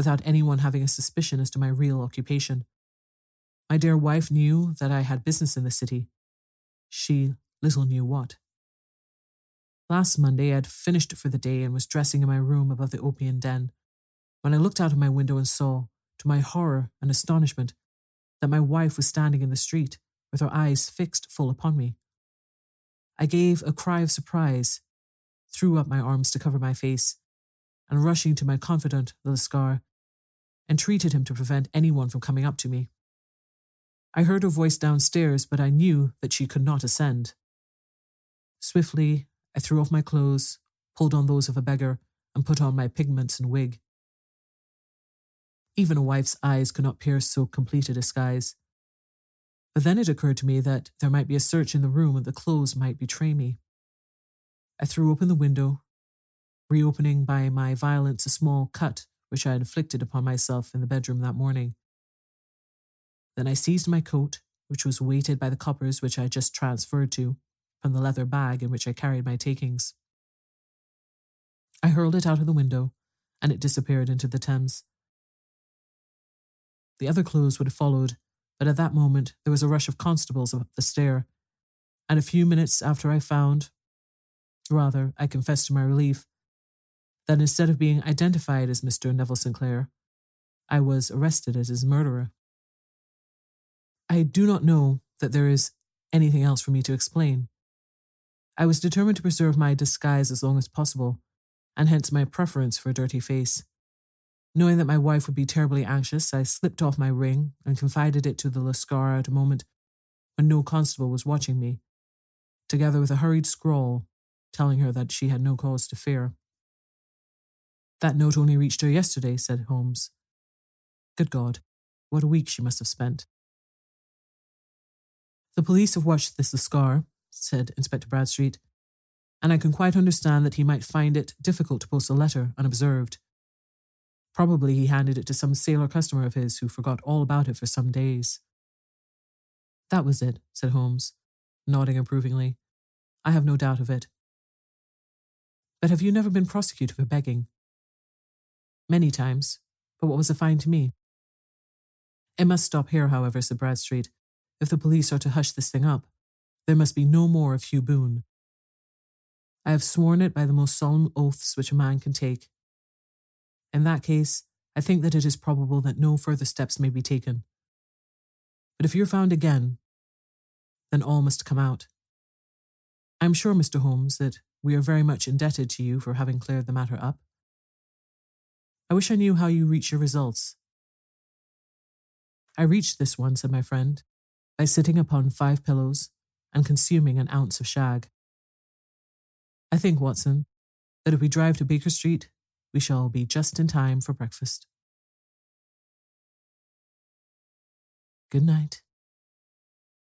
without anyone having a suspicion as to my real occupation. My dear wife knew that I had business in the city. She little knew what. Last Monday, I had finished for the day and was dressing in my room above the opium den when I looked out of my window and saw, to my horror and astonishment, that my wife was standing in the street with her eyes fixed full upon me. I gave a cry of surprise, threw up my arms to cover my face, and rushing to my confidant, the Lascar, entreated him to prevent anyone from coming up to me. I heard her voice downstairs, but I knew that she could not ascend. Swiftly, I threw off my clothes, pulled on those of a beggar, and put on my pigments and wig. Even a wife's eyes could not pierce so complete a disguise. But then it occurred to me that there might be a search in the room and the clothes might betray me. I threw open the window, reopening by my violence a small cut which I had inflicted upon myself in the bedroom that morning. Then I seized my coat, which was weighted by the coppers which I had just transferred to, from the leather bag in which I carried my takings. I hurled it out of the window, and it disappeared into the Thames. The other clothes would have followed, but at that moment there was a rush of constables up the stair, and a few minutes after I found, rather, I confess to my relief, that instead of being identified as Mr. Neville St. Clair, I was arrested as his murderer. I do not know that there is anything else for me to explain. I was determined to preserve my disguise as long as possible, and hence my preference for a dirty face. Knowing that my wife would be terribly anxious, I slipped off my ring and confided it to the Lascar at a moment when no constable was watching me, together with a hurried scrawl telling her that she had no cause to fear. That note only reached her yesterday, said Holmes. Good God, what a week she must have spent. The police have watched this Lascar, said Inspector Bradstreet, and I can quite understand that he might find it difficult to post a letter unobserved. Probably he handed it to some sailor customer of his who forgot all about it for some days. That was it, said Holmes, nodding approvingly. I have no doubt of it. But have you never been prosecuted for begging? Many times, but what was a fine to me? It must stop here, however, said Bradstreet. If the police are to hush this thing up, there must be no more of Hugh Boone. I have sworn it by the most solemn oaths which a man can take. In that case, I think that it is probable that no further steps may be taken. But if you're found again, then all must come out. I am sure, Mr. Holmes, that we are very much indebted to you for having cleared the matter up. I wish I knew how you reach your results. I reached this one, said my friend, by sitting upon five pillows and consuming an ounce of shag. I think, Watson, that if we drive to Baker Street, we shall be just in time for breakfast. Good night.